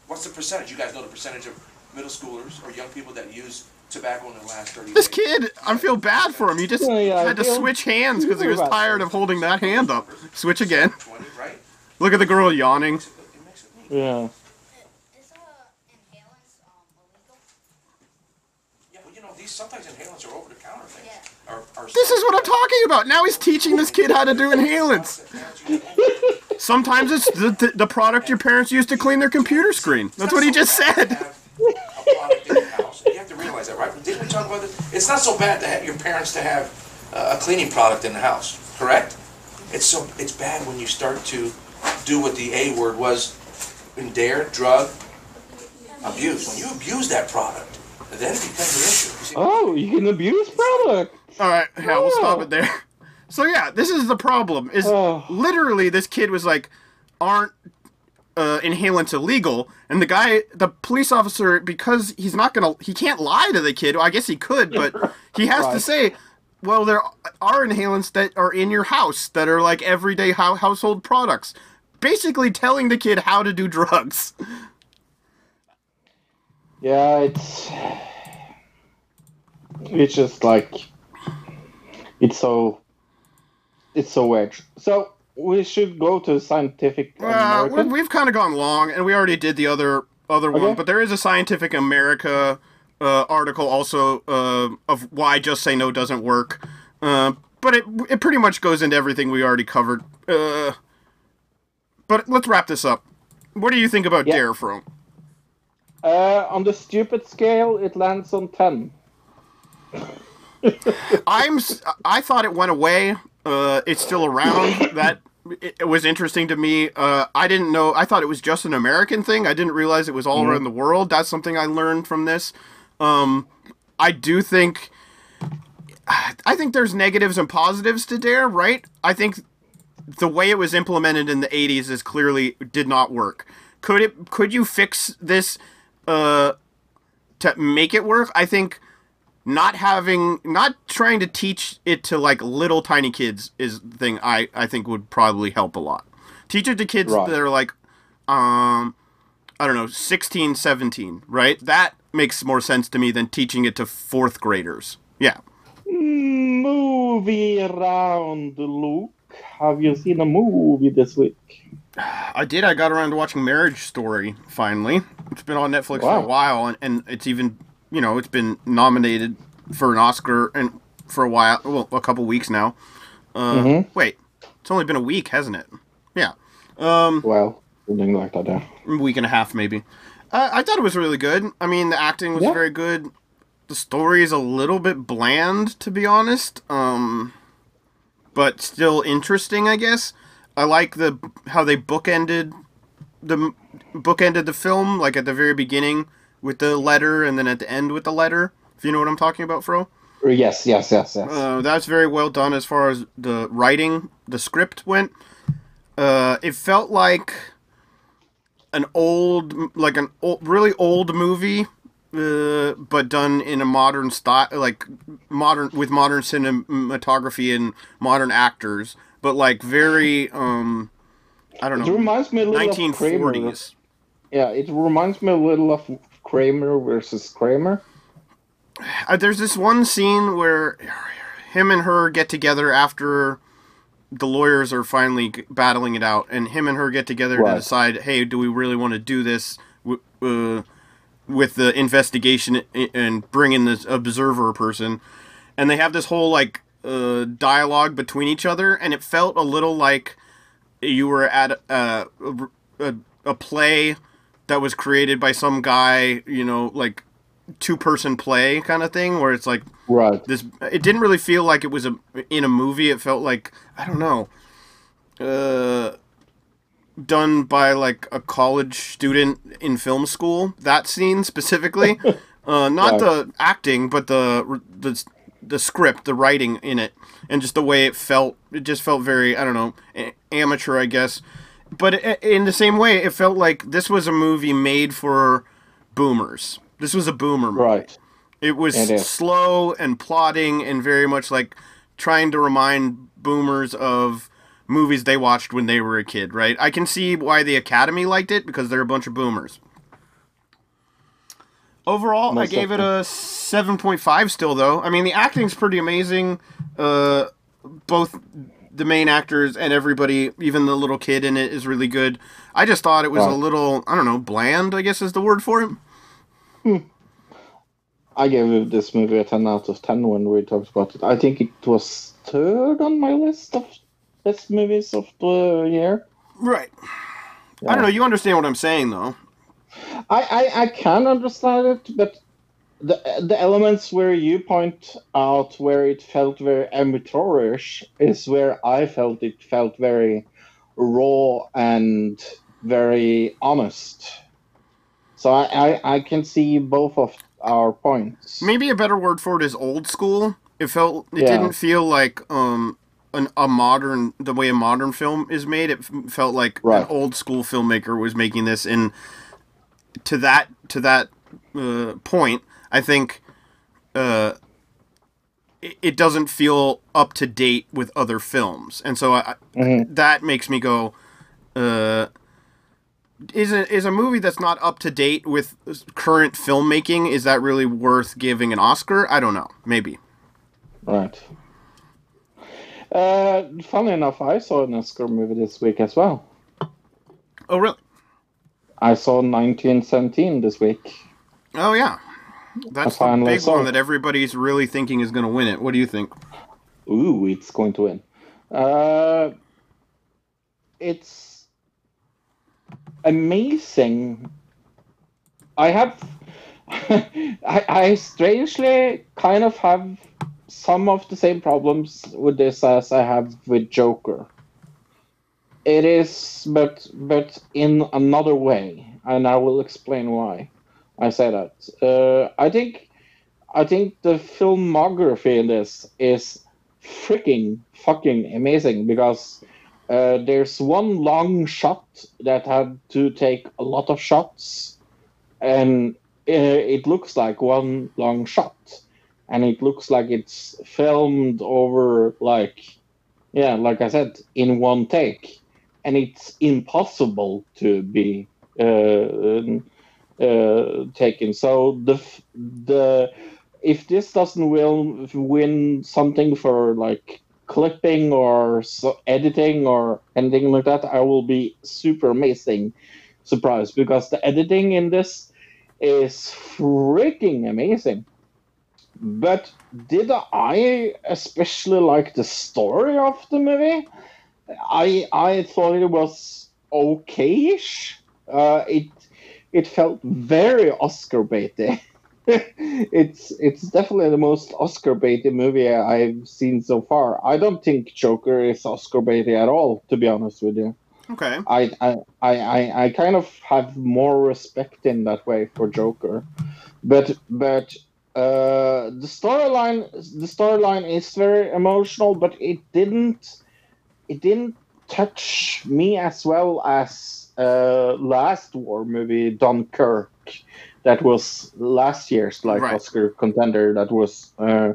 What's the percentage? You guys know the percentage of middle schoolers or young people that use tobacco in the last 30 This kid, I feel bad for him. He just Yeah, yeah, had to feel- switch hands because he was tired of holding that hand up. Switch again. Look at the girl yawning. It makes it neat. Yeah. Is uh, inhalants um, illegal? Yeah, well, you know, these sometimes inhalants are over-the-counter things. Yeah. Are, are This is what I'm talking about. Now he's teaching this kid how to do inhalants. Sometimes it's the, the, the product your parents use to clean their computer screen. That's what he just said. Have a product in your house. You have to realize that, right? Didn't we talk about this? It's not so bad to have your parents to have uh, a cleaning product in the house, correct? It's so it's bad when you start to do what the A word was in dare, drug, abuse. When you abuse that product, then it becomes an issue. You see, Oh, you can abuse product. All right, yeah, we'll stop it there. So yeah, this is the problem. Is Oh. literally this kid was like, aren't uh, inhalants illegal? And the guy, the police officer, because he's not gonna, he can't lie to the kid. Well, I guess he could, but he has to say, well, there are inhalants that are in your house that are like everyday hou- household products. Basically, telling the kid how to do drugs. Yeah, it's it's just like it's so it's so weird. So we should go to Scientific Uh, we've kind of gone long, and we already did the other other one, but there is a Scientific America uh, article also uh, of why Just Say No doesn't work. Uh, but it it pretty much goes into everything we already covered. Uh, but let's wrap this up. What do you think about Yeah. Dare Fro? Uh, on the stupid scale, it lands on ten. I'm I thought it went away. Uh, it's still around. that it, it was interesting to me. Uh, I didn't know. I thought it was just an American thing. I didn't realize it was all around the world. That's something I learned from this. Um, I do think. I think there's negatives and positives to Dare, right? I think the way it was implemented in the 80s is clearly did not work. Could it could you fix this uh to make it work? I think not having not trying to teach it to like little tiny kids is the thing I I think would probably help a lot. Teach it to kids Right. that are like um I don't know, 16, 17, right? That makes more sense to me than teaching it to fourth graders. Yeah. Movie around, Luke. Have you seen a movie this week? I did. I got around to watching Marriage Story finally. It's been on Netflix for a while, and, and it's even you know it's been nominated for an Oscar and for a while, well, a couple weeks now. Uh, Mhm. Wait, it's only been a week, hasn't it? Yeah, Well, something like that, yeah. a week and a half maybe. Uh, I thought it was really good. I mean, the acting was Yeah. very good. The story is a little bit bland, to be honest. Um, but still interesting, I guess. I like the how they bookended the bookended the film, like at the very beginning with the letter, and then at the end with the letter. If you know what I'm talking about, Fro. Yes, yes, yes, yes. Uh, that's very well done as far as the writing, the script went. Uh, it felt like an old, like an old, really old movie, uh, but done in a modern style, like modern with modern cinematography and modern actors, but like very, um, I don't know. it reminds me a little of Kramer. 1940s. Yeah, it reminds me a little of Kramer versus Kramer. Uh, there's this one scene where him and her get together after the lawyers are finally battling it out, and him and her get together to decide, hey, do we really want to do this w- uh, with the investigation and bring in this observer person? And they have this whole like uh, dialogue between each other, and it felt a little like you were at a, a, a play that was created by some guy, you know, like two person play kind of thing, where it's like Right. this it didn't really feel like it was a in a movie it felt like i don't know uh done by like a college student in film school that scene specifically uh not Right. the acting but the the the script the writing in it and just the way it felt it just felt very i don't know a- amateur i guess but in the same way it felt like this was a movie made for boomers this was a boomer movie Right. it was It slow and plodding and very much like trying to remind boomers of movies they watched when they were a kid, right? I can see why the Academy liked it because they're a bunch of boomers. Overall, Most I gave it a 7.5 still though. I mean, the acting's pretty amazing. Uh both the main actors and everybody, even the little kid in it is really good. I just thought it was a little, I don't know, bland, I guess is the word for it. Hmm. I gave this movie a 10 out of 10 when we talked about it. I think it was third on my list of best movies of the year. Right. I don't know, you understand what I'm saying though. I, I, I can understand it, but the the elements where you point out where it felt very amateurish is where I felt it felt very raw and very honest. So I, I, I can see both of our points. Maybe a better word for it is old school. It felt it Yeah. didn't feel like um an, a modern the way a modern film is made. It felt like Right. an old school filmmaker was making this. And to that to that uh, point, I think uh, it, doesn't feel up to date with other films, and so I, Mhm. that makes me go. Uh, is a, is a movie that's not up to date with current filmmaking is that really worth giving an Oscar? I don't know. Maybe. Right. Uh, funny enough, I saw an Oscar movie this week as well. Oh really? I saw 1917 this week. Oh yeah. That's the big saw one that everybody's really thinking is going to win it. What do you think? Ooh, it's going to win. Uh, it's amazing. I have. I, I strangely kind of have some of the same problems with this as I have with Joker. It is, but but in another way, and I will explain why I say that. Uh, I think I think the filmography in this is freaking fucking amazing because Uh, there's one long shot that had to take a lot of shots, and uh, it looks like one long shot, and it looks like it's filmed over like, yeah, like I said, in one take, and it's impossible to be uh, taken. So the the if this doesn't will win something for like clipping or so editing or anything like that, I will be super amazing surprised because the editing in this is freaking amazing. But did I especially like the story of the movie? I I thought it was okayish. Uh, it it felt very Oscar baity. it's it's definitely the most Oscar baity movie I've seen so far. I don't think Joker is Oscar baity at all, to be honest with you. Okay. I, I, I, I, I kind of have more respect in that way for Joker, but but uh, the storyline the storyline is very emotional, but it didn't it didn't touch me as well as uh, last war movie Dunkirk that was last year's like Right. Oscar contender that was uh,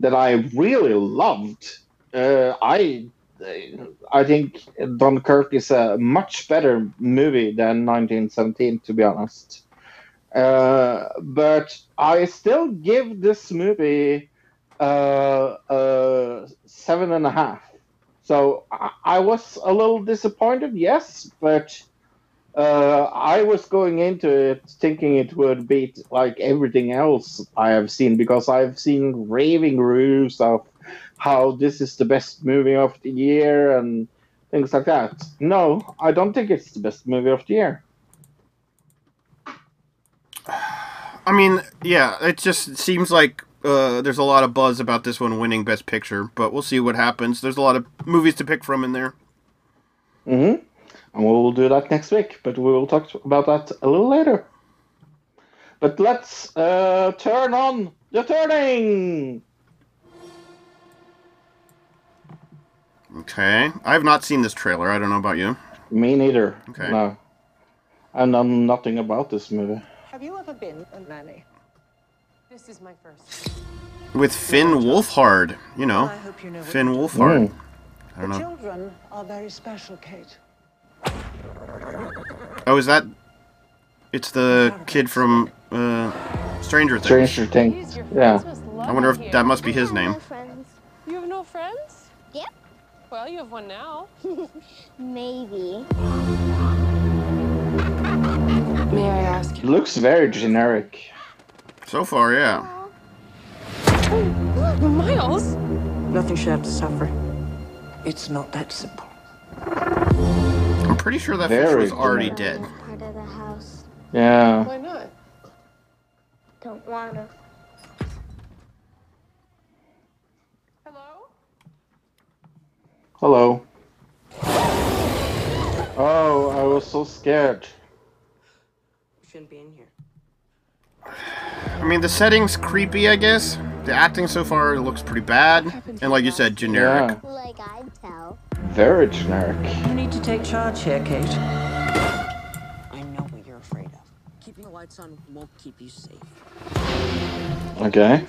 that I really loved. Uh, I I think Dunkirk is a much better movie than 1917, to be honest. Uh, but I still give this movie uh, uh, seven and a half. So I, I was a little disappointed, yes, but uh, I was going into it thinking it would beat like everything else I have seen because I've seen raving reviews of how this is the best movie of the year and things like that. No, I don't think it's the best movie of the year. I mean, yeah, it just seems like uh, there's a lot of buzz about this one winning Best Picture, but we'll see what happens. There's a lot of movies to pick from in there. hmm And we will do that next week, but we will talk about that a little later. But let's uh, turn on the turning. Okay. I have not seen this trailer. I don't know about you. Me neither. Okay. No. I know nothing about this movie. Have you ever been a nanny? This is my first. With Finn Wolfhard, you know. I hope you know Finn Wolfhard. Mm. I don't The know. children are very special, Kate. Oh, is that? It's the kid from uh, Stranger Things. Stranger Things. Yeah. friends must love I wonder if here. that must be his name. friends. You have no friends? Yep. Well, you have one now. Maybe. May I ask? It looks very generic. So far, yeah. Miles? Nothing should have to suffer. It's not that simple. I'm pretty sure that fish was already generic. dead. Part of the house. Yeah. Why not? Don't wanna. Hello? Hello. Oh, I was so scared. Shouldn't be in here. I mean, the setting's creepy, I guess. The acting so far looks pretty bad. And like you said, generic. Yeah. Like I'd tell. Very generic. You need to take charge here, Kate. I know what you're afraid of. Keeping the lights on won't keep you safe. Okay.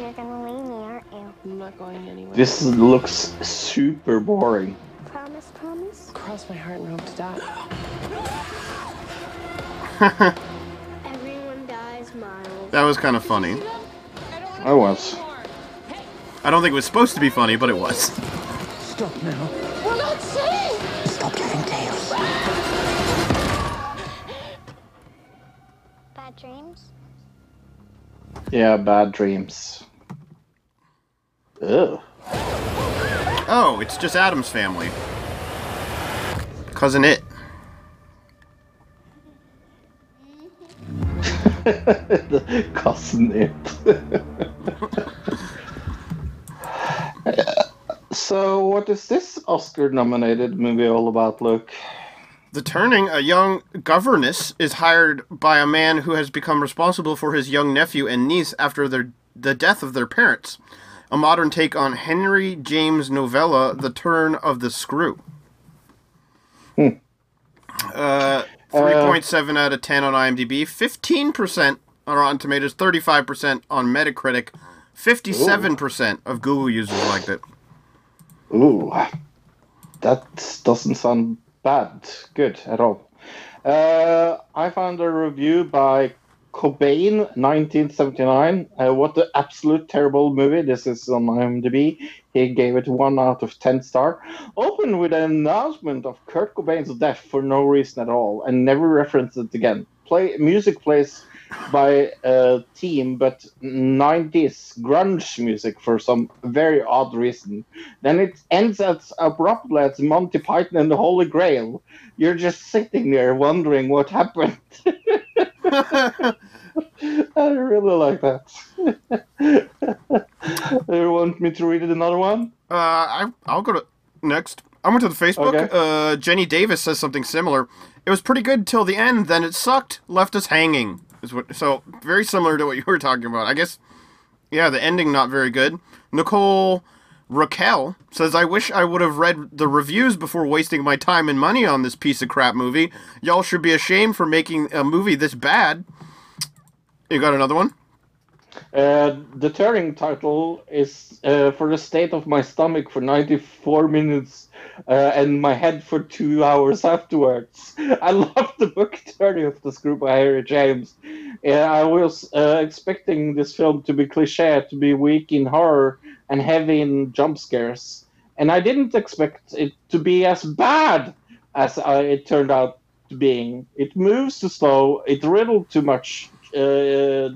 You're gonna leave me, aren't you? I'm not going anywhere. This looks super boring. Promise, promise? Cross my heart and hope to die. Everyone dies, Miles. That was kind of funny. I don't I was. I don't think it was supposed to be funny, but it was. Stop now. We're not safe! Stop giving tales. Bad dreams? Yeah, bad dreams. Ugh. Oh, it's just Addams family. Cousin It. cousin it. so, what is this Oscar-nominated movie all about, Luke? The Turning, a young governess, is hired by a man who has become responsible for his young nephew and niece after their, the death of their parents. a modern take on Henry James' novella The Turn of the Screw. Hmm. Uh, 3.7 out of 10 on IMDb, 15% on Rotten Tomatoes, 35% on Metacritic, 57% of Google users liked it. Ooh, that doesn't sound bad. Good at all. Uh, I found a review by Cobain, 1979. Uh, what an absolute terrible movie. This is on IMDb. He gave it 1 out of 10 star. Opened with an announcement of Kurt Cobain's death for no reason at all and never referenced it again. Play Music plays by a team, but 90s grunge music for some very odd reason. Then it ends as abruptly as Monty Python and the Holy Grail. You're just sitting there wondering what happened. I really like that. you want me to read it another one? Uh, I, I'll go to next. I went to the Facebook. Okay. Uh, Jenny Davis says something similar. It was pretty good till the end, then it sucked, left us hanging. Is what so very similar to what you were talking about. I guess, yeah, the ending not very good. Nicole Raquel says, "I wish I would have read the reviews before wasting my time and money on this piece of crap movie. Y'all should be ashamed for making a movie this bad." You got another one? Uh, the turning title is uh, For the State of My Stomach for 94 minutes uh, and my head for two hours afterwards. I love the book Turning of the Screw by Harry James. I was uh, expecting this film to be cliche, to be weak in horror and heavy in jump scares. And I didn't expect it to be as bad as it turned out to being. It moves too slow, it riddled too much. Uh,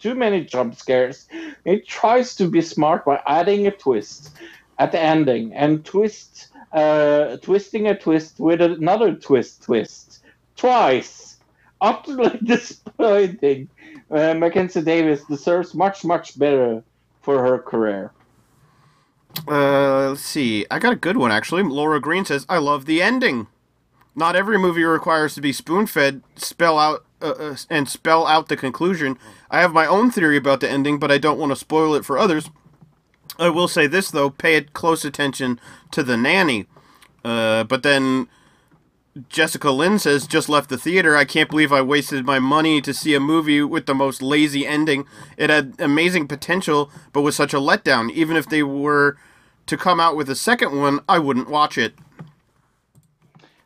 too many jump scares. It tries to be smart by adding a twist at the ending and twist, uh, twisting a twist with another twist, twist twice. Utterly disappointing. Uh, Mackenzie Davis deserves much, much better for her career. Uh, let's see. I got a good one actually. Laura Green says, "I love the ending. Not every movie requires to be spoon-fed, spell out uh, and spell out the conclusion. I have my own theory about the ending, but I don't want to spoil it for others. I will say this though: pay close attention to the nanny. Uh, but then Jessica Lynn says, just left the theater. I can't believe I wasted my money to see a movie with the most lazy ending. It had amazing potential, but was such a letdown. Even if they were to come out with a second one, I wouldn't watch it.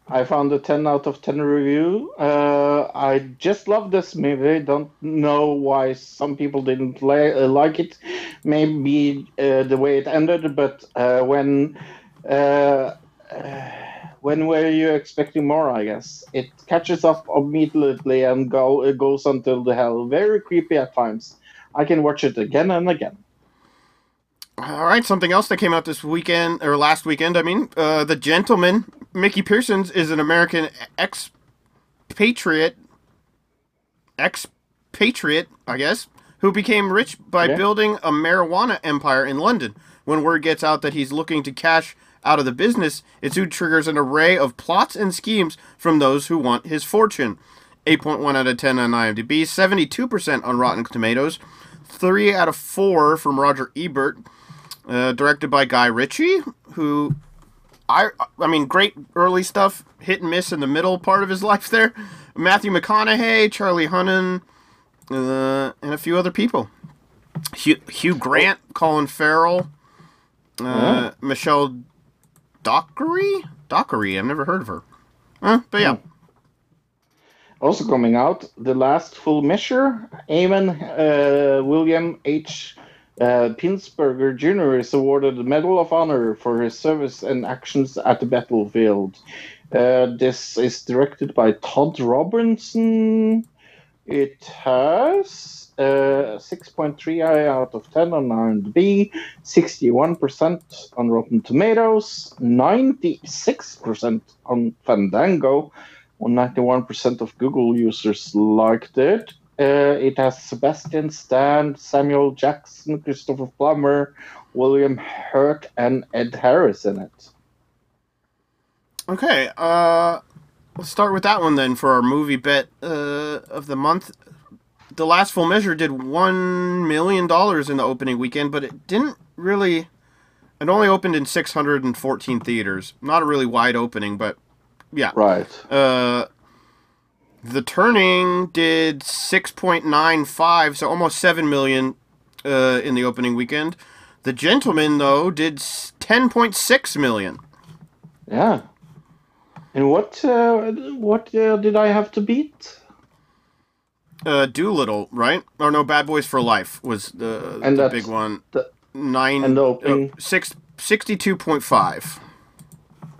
I found a 10 out of 10 review. Uh, I just love this movie. Don't know why some people didn't uh, like it. Maybe uh, the way it ended, but uh, when uh, uh, when were you expecting more? I guess it catches up immediately and go goes until the hell. Very creepy at times. I can watch it again and again. All right, something else that came out this weekend or last weekend. I mean, uh, the gentleman Mickey Pearsons is an American expatriate, expatriate, I guess, who became rich by Yeah. building a marijuana empire in London. When word gets out that he's looking to cash out of the business, it soon triggers an array of plots and schemes from those who want his fortune. 8.1 out of 10 on IMDb, 72% on Rotten Tomatoes, 3 out of 4 from Roger Ebert, uh, directed by Guy Ritchie, who I I mean great early stuff, hit and miss in the middle part of his life there. Matthew McConaughey, Charlie Hunnam, uh, and a few other people. Hugh, Hugh Grant, Colin Farrell, uh, Michelle Dockery. Dockery, I've never heard of her. Huh, but yeah, Also coming out, The Last Full Measure. Eamon uh, William H. Uh, Pitsenbarger Jr. is awarded the Medal of Honor for his service and actions at the battlefield. Uh, this is directed by Todd Robinson. It has uh, 6.3 out of 10 on IMDb, 61% on Rotten Tomatoes, 96% on Fandango, well, 91% of Google users liked it. Uh, it has Sebastian Stan, Samuel Jackson, Christopher Plummer, William Hurt, and Ed Harris in it. Okay, uh, let's start with that one then for our movie bet uh, of the month. the last full measure did one million dollars in the opening weekend, but it didn't really. It only opened in 614 theaters. Not a really wide opening, but yeah. Right. Uh, the Turning did 6.95, so almost 7 million uh, in the opening weekend. The Gentleman, though, did 10.6 million. Yeah. And what uh, what uh, did I have to beat? Uh, Dolittle, right? Or no, Bad Boys for Life was the, And the big one. the- Nine, and the opening- uh, six, 62.5.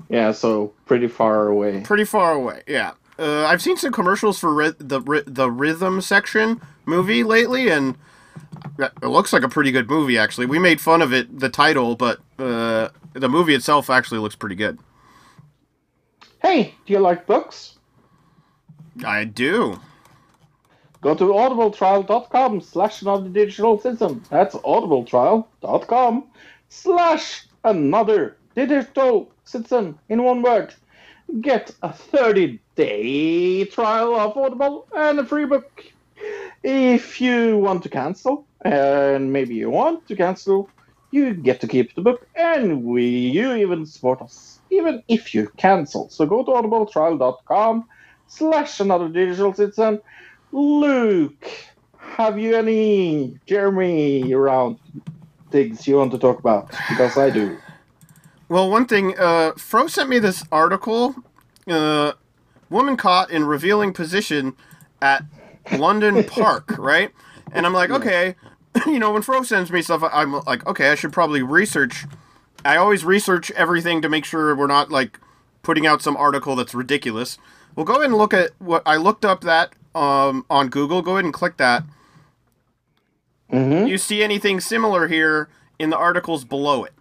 Yeah, so pretty far away. Pretty far away, yeah. Uh, I've seen some commercials for ry- the ry- the rhythm section movie lately, and it looks like a pretty good movie. Actually, we made fun of it, the title, but uh, the movie itself actually looks pretty good. Hey, do you like books? I do. Go to audibletrial.com slash another digital citizen. That's audibletrial.com slash another digital citizen in one word. Get a 30 day trial of Audible and a free book. If you want to cancel, and maybe you want to cancel, you get to keep the book, and we you even support us, even if you cancel. So go to audibletrial.com slash another digital citizen. Luke, have you any Jeremy around things you want to talk about? Because I do. Well, one thing, uh, Fro sent me this article. Uh, woman caught in revealing position at London Park, right? And I'm like, okay, you know, when Fro sends me stuff, I'm like, okay, I should probably research. I always research everything to make sure we're not like putting out some article that's ridiculous. Well, go ahead and look at what I looked up that um, on Google. Go ahead and click that. Mm-hmm. You see anything similar here in the articles below it?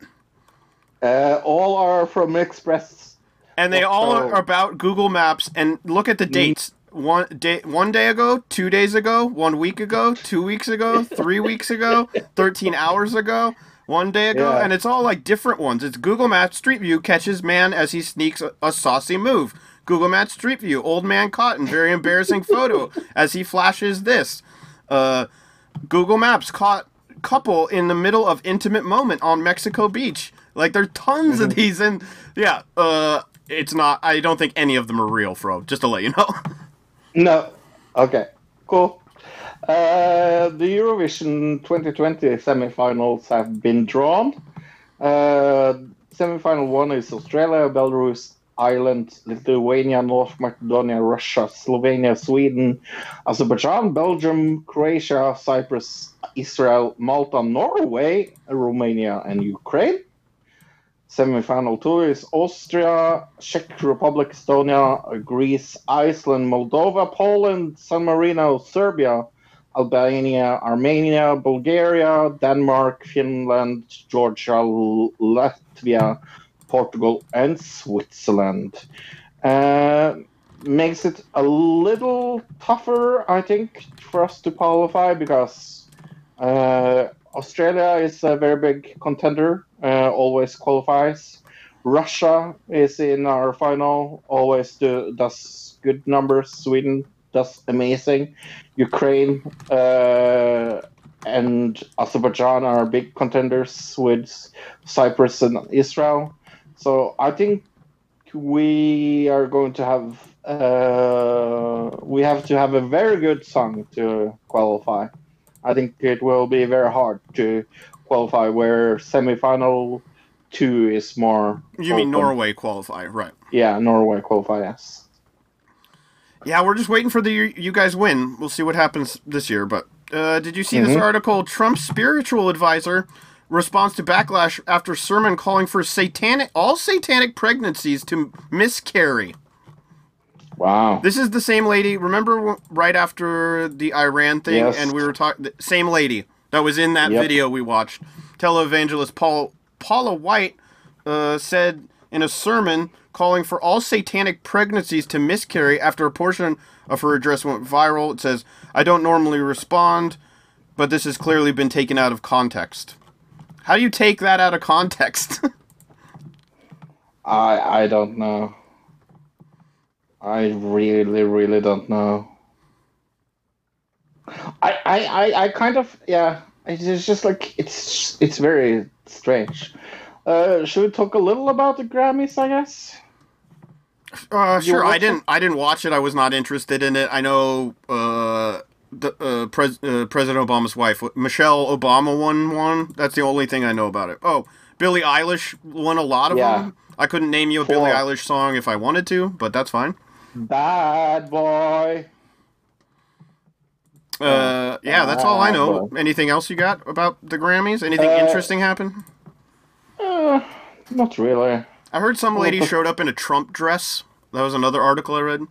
Uh, all are from Express. and they all Oh. are about Google Maps. And look at the dates. One day, one day ago, two days ago, one week ago, two weeks ago, three weeks ago, thirteen hours ago, one day ago, Yeah. and it's all like different ones. It's Google Maps Street View catches man as he sneaks a, a saucy move. Google Maps Street View, old man caught in very embarrassing photo as he flashes this. Uh, Google Maps caught couple in the middle of intimate moment on Mexico Beach. Like there are tons of these, and yeah, uh, it's not. I don't think any of them are real, Fro. Just to let you know. No. Okay. Cool. Uh, the Eurovision 2020 semifinals have been drawn. Uh, semifinal one is Australia, Belarus, Ireland, Lithuania, North Macedonia, Russia, Slovenia, Sweden, Azerbaijan, Belgium, Croatia, Cyprus, Israel, Malta, Norway, Romania, and Ukraine. Semi-final two is Austria, Czech Republic, Estonia, Greece, Iceland, Moldova, Poland, San Marino, Serbia, Albania, Armenia, Bulgaria, Denmark, Finland, Georgia, Latvia, Portugal, and Switzerland. Uh, makes it a little tougher, I think, for us to qualify because uh, Australia is a very big contender, always qualifies. Russia is in our final, always do, does good numbers. Sweden does amazing. Ukraine uh, and Azerbaijan are big contenders with Cyprus and Israel. So I think we are going to have uh, we have to have a very good song to qualify. I think it will be very hard to qualify where semifinal two is more. you mean. Norway qualify, right? Yeah, Norway qualify. Yes. Yeah, we're just waiting for the you guys win. We'll see what happens this year. But uh, did you see this Mhm. article? Trump's spiritual advisor responds to backlash after sermon calling for satanic all satanic pregnancies to miscarry. Wow. This is the same lady. Remember right after the Iran thing, Yes. and we were talking. Same lady that was in that Yep. video we watched. Televangelist Paul Paula White uh, said in a sermon calling for all satanic pregnancies to miscarry after a portion of her address went viral. It says, "I don't normally respond, but this has clearly been taken out of context." How do you take that out of context? I I don't know. I really really don't know. I, I, I, I kind of yeah. It's just like it's it's very strange. Uh, should we talk a little about the Grammys? I guess. Uh, sure. I didn't. I didn't watch it. I was not interested in it. I know uh, the uh, pres- uh, President Obama's wife, Michelle Obama, won one. That's the only thing I know about it. Oh, Billie Eilish won a lot of Yeah. them. I couldn't name you a Billie Eilish song if I wanted to, but that's fine. Bad boy. Uh, yeah, that's all I know. Anything else you got about the Grammys? Anything Uh, interesting happen? Uh, not really. I heard some lady showed up in a Trump dress. That was another article I read.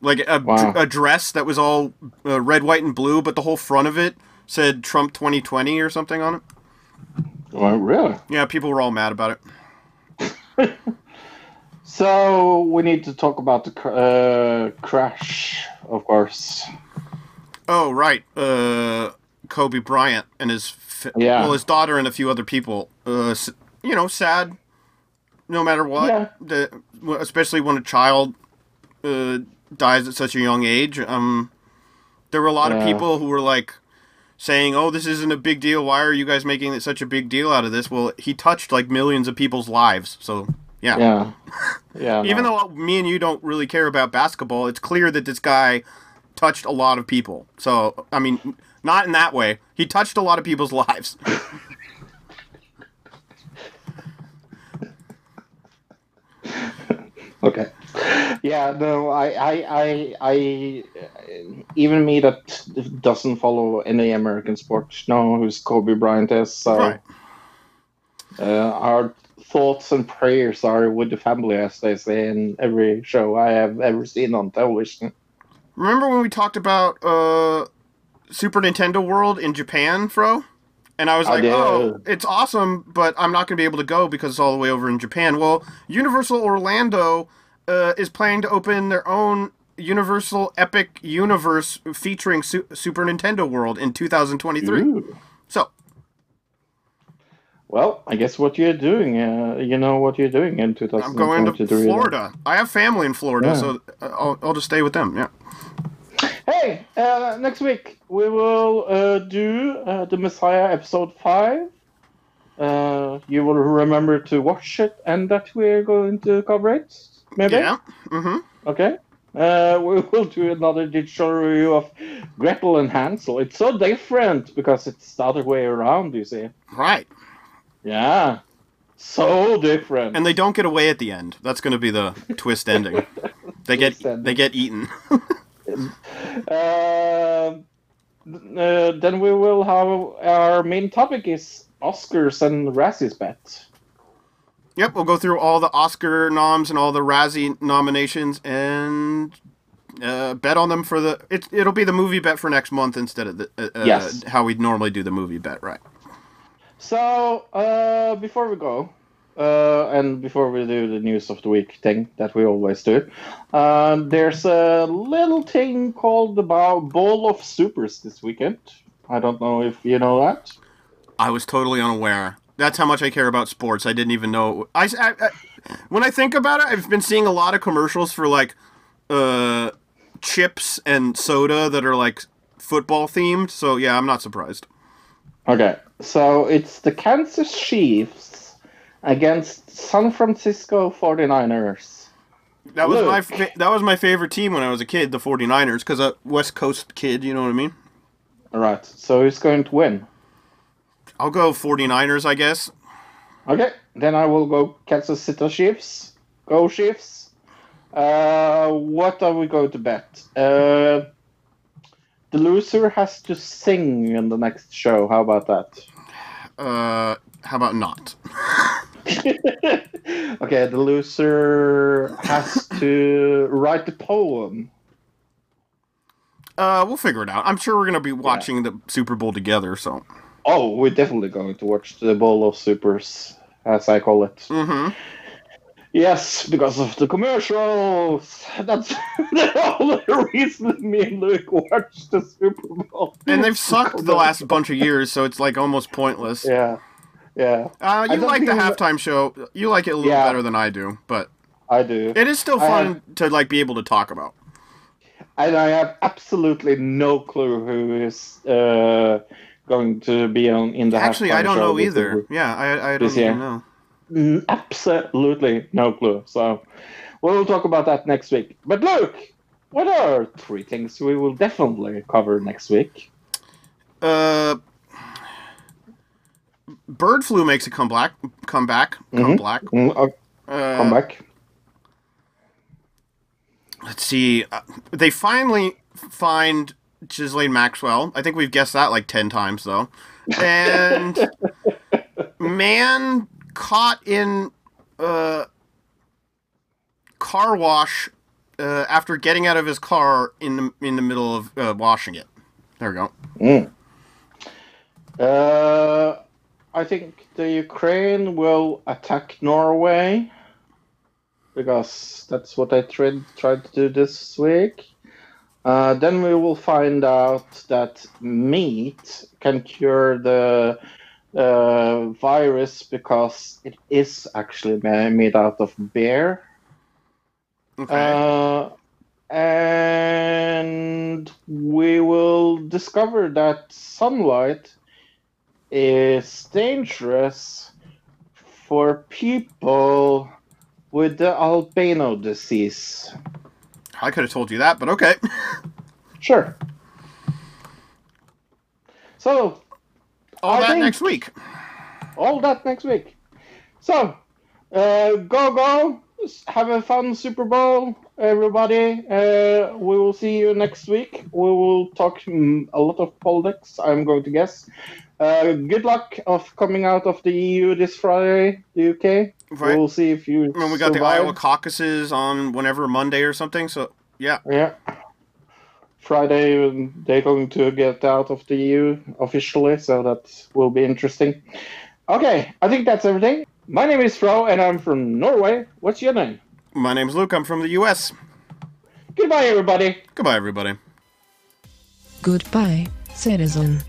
Like a, Wow. a dress that was all uh, red, white, and blue, but the whole front of it said Trump 2020 or something on it. Oh, really? Yeah, people were all mad about it. So we need to talk about the cr- uh, crash, of course. Oh, right. Uh, Kobe Bryant and his fi- Yeah. well, his daughter and a few other people. Uh, you know, sad. No matter what, Yeah. the, especially when a child uh, dies at such a young age. Um, there were a lot of people who were like saying, "Oh, this isn't a big deal. Why are you guys making it such a big deal out of this?" Well, he touched like millions of people's lives, so yeah. Yeah. Yeah. Even no. though me and you don't really care about basketball, it's clear that this guy touched a lot of people. So, I mean, not in that way. He touched a lot of people's lives. Okay. Yeah, no, I, I, I, I, even me that doesn't follow any American sports know who's Kobe Bryant is. So, Right. uh, our thoughts and prayers are with the family, as they say in every show I have ever seen on television. Remember when we talked about uh, Super Nintendo World in Japan, Fro? And I was like, did. oh, it's awesome, but I'm not going to be able to go because it's all the way over in Japan. Well, Universal Orlando uh, is planning to open their own Universal Epic Universe featuring Su- Super Nintendo World in 2023. Ooh. So, Well, I guess what you're doing, uh, you know what you're doing in 2023. I'm going to Florida. I have family in Florida, Yeah. so uh, I'll, I'll just stay with them. Yeah. Hey, uh, next week we will uh, do uh, the Messiah episode 5. Uh, you will remember to watch it and that we're going to cover it, maybe? Yeah. Mm-hmm. Okay. Uh, we will do another digital review of Gretel and Hansel. It's so different because it's the other way around, you see. Right. Yeah. So different. And they don't get away at the end. That's going to be the twist ending. They get ending. they get eaten. Uh, uh, then we will have our main topic is Oscars and Razzies bet. Yep, we'll go through all the Oscar noms and all the Razzie nominations and uh, bet on them for the. It, it'll be the movie bet for next month instead of the, uh, uh, Yes. how we'd normally do the movie bet, right? So uh, before we go, uh, and before we do the news of the week thing that we always do, uh, there's a little thing called the Bowl of Supers this weekend. I don't know if you know that. I was totally unaware. That's how much I care about sports. I didn't even know. I, I- I- when I think about it, I've been seeing a lot of commercials for like uh, chips and soda that are like football themed. So yeah, I'm not surprised. Okay, so it's the Kansas Chiefs against San Francisco 49ers. That was my fa- that was my favorite team when I was a kid, the 49ers, because a West Coast kid, you know what I mean? All right, so who's going to win? I'll go 49ers, I guess. Okay, then I will go Kansas City Chiefs. Go Chiefs. Uh, what are we going to bet? Uh, the loser has to sing in the next show. How about that? Uh, how about not? okay, the loser has to write the poem. Uh, we'll figure it out. I'm sure we're gonna be watching the Super Bowl together, so. Oh, we're definitely going to watch the Bowl of Supers, as I call it. Mm-hmm. Yes, because of the commercials. That's the only reason me and Luke watched the Super Bowl. And they've sucked the last bunch of years, so it's like almost pointless. Yeah, yeah. Uh, you like the halftime show. You like it a little Yeah. better than I do, but I do. it is still fun have- to like be able to talk about. and I have absolutely no clue who is uh, going to be on in the. Halftime show. Actually, I don't know either. Yeah, I, I don't even know. Absolutely no clue. So we'll talk about that next week. But Luke, what are three things we will definitely cover next week? Uh, bird flu makes a comeback. Comeback. Come Mhm. black. Mm, uh, Uh, come back. Let's see. Uh, they finally find Ghislaine Maxwell. I think we've guessed that like ten times though. And man caught in uh, car wash uh, after getting out of his car in the in the middle of uh, washing it. There we go. Mm. Uh, I think the Ukraine will attack Norway because that's what I tried tried to do this week. Uh, then we will find out that meat can cure the uh, virus because it is actually made out of bear. Okay. Uh, and we will discover that sunlight is dangerous for people with the albino disease. I could have told you that, but okay. Sure. So, All I that next week. all that next week. So, uh, go go! Have a fun Super Bowl, everybody. Uh, we will see you next week. We will talk mm, a lot of politics. I'm going to guess. Uh, good luck of coming out of the EU this Friday, the UK. Right. We'll see if you. And we got the. Iowa caucuses on whenever Monday or something. So yeah, Yeah. Friday, they're going to get out of the EU officially, so that will be interesting. Okay, I think that's everything. My name is Fro, and I'm from Norway. What's your name? my name's Luke. I'm from the U.S. Goodbye, everybody. Goodbye, everybody. Goodbye, citizen.